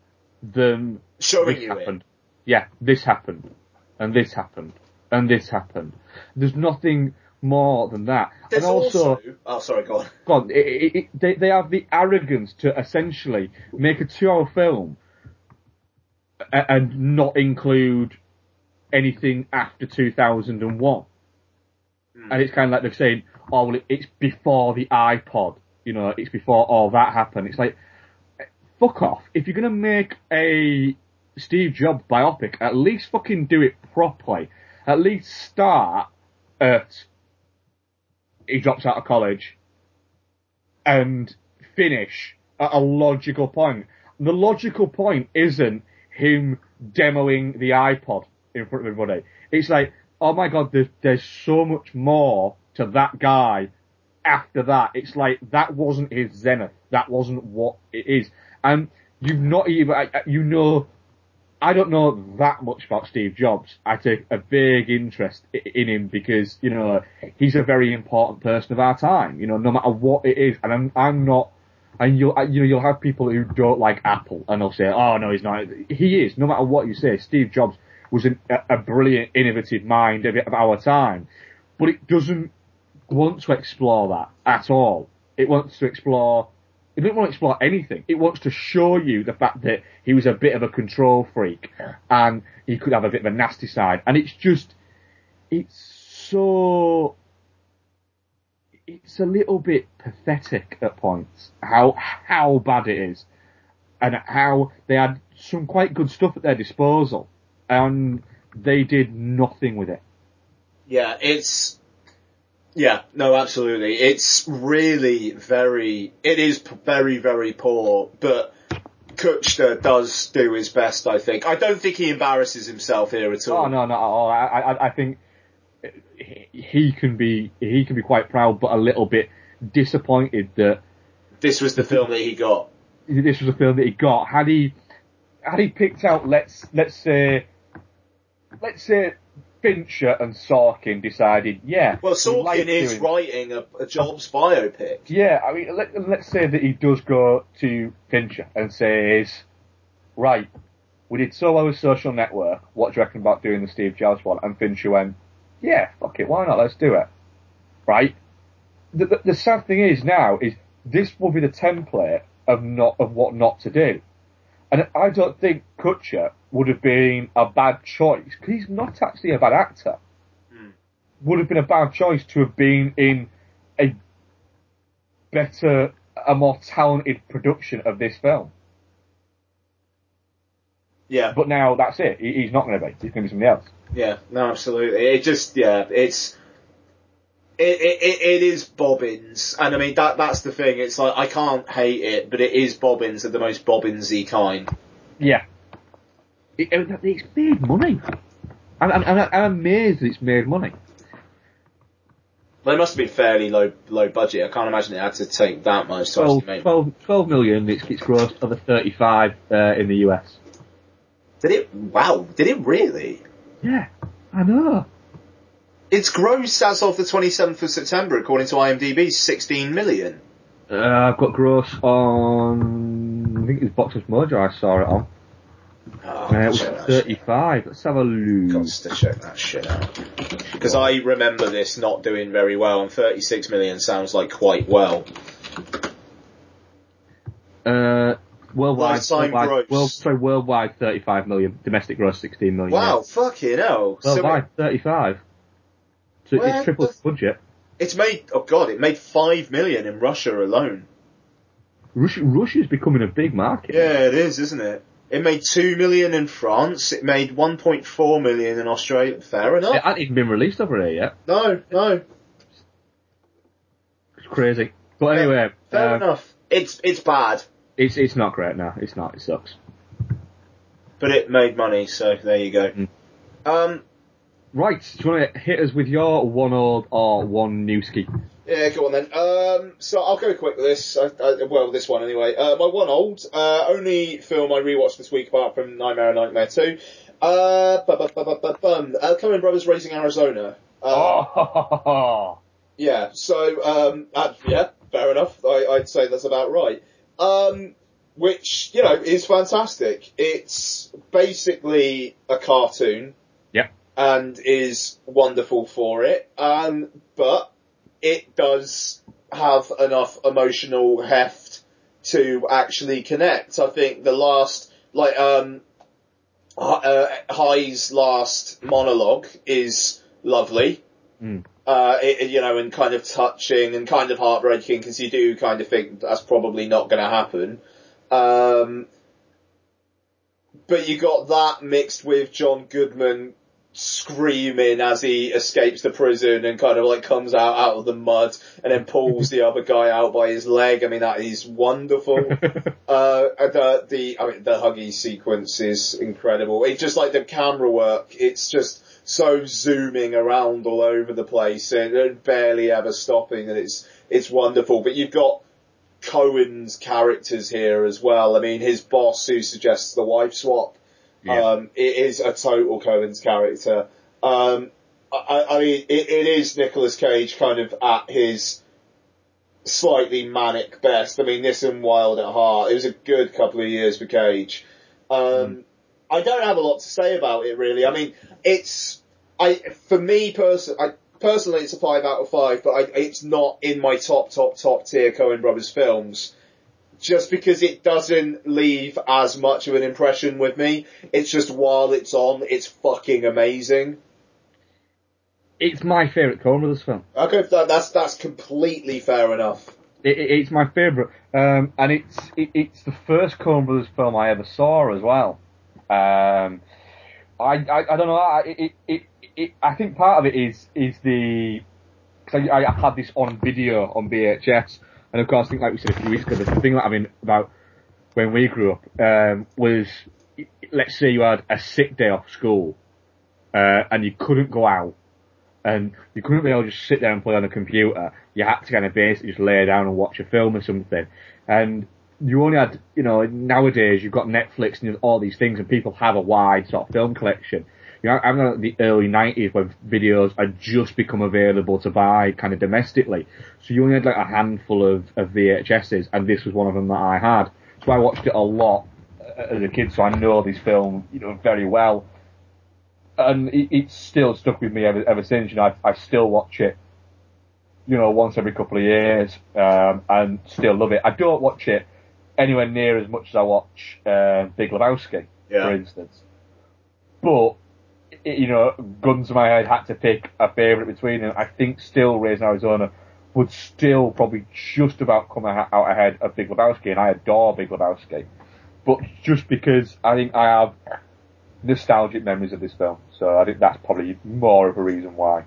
than Showing you it. happened. Yeah, this happened, and this happened, and this happened. There's nothing more than that. There's and also, also, oh sorry, go on. God, it, it, it, they, they have the arrogance to essentially make a two-hour film a- and not include anything after 2001. Hmm. And it's kind of like they're saying, oh, well, it's before the iPod. You know, it's before all that happened. It's like, fuck off. If you're gonna make a Steve Jobs biopic, at least fucking do it properly. At least start at he drops out of college and finish at a logical point. The logical point isn't him demoing the iPod in front of everybody. It's like, oh my god, there's, there's so much more to that guy after that. It's like, that wasn't his zenith. That wasn't what it is. And you've not even, you know, I don't know that much about Steve Jobs. I take a big interest in him because, you know, he's a very important person of our time, you know, no matter what it is. And I'm, I'm not, and you'll, you know, you'll have people who don't like Apple and they'll say, oh no, he's not. He is, no matter what you say. Steve Jobs was an, a, brilliant, innovative mind of our time. But it doesn't want to explore that at all. It wants to explore, it doesn't want to explore anything. It wants to show you the fact that he was a bit of a control freak and he could have a bit of a nasty side. And it's just, it's so, it's a little bit pathetic at points how, how bad it is and how they had some quite good stuff at their disposal and they did nothing with it. Yeah, it's yeah, no, absolutely. It's really very, it is very, very poor, but Kutcher does do his best, I think. I don't think he embarrasses himself here at all. Oh no, not at all. I, I, I think he- he can be he can be quite proud, but a little bit disappointed that This was the film that he got. this was the film that he got. Had he had he picked out let's let's say let's say Fincher and Sorkin decided, yeah, Well, we like Sorkin is doing- writing a, a Jobs biopic. Yeah, I mean, let, let's say that he does go to Fincher and says, right, we did so well with Social Network, what do you reckon about doing the Steve Jobs one? And Fincher went, yeah, fuck it, why not, let's do it. Right? The, the, the sad thing is now, is this will be the template of not, of what not to do. And I don't think Kutcher would have been a bad choice, because he's not actually a bad actor. Hmm. Would have been a bad choice to have been in a better, a more talented production of this film. Yeah. But now that's it. He, he's not going to be. He's going to be somebody else. Yeah, no, absolutely. It just, yeah, it's, it, it, it, it is Bobbins, and I mean, that, that's the thing, it's like, I can't hate it, but it is Bobbins of the most Bobbinsy kind. Yeah. It, it- it's made money. I'm, I'm, I'm amazed that it's made money. Well, it must have been fairly low, low budget, I can't imagine it had to take that much to 12, actually make 12, 12 million, it's, it's grossed over 35 uh, in the US. Did it, wow, did it really? Yeah, I know. It's gross as of the 27th of September, according to IMDb, 16 million. Uh, I've got gross on, I think it was Box Office Mojo I saw it on. Oh, Uh, it was check that 35. Let's have a look. Got to check that shit out. Because I remember this not doing very well, and 36 million sounds like quite well. Uh, worldwide, Lifetime worldwide, gross. world, sorry, worldwide 35 million. Domestic gross 16 million. Wow, fucking hell. Yeah. So Worldwide 35. So it's triple the- the budget. it's made, oh god, it made 5 million in Russia alone. Russia, Russia's becoming a big market. Yeah, it is, isn't it? It made 2 million in France, it made 1.4 million in Australia. Fair enough. It hasn't even been released over here yet. No, no. It's crazy. But anyway, Fair uh, enough. It's, it's bad, it's it's not great now. It's not. It sucks. but it made money, so there you go. Mm. Um, Right, do you want to hit us with your one old or one new ski? Yeah, go on then. Um, so I'll go quick with this. I, I, well, this one anyway. Uh, my one old, uh, only film I rewatched this week apart from Nightmare and Nightmare 2. Uh, bu- bu- bu- bu- bu- bum. uh Coen Brothers Raising Arizona. Uh, Oh, Yeah, so, um, uh, yeah, fair enough. I, I'd say that's about right. Um, which, you know, is fantastic. It's basically a cartoon yeah. and is wonderful for it. Um, but it does have enough emotional heft to actually connect. I think the last, like, um, uh, Hi's last monologue is lovely. Mm. Uh, it, you know, and kind of touching and kind of heartbreaking because you do kind of think that's probably not going to happen. Um, but you got that mixed with John Goodman screaming as he escapes the prison and kind of like comes out out of the mud and then pulls the other guy out by his leg. I mean, that is wonderful. uh, the, the, I mean, the Huggy sequence is incredible. It's just like the camera work. It's just so zooming around all over the place and, and barely ever stopping and it's, it's wonderful. But you've got Coen's characters here as well. I mean, his boss who suggests the wife swap, um, it is a total Coen's character. Um, I, I mean, it, it is Nicolas Cage kind of at his slightly manic best. I mean, this and Wild at Heart. It was a good couple of years for Cage. Um, I don't have a lot to say about it really. I mean, it's, I, for me person, I, personally it's a five out of five, but I, it's not in my top, top, top tier Coen Brothers films. Just because it doesn't leave as much of an impression with me. It's just while it's on, it's fucking amazing. It's my favourite Coen Brothers film. Okay, that, that's, that's completely fair enough. It, it, it's my favourite, um, and it's it, it's the first Coen Brothers film I ever saw as well. Um, I, I I don't know. I, it, it, it, I think part of it is is the because I, I had this on video on VHS, and of course, I think like we said a few weeks ago, the thing that I mean about when we grew up um, was, let's say you had a sick day off school, uh, and you couldn't go out, and you couldn't be able to just sit there and play on a computer. You had to kind of basically just lay down and watch a film or something, and you only had, you know, nowadays you've got Netflix and all these things, and people have a wide sort of film collection. You know, I'm in the early 90s when videos had just become available to buy kind of domestically. So you only had like a handful of, of VHSs, and this was one of them that I had. So I watched it a lot uh, as a kid, so I know this film, you know, very well. And it, it's still stuck with me ever, ever since, you know, I, I still watch it, you know, once every couple of years, um, and still love it. I don't watch it anywhere near as much as I watch, uh, Big Lebowski, Yeah. for instance. But, you know, guns to my head had to pick a favourite between them. I think still Raising Arizona would still probably just about come out ahead of Big Lebowski, and I adore Big Lebowski. But just because I think I have nostalgic memories of this film, so I think that's probably more of a reason why.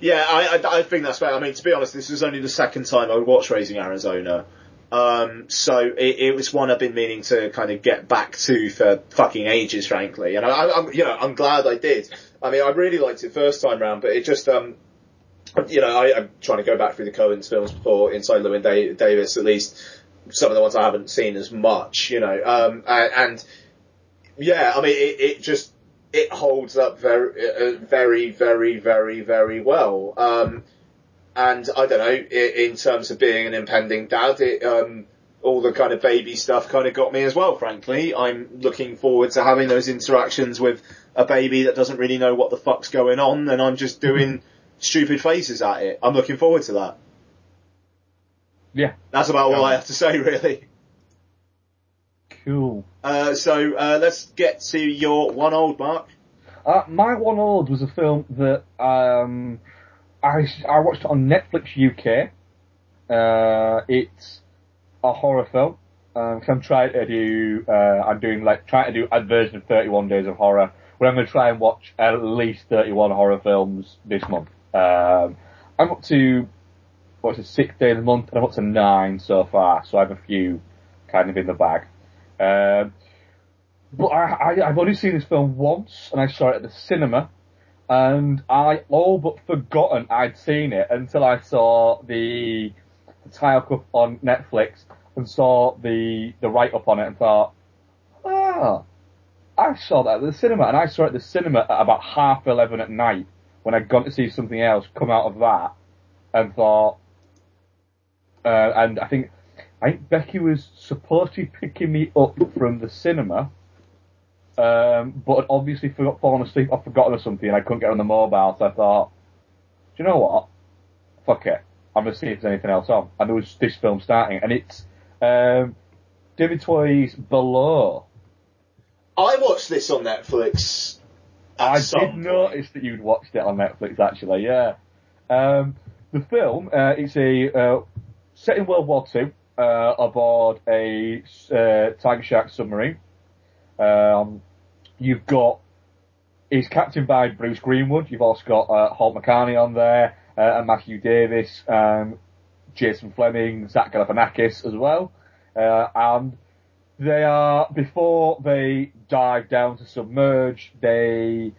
Yeah, I, I, I think that's fair. I mean, to be honest, this was only the second time I would watch Raising Arizona. Um, so it, it was one I've been meaning to kind of get back to for fucking ages, frankly. And I, I'm, you know, I'm glad I did. I mean, I really liked it first time round, but it just, um, you know, I, I'm trying to go back through the Coen's films before Inside Llewyn da- Davis, at least some of the ones I haven't seen as much, you know, um, and, and yeah, I mean, it, it just, it holds up very, uh, very, very, very, very well. Um, and I don't know, in terms of being an impending dad, it, um, all the kind of baby stuff kind of got me as well, frankly. I'm looking forward to having those interactions with a baby that doesn't really know what the fuck's going on and I'm just doing stupid faces at it. I'm looking forward to that. Yeah. That's about all I have to say, really. Cool. Uh, so, uh, let's get to your one old mark. Uh, My One Old was a film that um, I I watched it on Netflix UK. Uh, it's a horror film. Um, I'm trying to do, uh, I'm doing like trying to do a version of 31 Days of Horror, where I'm going to try and watch at least 31 horror films this month. Um, I'm up to what's the sixth day of the month, and I'm up to nine so far, so I have a few kind of in the bag. Um, but I, I, I've only seen this film once, and I saw it at the cinema, and I all but forgotten I'd seen it until I saw the, the tile cup on Netflix and saw the the write up on it and thought, ah, I saw that at the cinema, and I saw it at the cinema at about half eleven at night when I'd gone to see something else come out of that, and thought, uh, and I think I think Becky was supposed to be picking me up from the cinema, um, but obviously forgot fallen asleep or forgotten or something, and I couldn't get on the mobile. So I thought, do you know what? Fuck it. I'm gonna see if there's anything else on. And there was this film starting, and it's um, David Twohy's Below. I watched this on Netflix. I did notice that you'd watched it on Netflix, actually. Yeah. Um, the film uh, it's a uh, set in World War Two uh, aboard a uh, Tiger Shark submarine. Um, you've got it's captained by Bruce Greenwood. You've also got uh, Holt McCallany on there, uh, and Matthew Davis, um, Jason Flemyng, Zach Galifianakis as well, uh, and they are before they dive down to submerge. They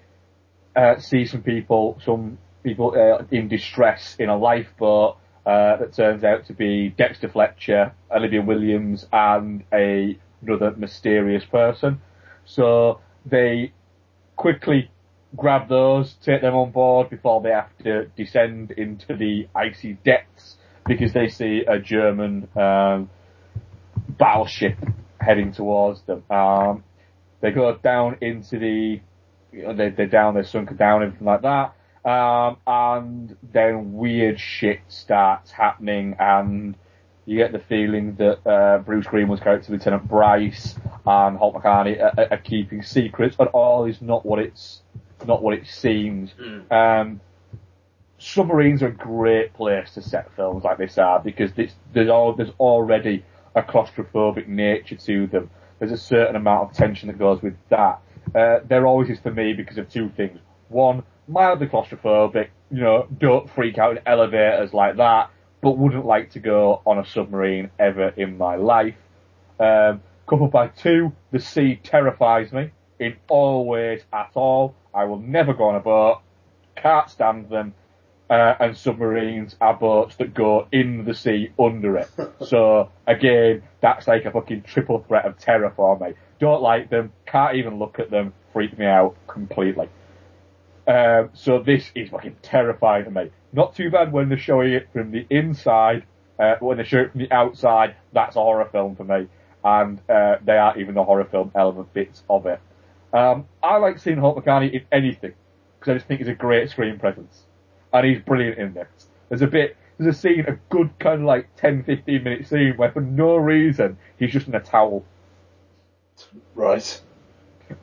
uh, see some people, some people uh, in distress in a lifeboat uh, that turns out to be Dexter Fletcher, Olivia Williams, and a another mysterious person. So they quickly grab those, take them on board before they have to descend into the icy depths because they see a German um, battleship heading towards them. Um, they go down into the, you know, they, they're down, they're sunken down, everything like that. Um, and then weird shit starts happening and you get the feeling that, uh, Bruce Greenwood's character, Lieutenant Bryce, and Holt McCallany are, are- keeping secrets, but all is not what it's, not what it seems. Um, submarines are a great place to set films like this are because there's all, there's already a claustrophobic nature to them. There's a certain amount of tension that goes with that. Uh, there always is for me because of two things. One, mildly claustrophobic, you know, don't freak out in elevators like that, but wouldn't like to go on a submarine ever in my life. Um, coupled by two, the sea terrifies me in all ways at all. I will never go on a boat, can't stand them, uh, and submarines are boats that go in the sea under it. so again, that's like a fucking triple threat of terror for me. Don't like them, can't even look at them, freak me out completely. Um, so this is fucking terrifying to me. Not too bad when they're showing it from the inside, uh, but when they show it from the outside, that's a horror film for me. And uh, they are even the horror film element bits of it. Um, I like seeing Holt McCallany in anything because I just think he's a great screen presence, and he's brilliant in this. There's a bit, there's a scene, a good kind of like 10, 15 minute scene where for no reason he's just in a towel. Right.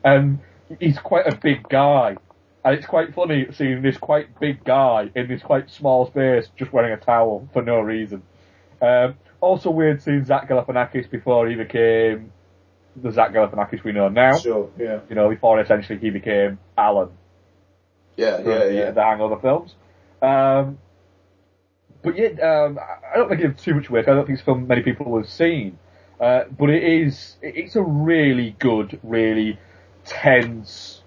And he's quite a big guy. And it's quite funny seeing this quite big guy in this quite small space just wearing a towel for no reason. Um, also weird seeing Zach Galifianakis before he became the Zach Galifianakis we know now. Sure, yeah. You know, before essentially he became Alan Yeah, yeah, the, yeah. the Hangover films. Um, but yeah, um, I don't think it's too much work. I don't think it's a film many people have seen. Uh, but it is, it's a really good, really tense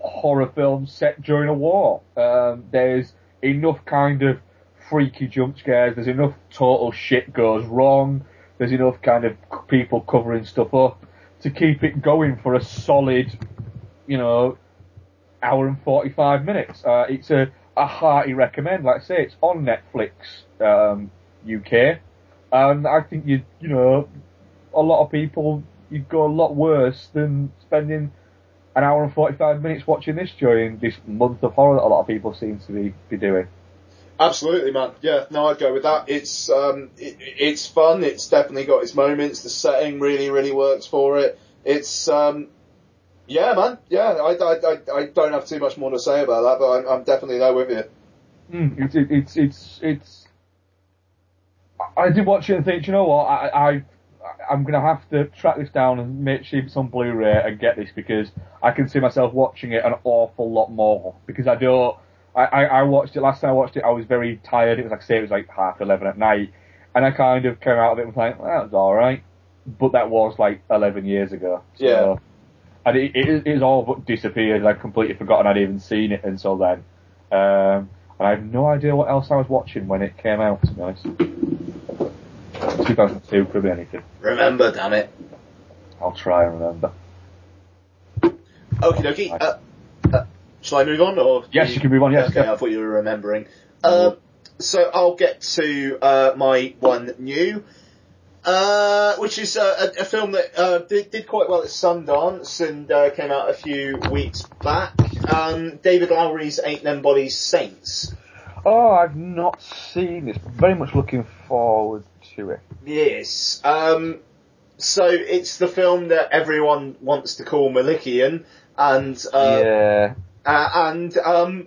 horror film set during a war. Um, there's enough kind of freaky jump scares. There's enough total shit goes wrong. There's enough kind of people covering stuff up to keep it going for a solid, you know, hour and 45 minutes. Uh, it's a, a hearty recommend. Like I say, it's on Netflix, um, UK. And I think you, you know, a lot of people, you'd go a lot worse than spending an hour and 45 minutes watching this during this month of horror that a lot of people seem to be, be doing. Absolutely, man. Yeah, no, I'd go with that. It's um, it, it's fun. It's definitely got its moments. The setting really, really works for it. It's um, yeah, man. Yeah, I, I, I, I don't have too much more to say about that, but I'm, I'm definitely there with you. Mm, it's, it, it's, it's, it's, I- I did watch it and think, you know what, I, I, I'm gonna have to track this down and make sure it's on Blu-ray and get this because I can see myself watching it an awful lot more because I don't, I, I, I watched it, last time I watched it I was very tired, it was like, say it was like half eleven at night and I kind of came out of it and was like, well, that was alright. But that was like 11 years ago. So, Yeah. And it, it, it's all but disappeared. I'd completely forgotten I'd even seen it until then. Um, and I have no idea what else I was watching when it came out, to be honest. 2002 could be anything. Remember, damn it. I'll try and remember. Okie dokie. Uh, uh, shall I move on, or Yes, you can move on, yes, Okay, yeah. I thought you were remembering. Um, so I'll get to uh, my one new, uh, which is uh, a, a film that uh, did, did quite well at Sundance and uh, came out a few weeks back. Um, David Lowery's Ain't Them Bodies Saints. Oh, I've not seen this. Very much looking forward to it. Yes. Um, so it's the film that everyone wants to call Malickian, and uh, yeah. uh, and um,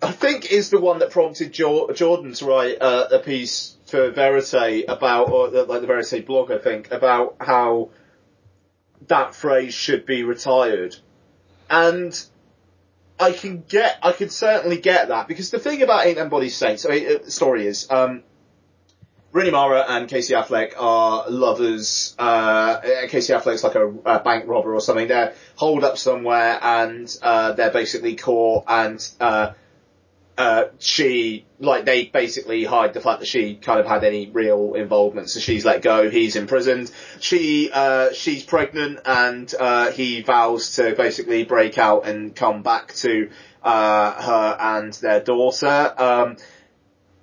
I think is the one that prompted jo- Jordan to write uh, a piece for Verite about, or the, like the Verite blog, I think, about how that phrase should be retired, and I can get, I can certainly get that because the thing about Ain't Bodies Saints, I mean, uh, the story is, um, Rooney Mara and Casey Affleck are lovers. Uh, Casey Affleck's like a, a bank robber or something. They're holed up somewhere and uh, they're basically caught and uh, uh, she, like, they basically hide the fact that she kind of had any real involvement. So she's let go. He's imprisoned. She, uh, she's pregnant and uh, he vows to basically break out and come back to uh, her and their daughter. Um,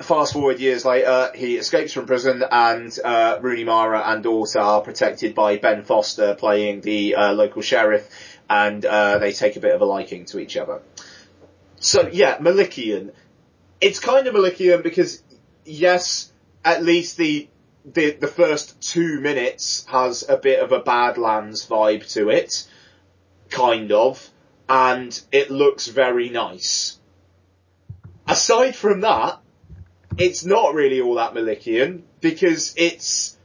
fast forward years later, he escapes from prison and uh, Rooney Mara and daughter are protected by Ben Foster playing the uh, local sheriff and uh, they take a bit of a liking to each other. So yeah, Malickian. It's kind of Malickian because yes, at least the the the first two minutes has a bit of a Badlands vibe to it, kind of, and it looks very nice. Aside from that, it's not really all that Malickian because it's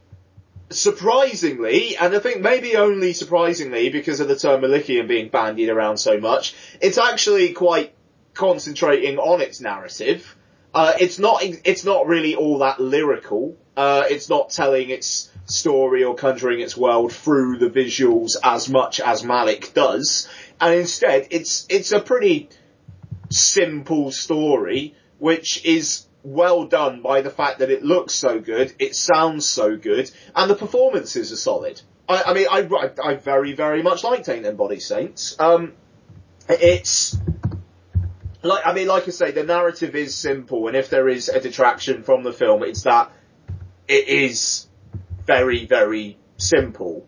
surprisingly, and I think maybe only surprisingly because of the term Malickian being bandied around so much, it's actually quite concentrating on its narrative. Uh, it's not, it's not really all that lyrical. Uh, it's not telling its story or conjuring its world through the visuals as much as Malick does. And instead, it's, it's a pretty simple story, which is well done by the fact that it looks so good, it sounds so good, and the performances are solid. I, I mean, I, I, very, very much liked Ain't Them Body Saints. Um, it's, like, I mean, like I say, the narrative is simple, and if there is a detraction from the film, it's that it is very, very simple.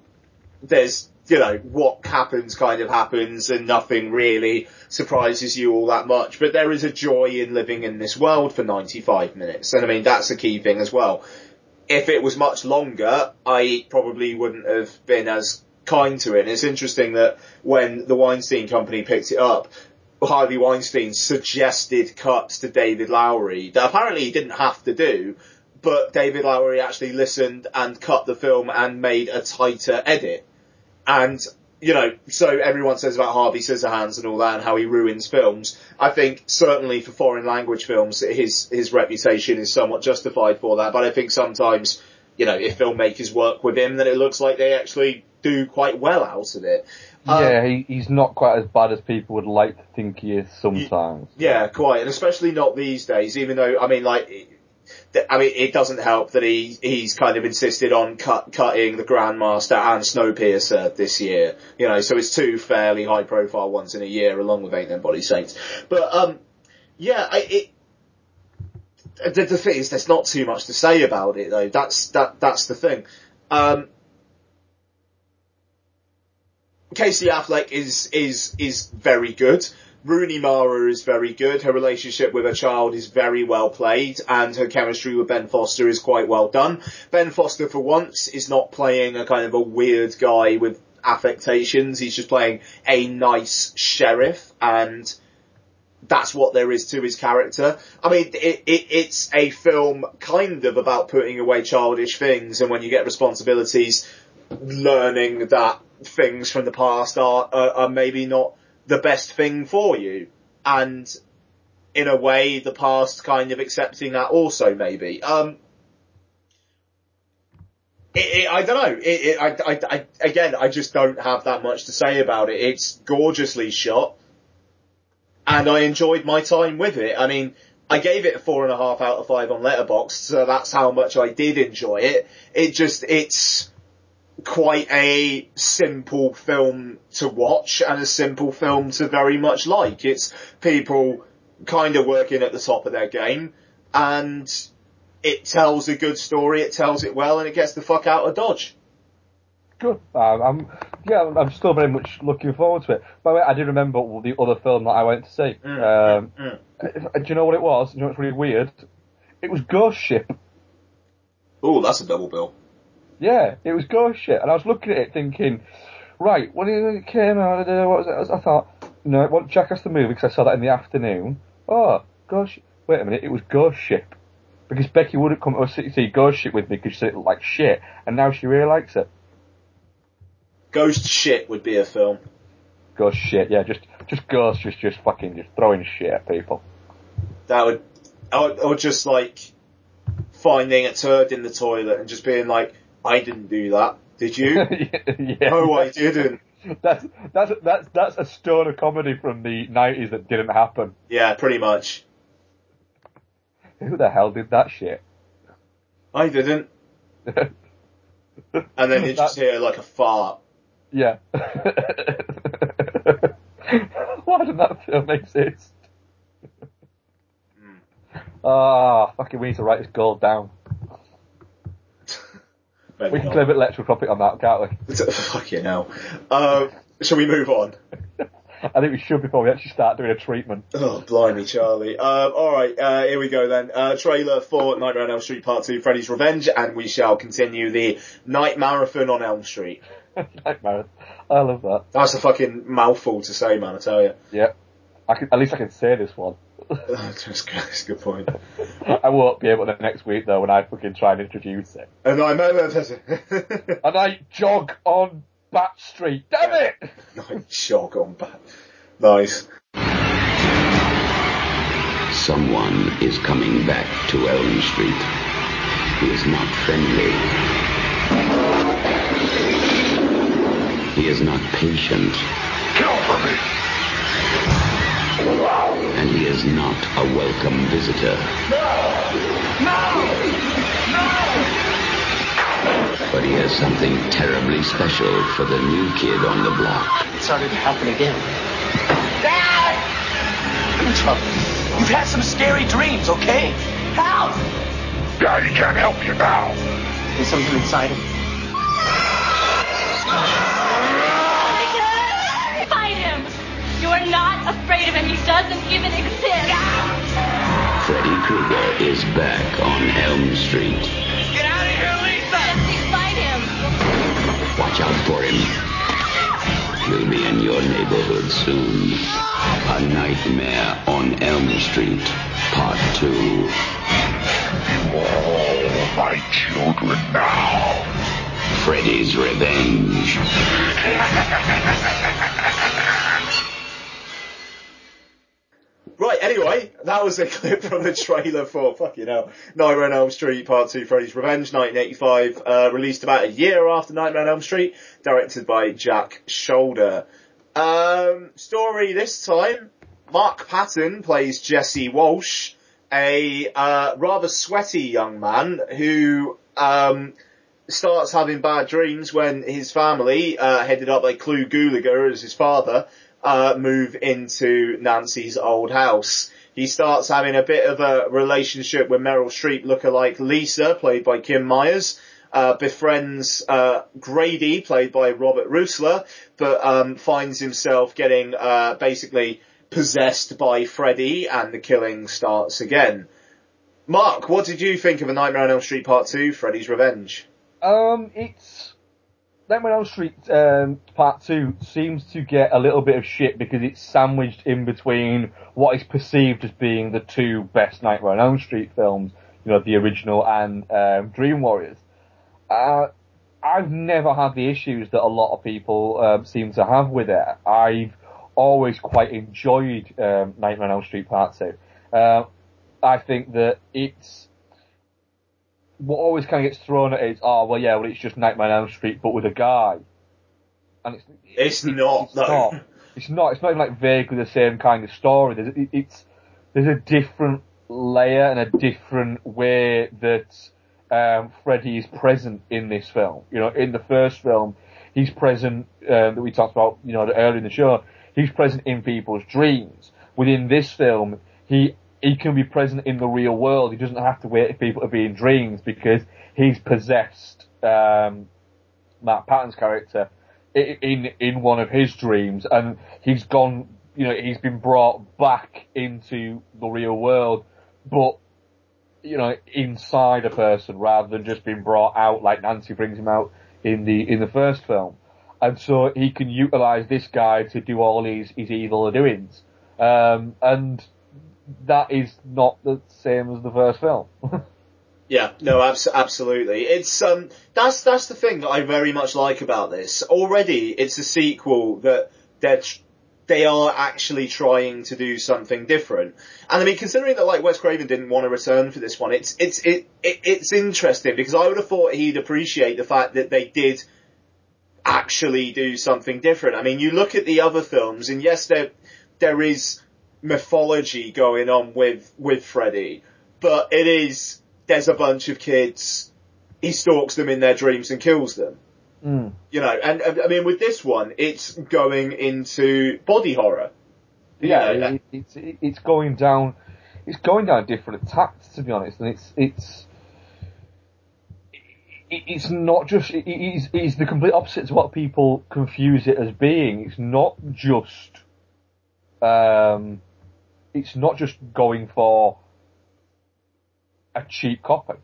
There's, you know, what happens kind of happens, and nothing really surprises you all that much, but there is a joy in living in this world for 95 minutes, and I mean, that's a key thing as well. If it was much longer, I probably wouldn't have been as kind to it. And it's interesting that when the Weinstein company picked it up, Harvey Weinstein suggested cuts to David Lowery that apparently he didn't have to do, but David Lowery actually listened and cut the film and made a tighter edit. And, you know, so everyone says about Harvey Scissorhands and all that and how he ruins films. I think certainly for foreign language films, his, his reputation is somewhat justified for that, but I think sometimes, you know, if filmmakers work with him, then it looks like they actually do quite well out of it. Um, yeah, he, he's not quite as bad as people would like to think he is sometimes. Yeah, quite, and especially not these days. Even though, I mean, like, I mean, it doesn't help that he he's kind of insisted on cut, cutting the Grandmaster and Snowpiercer this year. You know, so it's two fairly high profile ones in a year, along with Ain't Them Body Saints. But um, yeah, I, it. The, the thing is, there's not too much to say about it though. That's that that's the thing. Um, Casey Affleck is is is very good. Rooney Mara is very good. Her relationship with her child is very well played, and her chemistry with Ben Foster is quite well done. Ben Foster, for once, is not playing a kind of a weird guy with affectations. He's just playing a nice sheriff, and that's what there is to his character. I mean, it, it, it's a film kind of about putting away childish things, and when you get responsibilities, learning that things from the past are, are, are maybe not the best thing for you. And in a way, the past kind of accepting that also maybe. Um, it, it, I don't know. It, I, I, I, again, I just don't have that much to say about it. It's gorgeously shot, and I enjoyed my time with it. I mean, I gave it a four and a half out of five on Letterboxd, so that's how much I did enjoy it. It just, it's quite a simple film to watch and a simple film to very much like. It's people kind of working at the top of their game and it tells a good story, it tells it well and it gets the fuck out of Dodge. Good. Um, I'm, yeah, I'm still very much looking forward to it. By the way, I do remember the other film that I went to see. Mm, um, Do you know what it was? Do you know what's really weird? It was Ghost Ship. Oh, that's a double bill. Yeah, it was ghost shit. And I was looking at it thinking, right, when it came out, what was it? I thought, no, it wasn't Jackass the movie because I saw that in the afternoon. Oh, ghost ship. Wait a minute, it was Ghost Ship. Because Becky wouldn't come to see, see Ghost Ship with me because she said it looked like shit, and now she really likes it. Ghost shit would be a film. Ghost shit, yeah, just, just ghosts, just, just fucking, just throwing shit at people. That would, or, or just like finding a turd in the toilet and just being like, I didn't do that. Did you? yeah. No, I didn't. That's, that's, that's, that's a stoner comedy from the 90s that didn't happen. Yeah, pretty much. Who the hell did that shit? I didn't. And then you just hear like a fart. Yeah. Why didn't that film exist? Ah, fucking, we need to write this goal down. We can claim electrical topic on that, can't we? Fucking hell. Um, shall we move on? I think we should before we actually start doing a treatment. Oh, blimey, Charlie. Um, alright, uh, here we go then. Uh, trailer for Nightmare on Elm Street Part 2, Freddy's Revenge, and we shall continue the Night Marathon on Elm Street. Nightmare. I love that. That's a fucking mouthful to say, man, I tell you. Yeah. I can, at least I can say this one. That's, a good point. I won't be able to next week though when I fucking try and introduce oh, it. And I and I jog on Bat Street. Damn it! Night jog on back. Nice. Someone is coming back to Elm Street. He is not friendly. He is not patient. And he is not a welcome visitor. No! No! No! But he has something terribly special for the new kid on the block. It started to happen again. Dad! I'm in trouble. You've had some scary dreams, okay? Help! Daddy can't help you now. There's something inside him. Are not afraid of him. He doesn't even exist. Freddy Krueger is back on Elm Street. Get out of here, Lisa! Jesse, fight him! Watch out for him. He'll be in your neighborhood soon. A Nightmare on Elm Street, Part 2. Oh, my children now. Freddy's Revenge. Right, anyway, that was a clip from the trailer for, fucking hell, Nightmare on Elm Street Part 2 Freddy's Revenge, 1985, uh, released about a year after Nightmare on Elm Street, directed by Jack Sholder. Um, story this time, Mark Patton plays Jesse Walsh, a, uh, rather sweaty young man who, um, starts having bad dreams when his family, uh, headed up by Clu Gulager as his father, uh, move into Nancy's old house. He starts having a bit of a relationship with Meryl Streep lookalike Lisa, played by Kim Myers, uh, befriends, uh, Grady, played by Robert Rusler, but, um, finds himself getting, uh, basically possessed by Freddy and the killing starts again. Mark, what did you think of A Nightmare on Elm Street Part 2, Freddy's Revenge? Um, it's Nightmare on Elm Street um, Part Two seems to get a little bit of shit because it's sandwiched in between what is perceived as being the two best Nightmare on Elm Street films, you know, the original and um, Dream Warriors. Uh, I've never had the issues that a lot of people um, seem to have with it. I've always quite enjoyed um, Nightmare on Elm Street Part Two. Uh, I think that it's what always kind of gets thrown at it is, oh well, yeah, well, it's just Nightmare on Elm Street, but with a guy, and it's It's not, it's though. not. It's not. It's not even like vaguely the same kind of story. There's it, it's there's a different layer and a different way that um, Freddy is present in this film. You know, in the first film, he's present um, that we talked about. You know, earlier in the show, he's present in people's dreams. Within this film, he he can be present in the real world. He doesn't have to wait for people to be in dreams because he's possessed um, Matt Patton's character in in one of his dreams, and he's gone. You know, he's been brought back into the real world, but you know, inside a person rather than just being brought out like Nancy brings him out in the in the first film. And so he can utilize this guy to do all his, his evil doings. Um, and that is not the same as the first film. Yeah, no, abs- absolutely. It's um, that's that's the thing that I very much like about this. Already, it's a sequel that they're tr- they are actually trying to do something different. And I mean, considering that like Wes Craven didn't want to return for this one, it's it's it, it it's interesting because I would have thought he'd appreciate the fact that they did actually do something different. I mean, you look at the other films, and yes, there there is mythology going on with with Freddy, but it is there's a bunch of kids, he stalks them in their dreams and kills them. Mm. You know, and I mean with this one, it's going into body horror. Yeah, You know, it, it's it's going down, it's going down different attacks to be honest, and it's it's it's not just it is it's the complete opposite to what people confuse it as being. It's not just um, it's not just going for a cheap copy.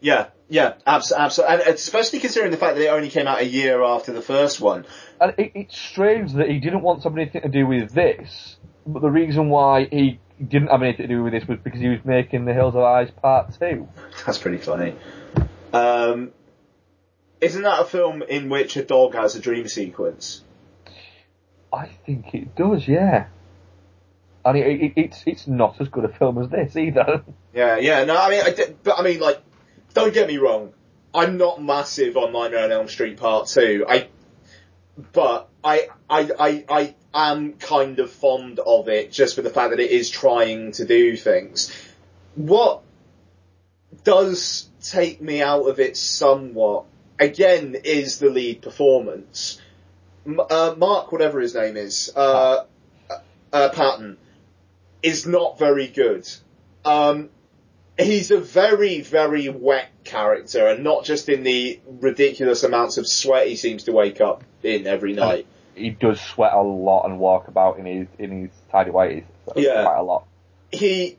Yeah, yeah, absolutely, and especially considering the fact that it only came out a year after the first one. And it, it's strange that he didn't want something to do with this, but the reason why he didn't have anything to do with this was because he was making The Hills Have Eyes Part 2. That's pretty funny. Um, isn't that a film in which a dog has a dream sequence? I think it does, yeah. And it, it, it's it's not as good a film as this either. Yeah, yeah. No, I mean, I did, but I mean, like, don't get me wrong. I'm not massive on Nightmare on Elm Street Part Two. I, but I, I, I, I am kind of fond of it just for the fact that it is trying to do things. What does take me out of it somewhat, again, is the lead performance. Uh, Mark, whatever his name is, uh, uh, Patton, is not very good. Um, he's a very, very wet character, and not just in the ridiculous amounts of sweat he seems to wake up in every night. He does sweat a lot and walk about in his in his tidy whities. So Yeah. Quite a lot. He,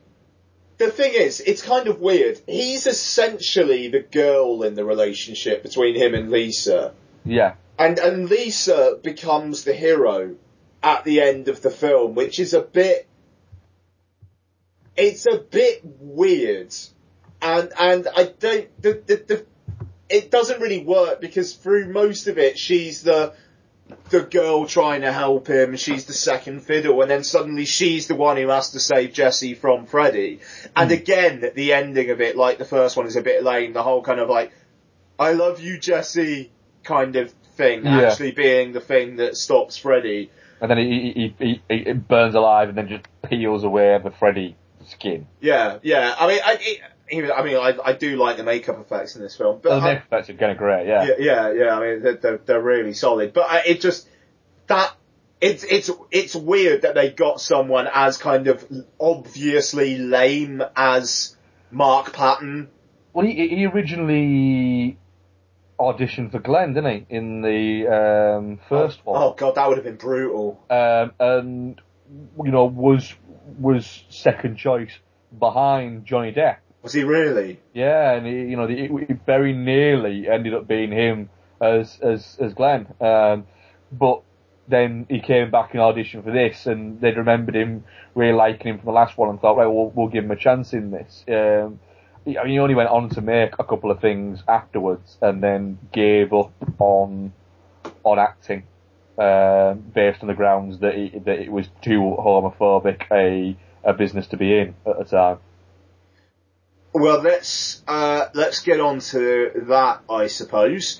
the thing is, it's kind of weird. He's essentially the girl in the relationship between him and Lisa. Yeah. And, and Lisa becomes the hero at the end of the film, which is a bit, it's a bit weird. And, and I don't, the, the, the, it doesn't really work because through most of it, she's the, the girl trying to help him, she's the second fiddle, and then suddenly she's the one who has to save Jesse from Freddy. And hmm. again, the ending of it, like the first one, is a bit lame. The whole kind of like, I love you, Jesse, kind of thing, Yeah. actually being the thing that stops Freddy. And then he, he, he, he burns alive and then just peels away the Freddy skin. Yeah, yeah. I mean, I, it, even- I mean, I, I do like the makeup effects in this film, but the makeup effects are kind of great, yeah. yeah, yeah, yeah. I mean, they're, they're, they're really solid. But I, it just that it's it's it's weird that they got someone as kind of obviously lame as Mark Patton. Well, he, he originally auditioned for Glenn, didn't he, in the um, first one? Oh god, that would have been brutal. um, and you know was was second choice behind Johnny Depp. Was he really? Yeah, and he, you know it, it very nearly ended up being him as as as Glenn, um, but then he came back and auditioned for this, and they'd remembered him, really liking him from the last one, and thought, right, we'll, we'll give him a chance in this. Um, he- I mean, he only went on to make a couple of things afterwards, and then gave up on on acting um, based on the grounds that he, that it was too homophobic a a business to be in at the time. Well, let's uh, let's get on to that, I suppose.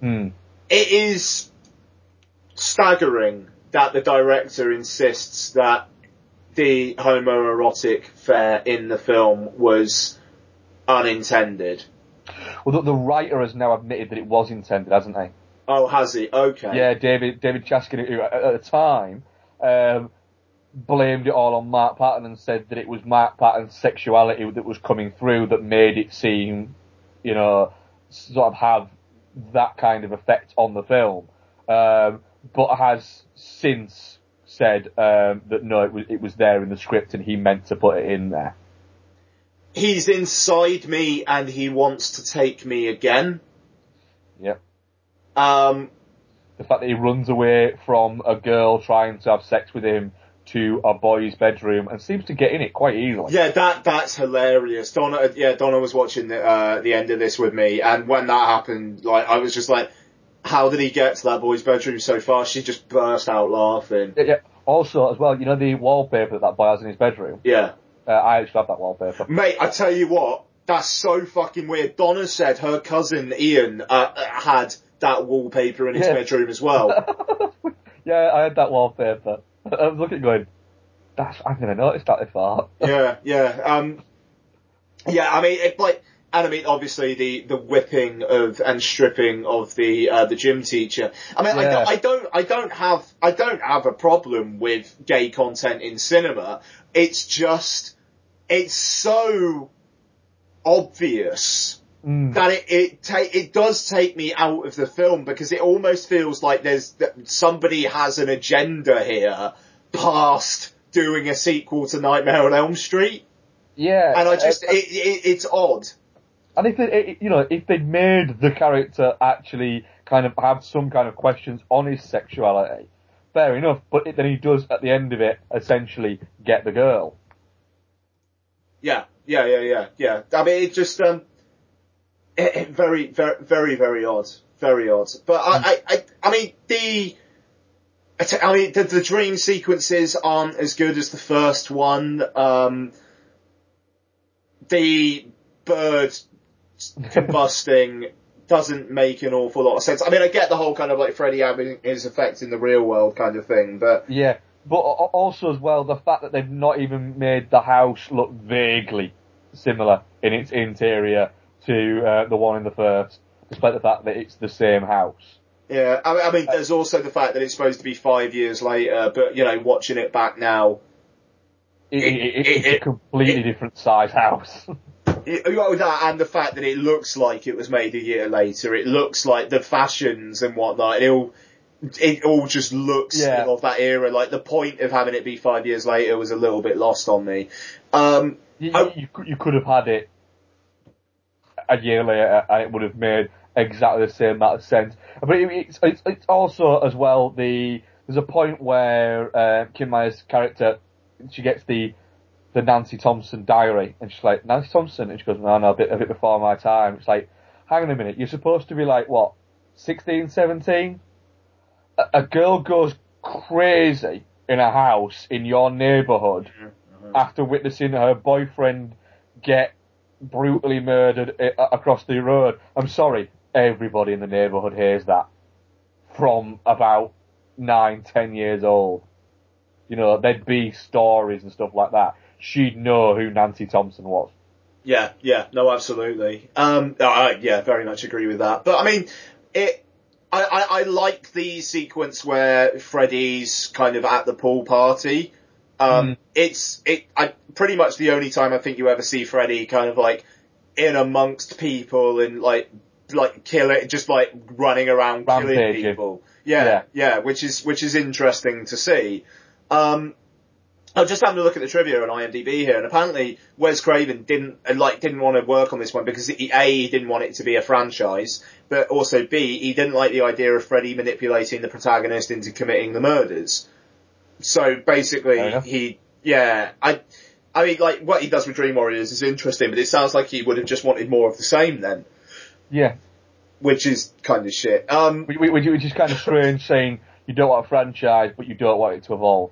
Hmm. It is staggering that the director insists that the homoerotic fare in the film was unintended. Well, the, the writer has now admitted that it was intended, hasn't he? Oh, has he? Okay. Yeah, David David Chaskin, who at at the time um, blamed it all on Mark Patton and said that it was Mark Patton's sexuality that was coming through that made it seem, you know, sort of have that kind of effect on the film. Um, but has since said um, that no, it was it was there in the script and he meant to put it in there. he's inside me and he wants to take me again. Yep. Um, The fact that he runs away from a girl trying to have sex with him to a boy's bedroom and seems to get in it quite easily. Yeah, that that's hilarious. Donna, yeah, Donna was watching the uh, the end of this with me, and when that happened, like I was just like, "How did he get to that boy's bedroom so fast?" She just burst out laughing. Yeah, yeah. Also, as well, you know the wallpaper that that boy has in his bedroom? Yeah, Uh, I actually have that wallpaper. mate, I tell you what, that's so fucking weird. Donna said her cousin Ian uh, uh, had that wallpaper in his Yeah. bedroom as well. Yeah, I had that wallpaper. I was looking going, that's, I've never noticed that before. yeah, yeah. Um, yeah, I mean, it, like, and I mean, obviously the, the whipping of and stripping of the uh, the gym teacher. I mean, I, Yeah. don't, I don't, I don't have, I don't have a problem with gay content in cinema. It's just, it's so obvious Mm. that it it ta- it does take me out of the film because it almost feels like there's that somebody has an agenda here past doing a sequel to Nightmare on Elm Street, Yeah. and I just uh, it, it it's odd. And if they, it- you know, if they'd made the character actually kind of have some kind of questions on his sexuality, fair enough. But it, then he does at the end of it essentially get the girl. Yeah, yeah, yeah, yeah, yeah. I mean, it just um, it, it very, very, very, very odd, very odd. But I, hmm. I, I, I mean the. I mean, the, the dream sequences aren't as good as the first one. Um, the bird combusting doesn't make an awful lot of sense. I mean, I get the whole kind of like Freddy having his effect in the real world kind of thing, but Yeah, but also as well the fact that they've not even made the house look vaguely similar in its interior to uh, the one in the first, despite the fact that it's the same house. Yeah, I mean, I mean, there's also the fact that it's supposed to be five years later, but you know, watching it back now, It, it, it's a completely different size house. it, well, that and the fact that it looks like it was made a year later, it looks like the fashions and whatnot, it all, it all just looks Yeah. of that era. Like the point of having it be five years later was a little bit lost on me. Um, you, you, could- you could have had it a year later and it would have made exactly the same amount of sense. But it, it's, it's, it's also as well the, there's a point where, uh, Kim Myers' character, she gets the, the Nancy Thompson diary and she's like, Nancy Thompson? And she goes, no, no, a bit, a bit before my time. It's like, hang on a minute, you're supposed to be like, what, 16, 17? A, a girl goes crazy in a house in your neighbourhood after witnessing her boyfriend get brutally murdered uh, across the road. I'm sorry, everybody in the neighbourhood hears that from about nine, ten years old. You know, there'd be stories and stuff like that. She'd know who Nancy Thompson was. Yeah, yeah, no, absolutely. Um, I, yeah, very much agree with that. But I mean, it. I, I, I like the sequence where Freddy's kind of at the pool party. Um, it's it. I pretty much the only time I think you ever see Freddy kind of like in amongst people and like like kill it, just like running around killing people. Yeah, Yeah. yeah, which is which is interesting to see. Um, I'm just having a look at the trivia on IMDb here, and apparently Wes Craven didn't uh, like didn't want to work on this one because he, a he didn't want it to be a franchise, but also b he didn't like the idea of Freddy manipulating the protagonist into committing the murders. So basically, he yeah I I mean like what he does with Dream Warriors is interesting, but it sounds like he would have just wanted more of the same then, Yeah. which is kind of shit. Um, Which, which, which is kind of strange saying you don't want a franchise, but you don't want it to evolve.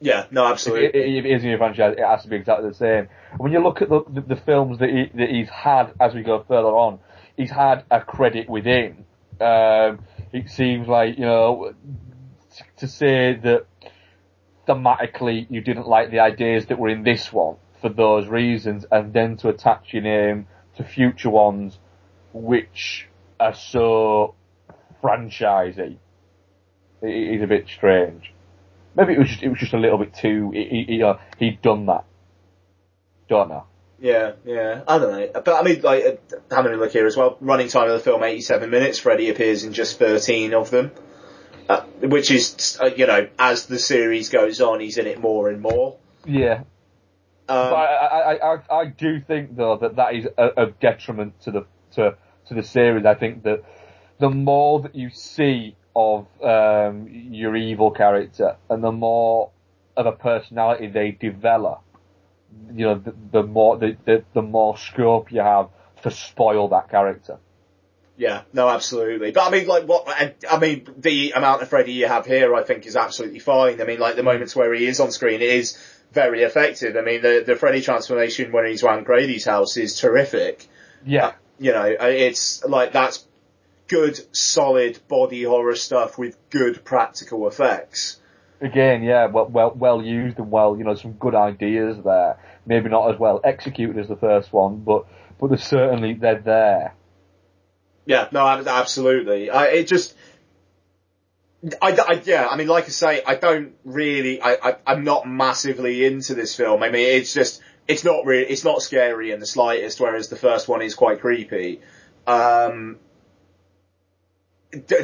yeah, no, If absolutely. it, if it is a franchise, it has to be exactly the same. When you look at the, the, the films that, he, that he's had as we go further on, he's had a credit within. Um, it seems like, you know, to say that thematically you didn't like the ideas that were in this one for those reasons, and then to attach your name to future ones which are so franchisey, i- is a bit strange. Maybe it was just, it was just a little bit too. He, he, uh, he'd done that. Don't know. Yeah, yeah, I don't know. But I mean, like, uh, having a look here as well, running time of the film 87 minutes, Freddy appears in just 13 of them. Uh, which is, uh, you know, as the series goes on, he's in it more and more. Yeah. Um, but I, I, I, I do think though that that is a, a detriment to the to to the series. I think that the more that you see of um, your evil character, and the more of a personality they develop, you know, the, the more the, the the more scope you have to spoil that character. Yeah, no, absolutely. But I mean, like, what, I, I mean, the amount of Freddy you have here, I think, is absolutely fine. I mean, like, the moments where he is on screen, it is very effective. I mean, the, the Freddy transformation when he's around Grady's house is terrific. Yeah. You know, uh, it's like, that's good, solid body horror stuff with good practical effects. Again, yeah, well, well, well used and well, you know, some good ideas there. Maybe not as well executed as the first one, but but they're certainly they're there. Yeah, no, absolutely. I, it just, I, I, yeah, I mean, like I say, I don't really, I, I, I'm not massively into this film. I mean, it's just, it's not really, it's not scary in the slightest, whereas the first one is quite creepy. Um,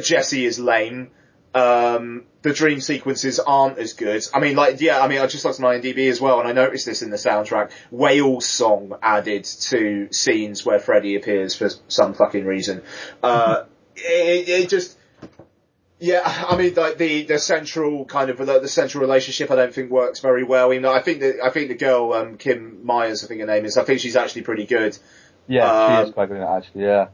Jesse is lame. Um, the dream sequences aren't as good. I mean, like, yeah, I mean, I just looked on IMDb as well, and I noticed this in the soundtrack. Whale's song added to scenes where Freddy appears for some fucking reason. Uh, it, it just, yeah, I mean, like the the central kind of the, the central relationship, I don't think works very well. You know, I think that I think the girl, um, Kim Myers, I think her name is. I think she's actually pretty good. Yeah, Um, she is quite good actually. Yeah.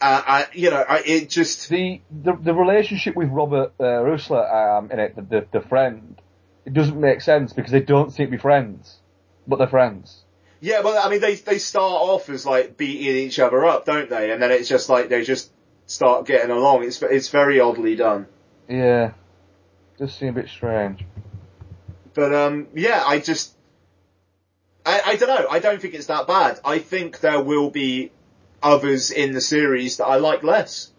Uh, I, you know, I, it just the the the relationship with Robert uh, Rusler um, in it, the, the the friend, it doesn't make sense because they don't seem to be friends, but they're friends. Yeah, well, I mean, they they start off as like beating each other up, don't they? And then it's just like they just start getting along. It's it's very oddly done. Yeah, does seem a bit strange. But um, yeah, I just I I don't know. I don't think it's that bad. I think there will be others in the series that I like less.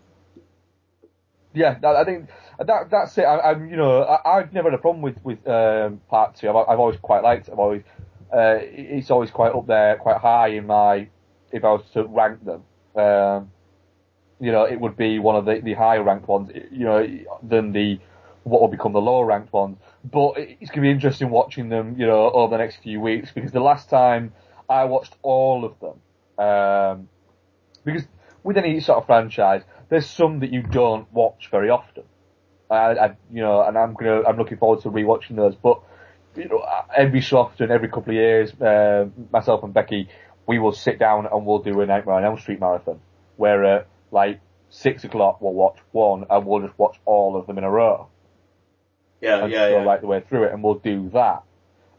Yeah, I think that that's it. I, I'm, you know, I, I've never had a problem with with um, part two. I've, I've always quite liked. it. I've always, uh, it's always quite up there, quite high in my. If I was to rank them, um, you know, it would be one of the, the higher ranked ones. You know, than the what will become the lower ranked ones. But it's going to be interesting watching them, you know, over the next few weeks because the last time I watched all of them, um, because with any sort of franchise, there's some that you don't watch very often. I, I you know, and I'm gonna, I'm looking forward to rewatching those. But you know, every so often, every couple of years, uh, myself and Becky, we will sit down and we'll do a Nightmare on Elm Street marathon, where at like six o'clock we'll watch one and we'll just watch all of them in a row Yeah, and yeah, go yeah. right the way through it, and we'll do that.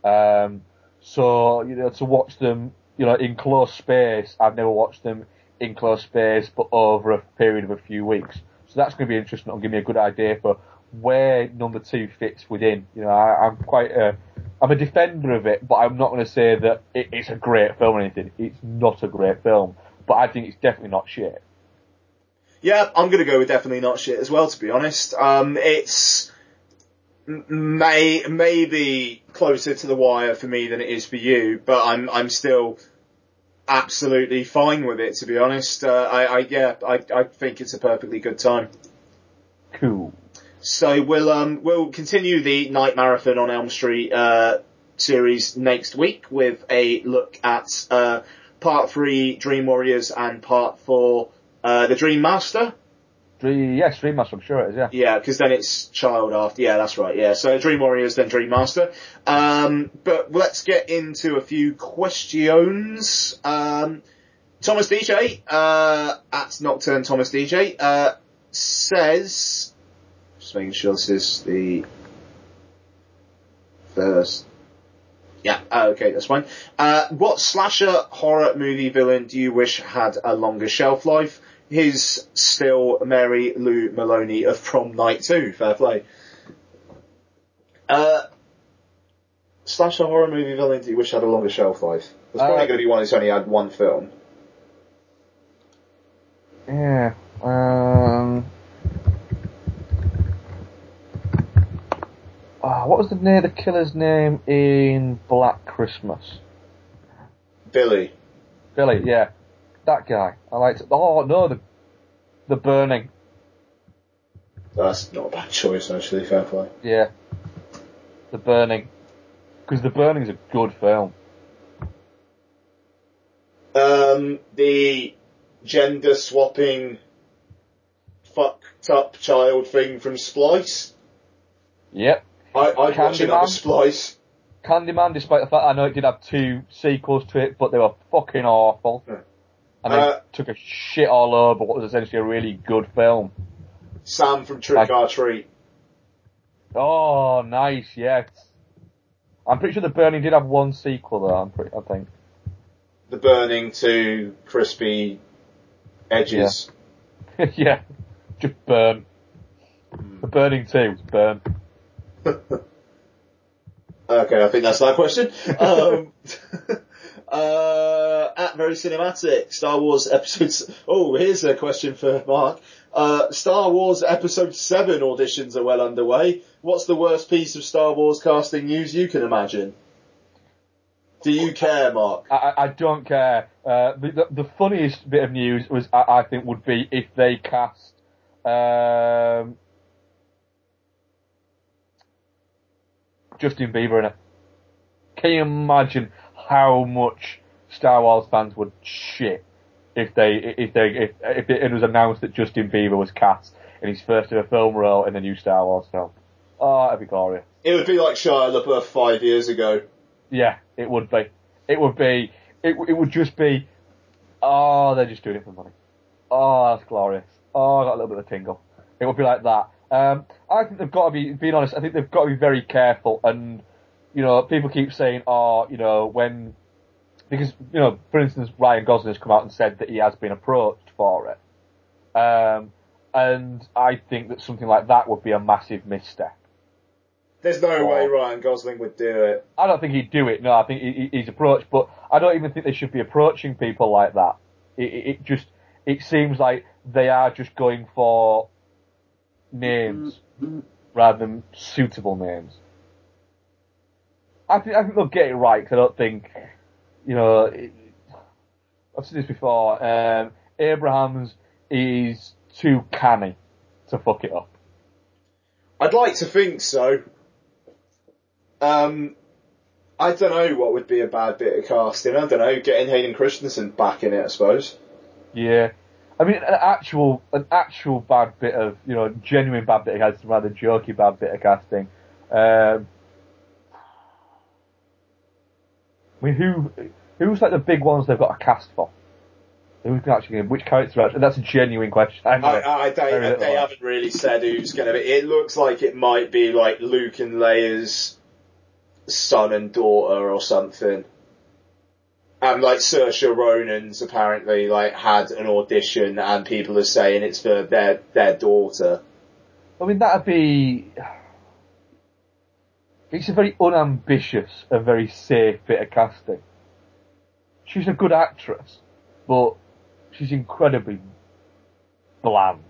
Um, so you know, to watch them, you know, in close space, I've never watched them in close space, but over a period of a few weeks. So that's going to be interesting. It'll give me a good idea for where number two fits within. You know, I, I'm quite a, I'm a defender of it, but I'm not going to say that it, it's a great film or anything. It's not a great film, but I think it's definitely not shit. Yeah, I'm gonna go with definitely not shit as well. To be honest, um, it's may maybe closer to the wire for me than it is for you, but I'm I'm still absolutely fine with it. To be honest, uh, I, I yeah, I I think it's a perfectly good time. Cool. So we'll um we'll continue the night marathon on Elm Street uh series next week with a look at uh part three Dream Warriors and part four uh the Dream Master. Dream, yes, Dream Master, I'm sure it is. Yeah. Yeah, because then it's Child after. Yeah, that's right. Yeah, so Dream Warriors, then Dream Master. Um, but let's get into a few questions. Um, Thomas DJ uh, at Nocturne Thomas DJ uh, says, just making sure this is the first. Yeah, uh, okay, that's fine. Uh, what slasher horror movie villain do you wish had a longer shelf life? His still Mary Lou Maloney of Prom Night 2, fair play. Uh, a horror movie villain do you wish had a longer shelf life? There's probably Uh, going to be one that's only had one film. Yeah. Um. ah, what was the name? The killer's name in Black Christmas. Billy. Billy. Yeah. That guy. I liked. It. Oh no, the the burning. That's not a bad choice, actually, fair play. Yeah. The burning. Because the burning's a good film. Um, the gender swapping fucked up child thing from Splice. Yep. I, I'd watch another Candyman. Splice. Candyman, despite the fact I know it did have two sequels to it, but they were fucking awful. And they Uh, took a shit all over what was essentially a really good film. Sam from Trick or Treat. Oh, nice, yes. I'm pretty sure The Burning did have one sequel though, I'm pretty, I think. The burning to crispy edges. yeah. Just burn. The Burning 2, burn. Okay, I think that's that question. Um, uh, at Very Cinematic, Star Wars episodes. Oh, here's a question for Mark. Uh, Star Wars Episode 7 auditions are well underway. What's the worst piece of Star Wars casting news you can imagine? Do you care, Mark? I, I- don't care. Uh, the, the, the funniest bit of news was, I, I think, would be if they cast, um, Justin Bieber in it. Can you imagine how much Star Wars fans would shit if they, if they, if, if it was announced that Justin Bieber was cast in his first ever film role in the new Star Wars film? Oh, that'd be glorious. It would be like Shia LaBeouf five years ago. Yeah, it would be. It would be. It, it would just be. Oh, they're just doing it for money. Oh, that's glorious. Oh, I got a little bit of a tingle. It would be like that. Um, I think they've got to be, being honest, I think they've got to be very careful and, you know, people keep saying, oh, you know, when, because, you know, for instance, Ryan Gosling has come out and said that he has been approached for it. Um, and I think that something like that would be a massive misstep. There's no way Ryan Gosling would do it. I don't think he'd do it. No, I think he, he- he's approached, but I don't even think they should be approaching people like that. It, it, it just it seems like they are just going for names rather than suitable names. I think I think they'll get it right. 'cause I don't think you know. It, I've seen this before. Um, Abrahams is too canny to fuck it up. I'd like to think so. Um, I don't know what would be a bad bit of casting. I don't know, getting Hayden Christensen back in it, I suppose. Yeah. I mean, an actual, an actual bad bit of, you know, genuine bad bit of casting, rather jokey bad bit of casting. Um, I mean, who, who's like the big ones they've got a cast for? Who's actually, which character actually? That's a genuine question. I. I, I, they, they haven't really said who's going to be. It looks like it might be like Luke and Leia's son and daughter or something. And like Saoirse Ronan's apparently like had an audition and people are saying it's for their their daughter. I mean, that'd be. It's a very unambitious and very safe bit of casting. She's a good actress, but she's incredibly bland.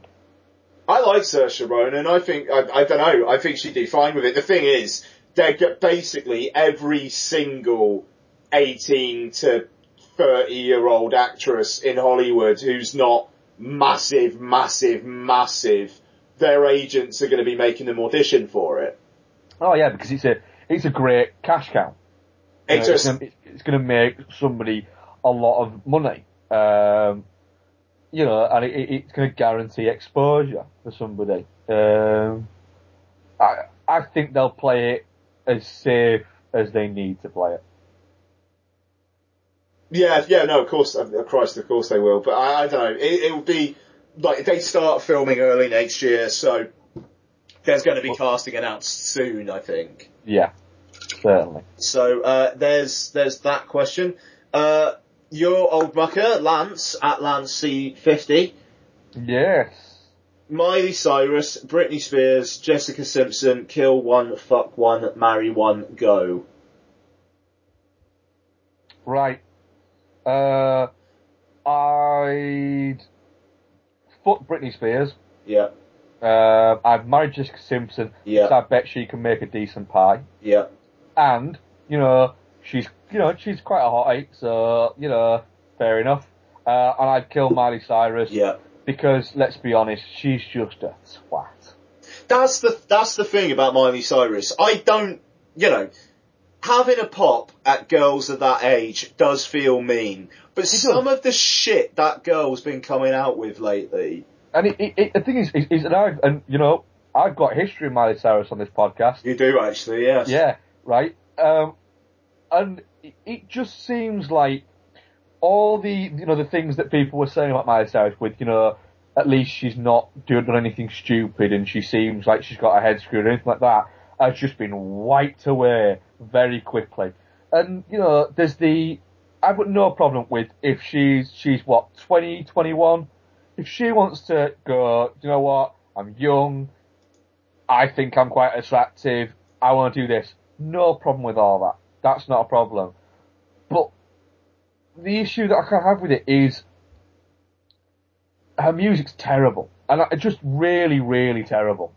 I like Saoirse Ronan. I think I, I don't know. I think she'd do fine with it. The thing is, they basically every single eighteen to thirty year old actress in Hollywood who's not massive, massive, massive. Their agents are going to be making them audition for it. Oh yeah, because it's a it's a great cash cow. You know, it's, it's gonna make somebody a lot of money. Um, you know, and it, it- it's gonna guarantee exposure for somebody. Um, I I think they'll play it as safe as they need to play it. Yeah, yeah, no, of course, of Christ, of course they will. But I, I don't know. It, it will be like they start filming early next year, so there's going to be casting announced soon. I think. Yeah, certainly. So uh, there's there's that question. Uh, your old mucker, Lance at Lance C fifty. Yes. Miley Cyrus, Britney Spears, Jessica Simpson, kill one, fuck one, marry one, go. Right. Uh, I'd fuck Britney Spears. Yeah. Uh, I've married Jessica Simpson. Yeah. because I bet she can make a decent pie. Yeah. And, you know, she's, you know, she's quite a hottie, so, you know, fair enough. Uh, and I'd kill Miley Cyrus. Yeah. Because, let's be honest, she's just a twat. That's the that's the thing about Miley Cyrus. I don't, you know, having a pop at girls of that age does feel mean. But some of the shit that girl's been coming out with lately. And it, it, the thing is, is, I've, and you know, I've got history of Miley Cyrus on this podcast. You do actually, yes. Yeah, right. Um, and it, it just seems like all the, you know, the things that people were saying about Miley Cyrus with, you know, at least she's not doing anything stupid and she seems like she's got her head screwed or anything like that, has just been wiped away very quickly. And, you know, there's the, I've got no problem with if she's, she's what, 20, 21? If she wants to go, do you know what, I'm young, I think I'm quite attractive, I want to do this. No problem with all that. That's not a problem. But the issue that I can have with it is her music's terrible. And I- just really, really terrible.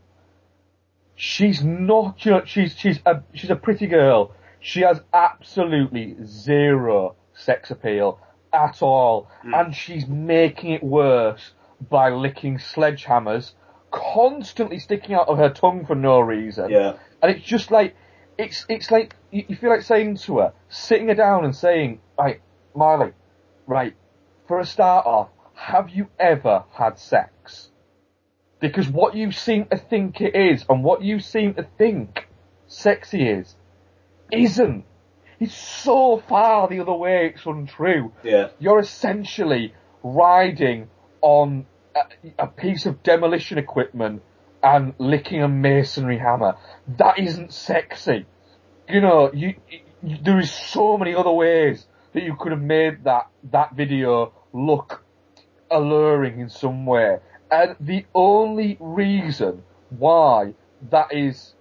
She's not, you know, she's, she's a, she's a pretty girl. She has absolutely zero sex appeal at all. Hmm. And she's making it worse by licking sledgehammers, constantly sticking out of her tongue for no reason. Yeah. And it's just like, it's, it's like, you, you feel like saying to her, sitting her down and saying, right, Miley, right, for a start off, have you ever had sex? Because what you seem to think it is, and what you seem to think sexy is, isn't. It's so far the other way, it's untrue. Yeah. You're essentially riding on a, a piece of demolition equipment and licking a masonry hammer. That isn't sexy. You know, you, you there is so many other ways that you could have made that, that video look alluring in some way. And the only reason why that is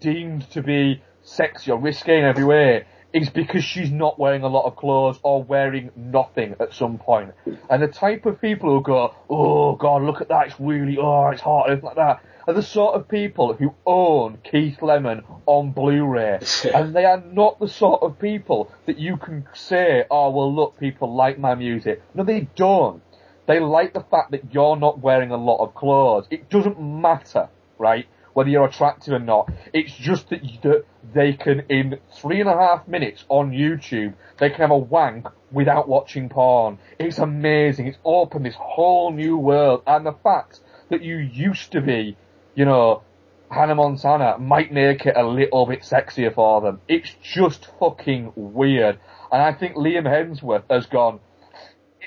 deemed to be sexy or risque in every way is because she's not wearing a lot of clothes or wearing nothing at some point. And the type of people who go, oh god, look at that, it's really, oh, it's hot, and like that, are the sort of people who own Keith Lemon on Blu-ray. and they are not the sort of people that you can say, oh well look, people like my music. No, they don't. They like the fact that you're not wearing a lot of clothes. It doesn't matter, right? Whether you're attractive or not. It's just that, you, that they can, in three and a half minutes on YouTube, they can have a wank without watching porn. It's amazing. It's opened this whole new world. And the fact that you used to be, you know, Hannah Montana might make it a little bit sexier for them. It's just fucking weird. And I think Liam Hemsworth has gone,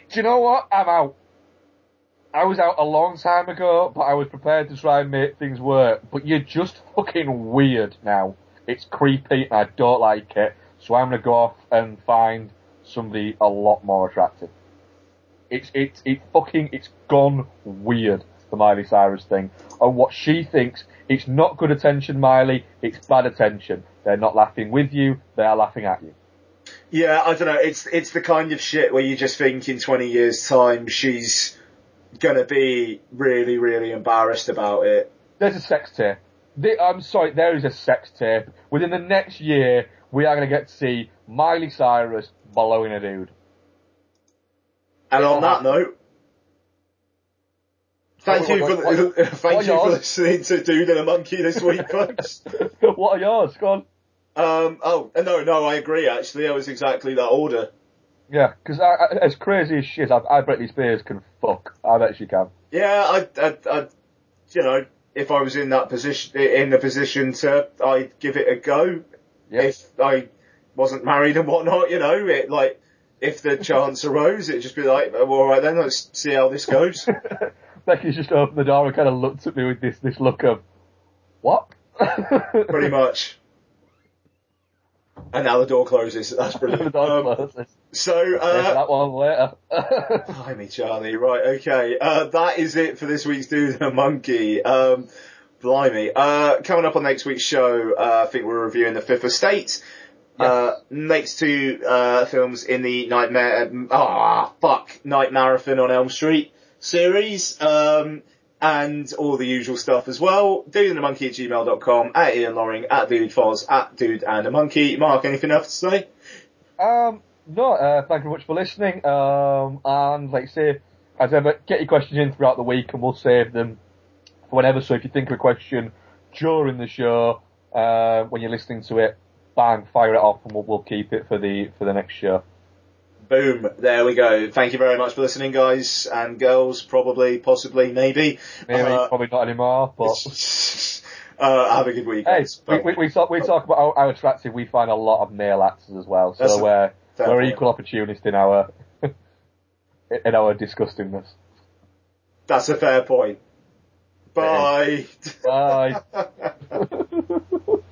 do you know what? I'm out. I was out a long time ago, but I was prepared to try and make things work. But you're just fucking weird now. It's creepy and I don't like it. So I'm gonna go off and find somebody a lot more attractive. It's, it's, it fucking, it's gone weird, the Miley Cyrus thing. And what she thinks, it's not good attention, Miley, it's bad attention. They're not laughing with you, they are laughing at you. Yeah, I don't know. It's it's the kind of shit where you just think in 20 years' time she's gonna be really, really embarrassed about it. There's a sex tape. The, I'm sorry, there is a sex tape. Within the next year, we are going to get to see Miley Cyrus blowing a dude. And on that note, thank you for What- what- thank you for listening to Dude and a Monkey this week, folks. what are yours? Go on. Um, oh no, no, I agree. Actually, that was exactly that order. Yeah, because as crazy as she is, I, I bet Britney Spears can fuck. I bet she can. Yeah, I, I, I, you know, if I was in that position, in the position to, I'd give it a go. If I wasn't married and whatnot, you know, it like, if the chance arose, it'd just be like, oh, all right then, let's see how this goes. Becky's just opened the door and kind of looked at me with this this look of, what? Pretty much. And now the door closes. That's brilliant. Um, so, uh, that one later. Blimey, Charlie. Right, okay. Uh, that is it for this week's Dude and a Monkey. Um, blimey. Uh, coming up on next week's show, uh, I think we're reviewing The Fifth Estate. Uh, next two, uh, films in the Nightmare, ah, fuck, Night Marathon on Elm Street series. Um, and all the usual stuff as well. Dude and a Monkey at gmail.com, at Ian Loring, at Dude Foz, at Dude and a Monkey. Mark, anything else to say? Um, no, uh, thank you very much for listening. Um, and like I say, as ever, get your questions in throughout the week and we'll save them for whenever. So if you think of a question during the show, uh, when you're listening to it, bang, fire it off, and we'll, we'll keep it for the for the next show. Boom. There we go. Thank you very much for listening, guys and girls. Probably, possibly, maybe. Maybe Uh, probably not anymore, but uh, have a good week. hey, we, we, we talk we talk about how, how attractive we find a lot of male actors as well. So a we're we're equal opportunist in our in our disgustingness. That's a fair point. Bye. Bye.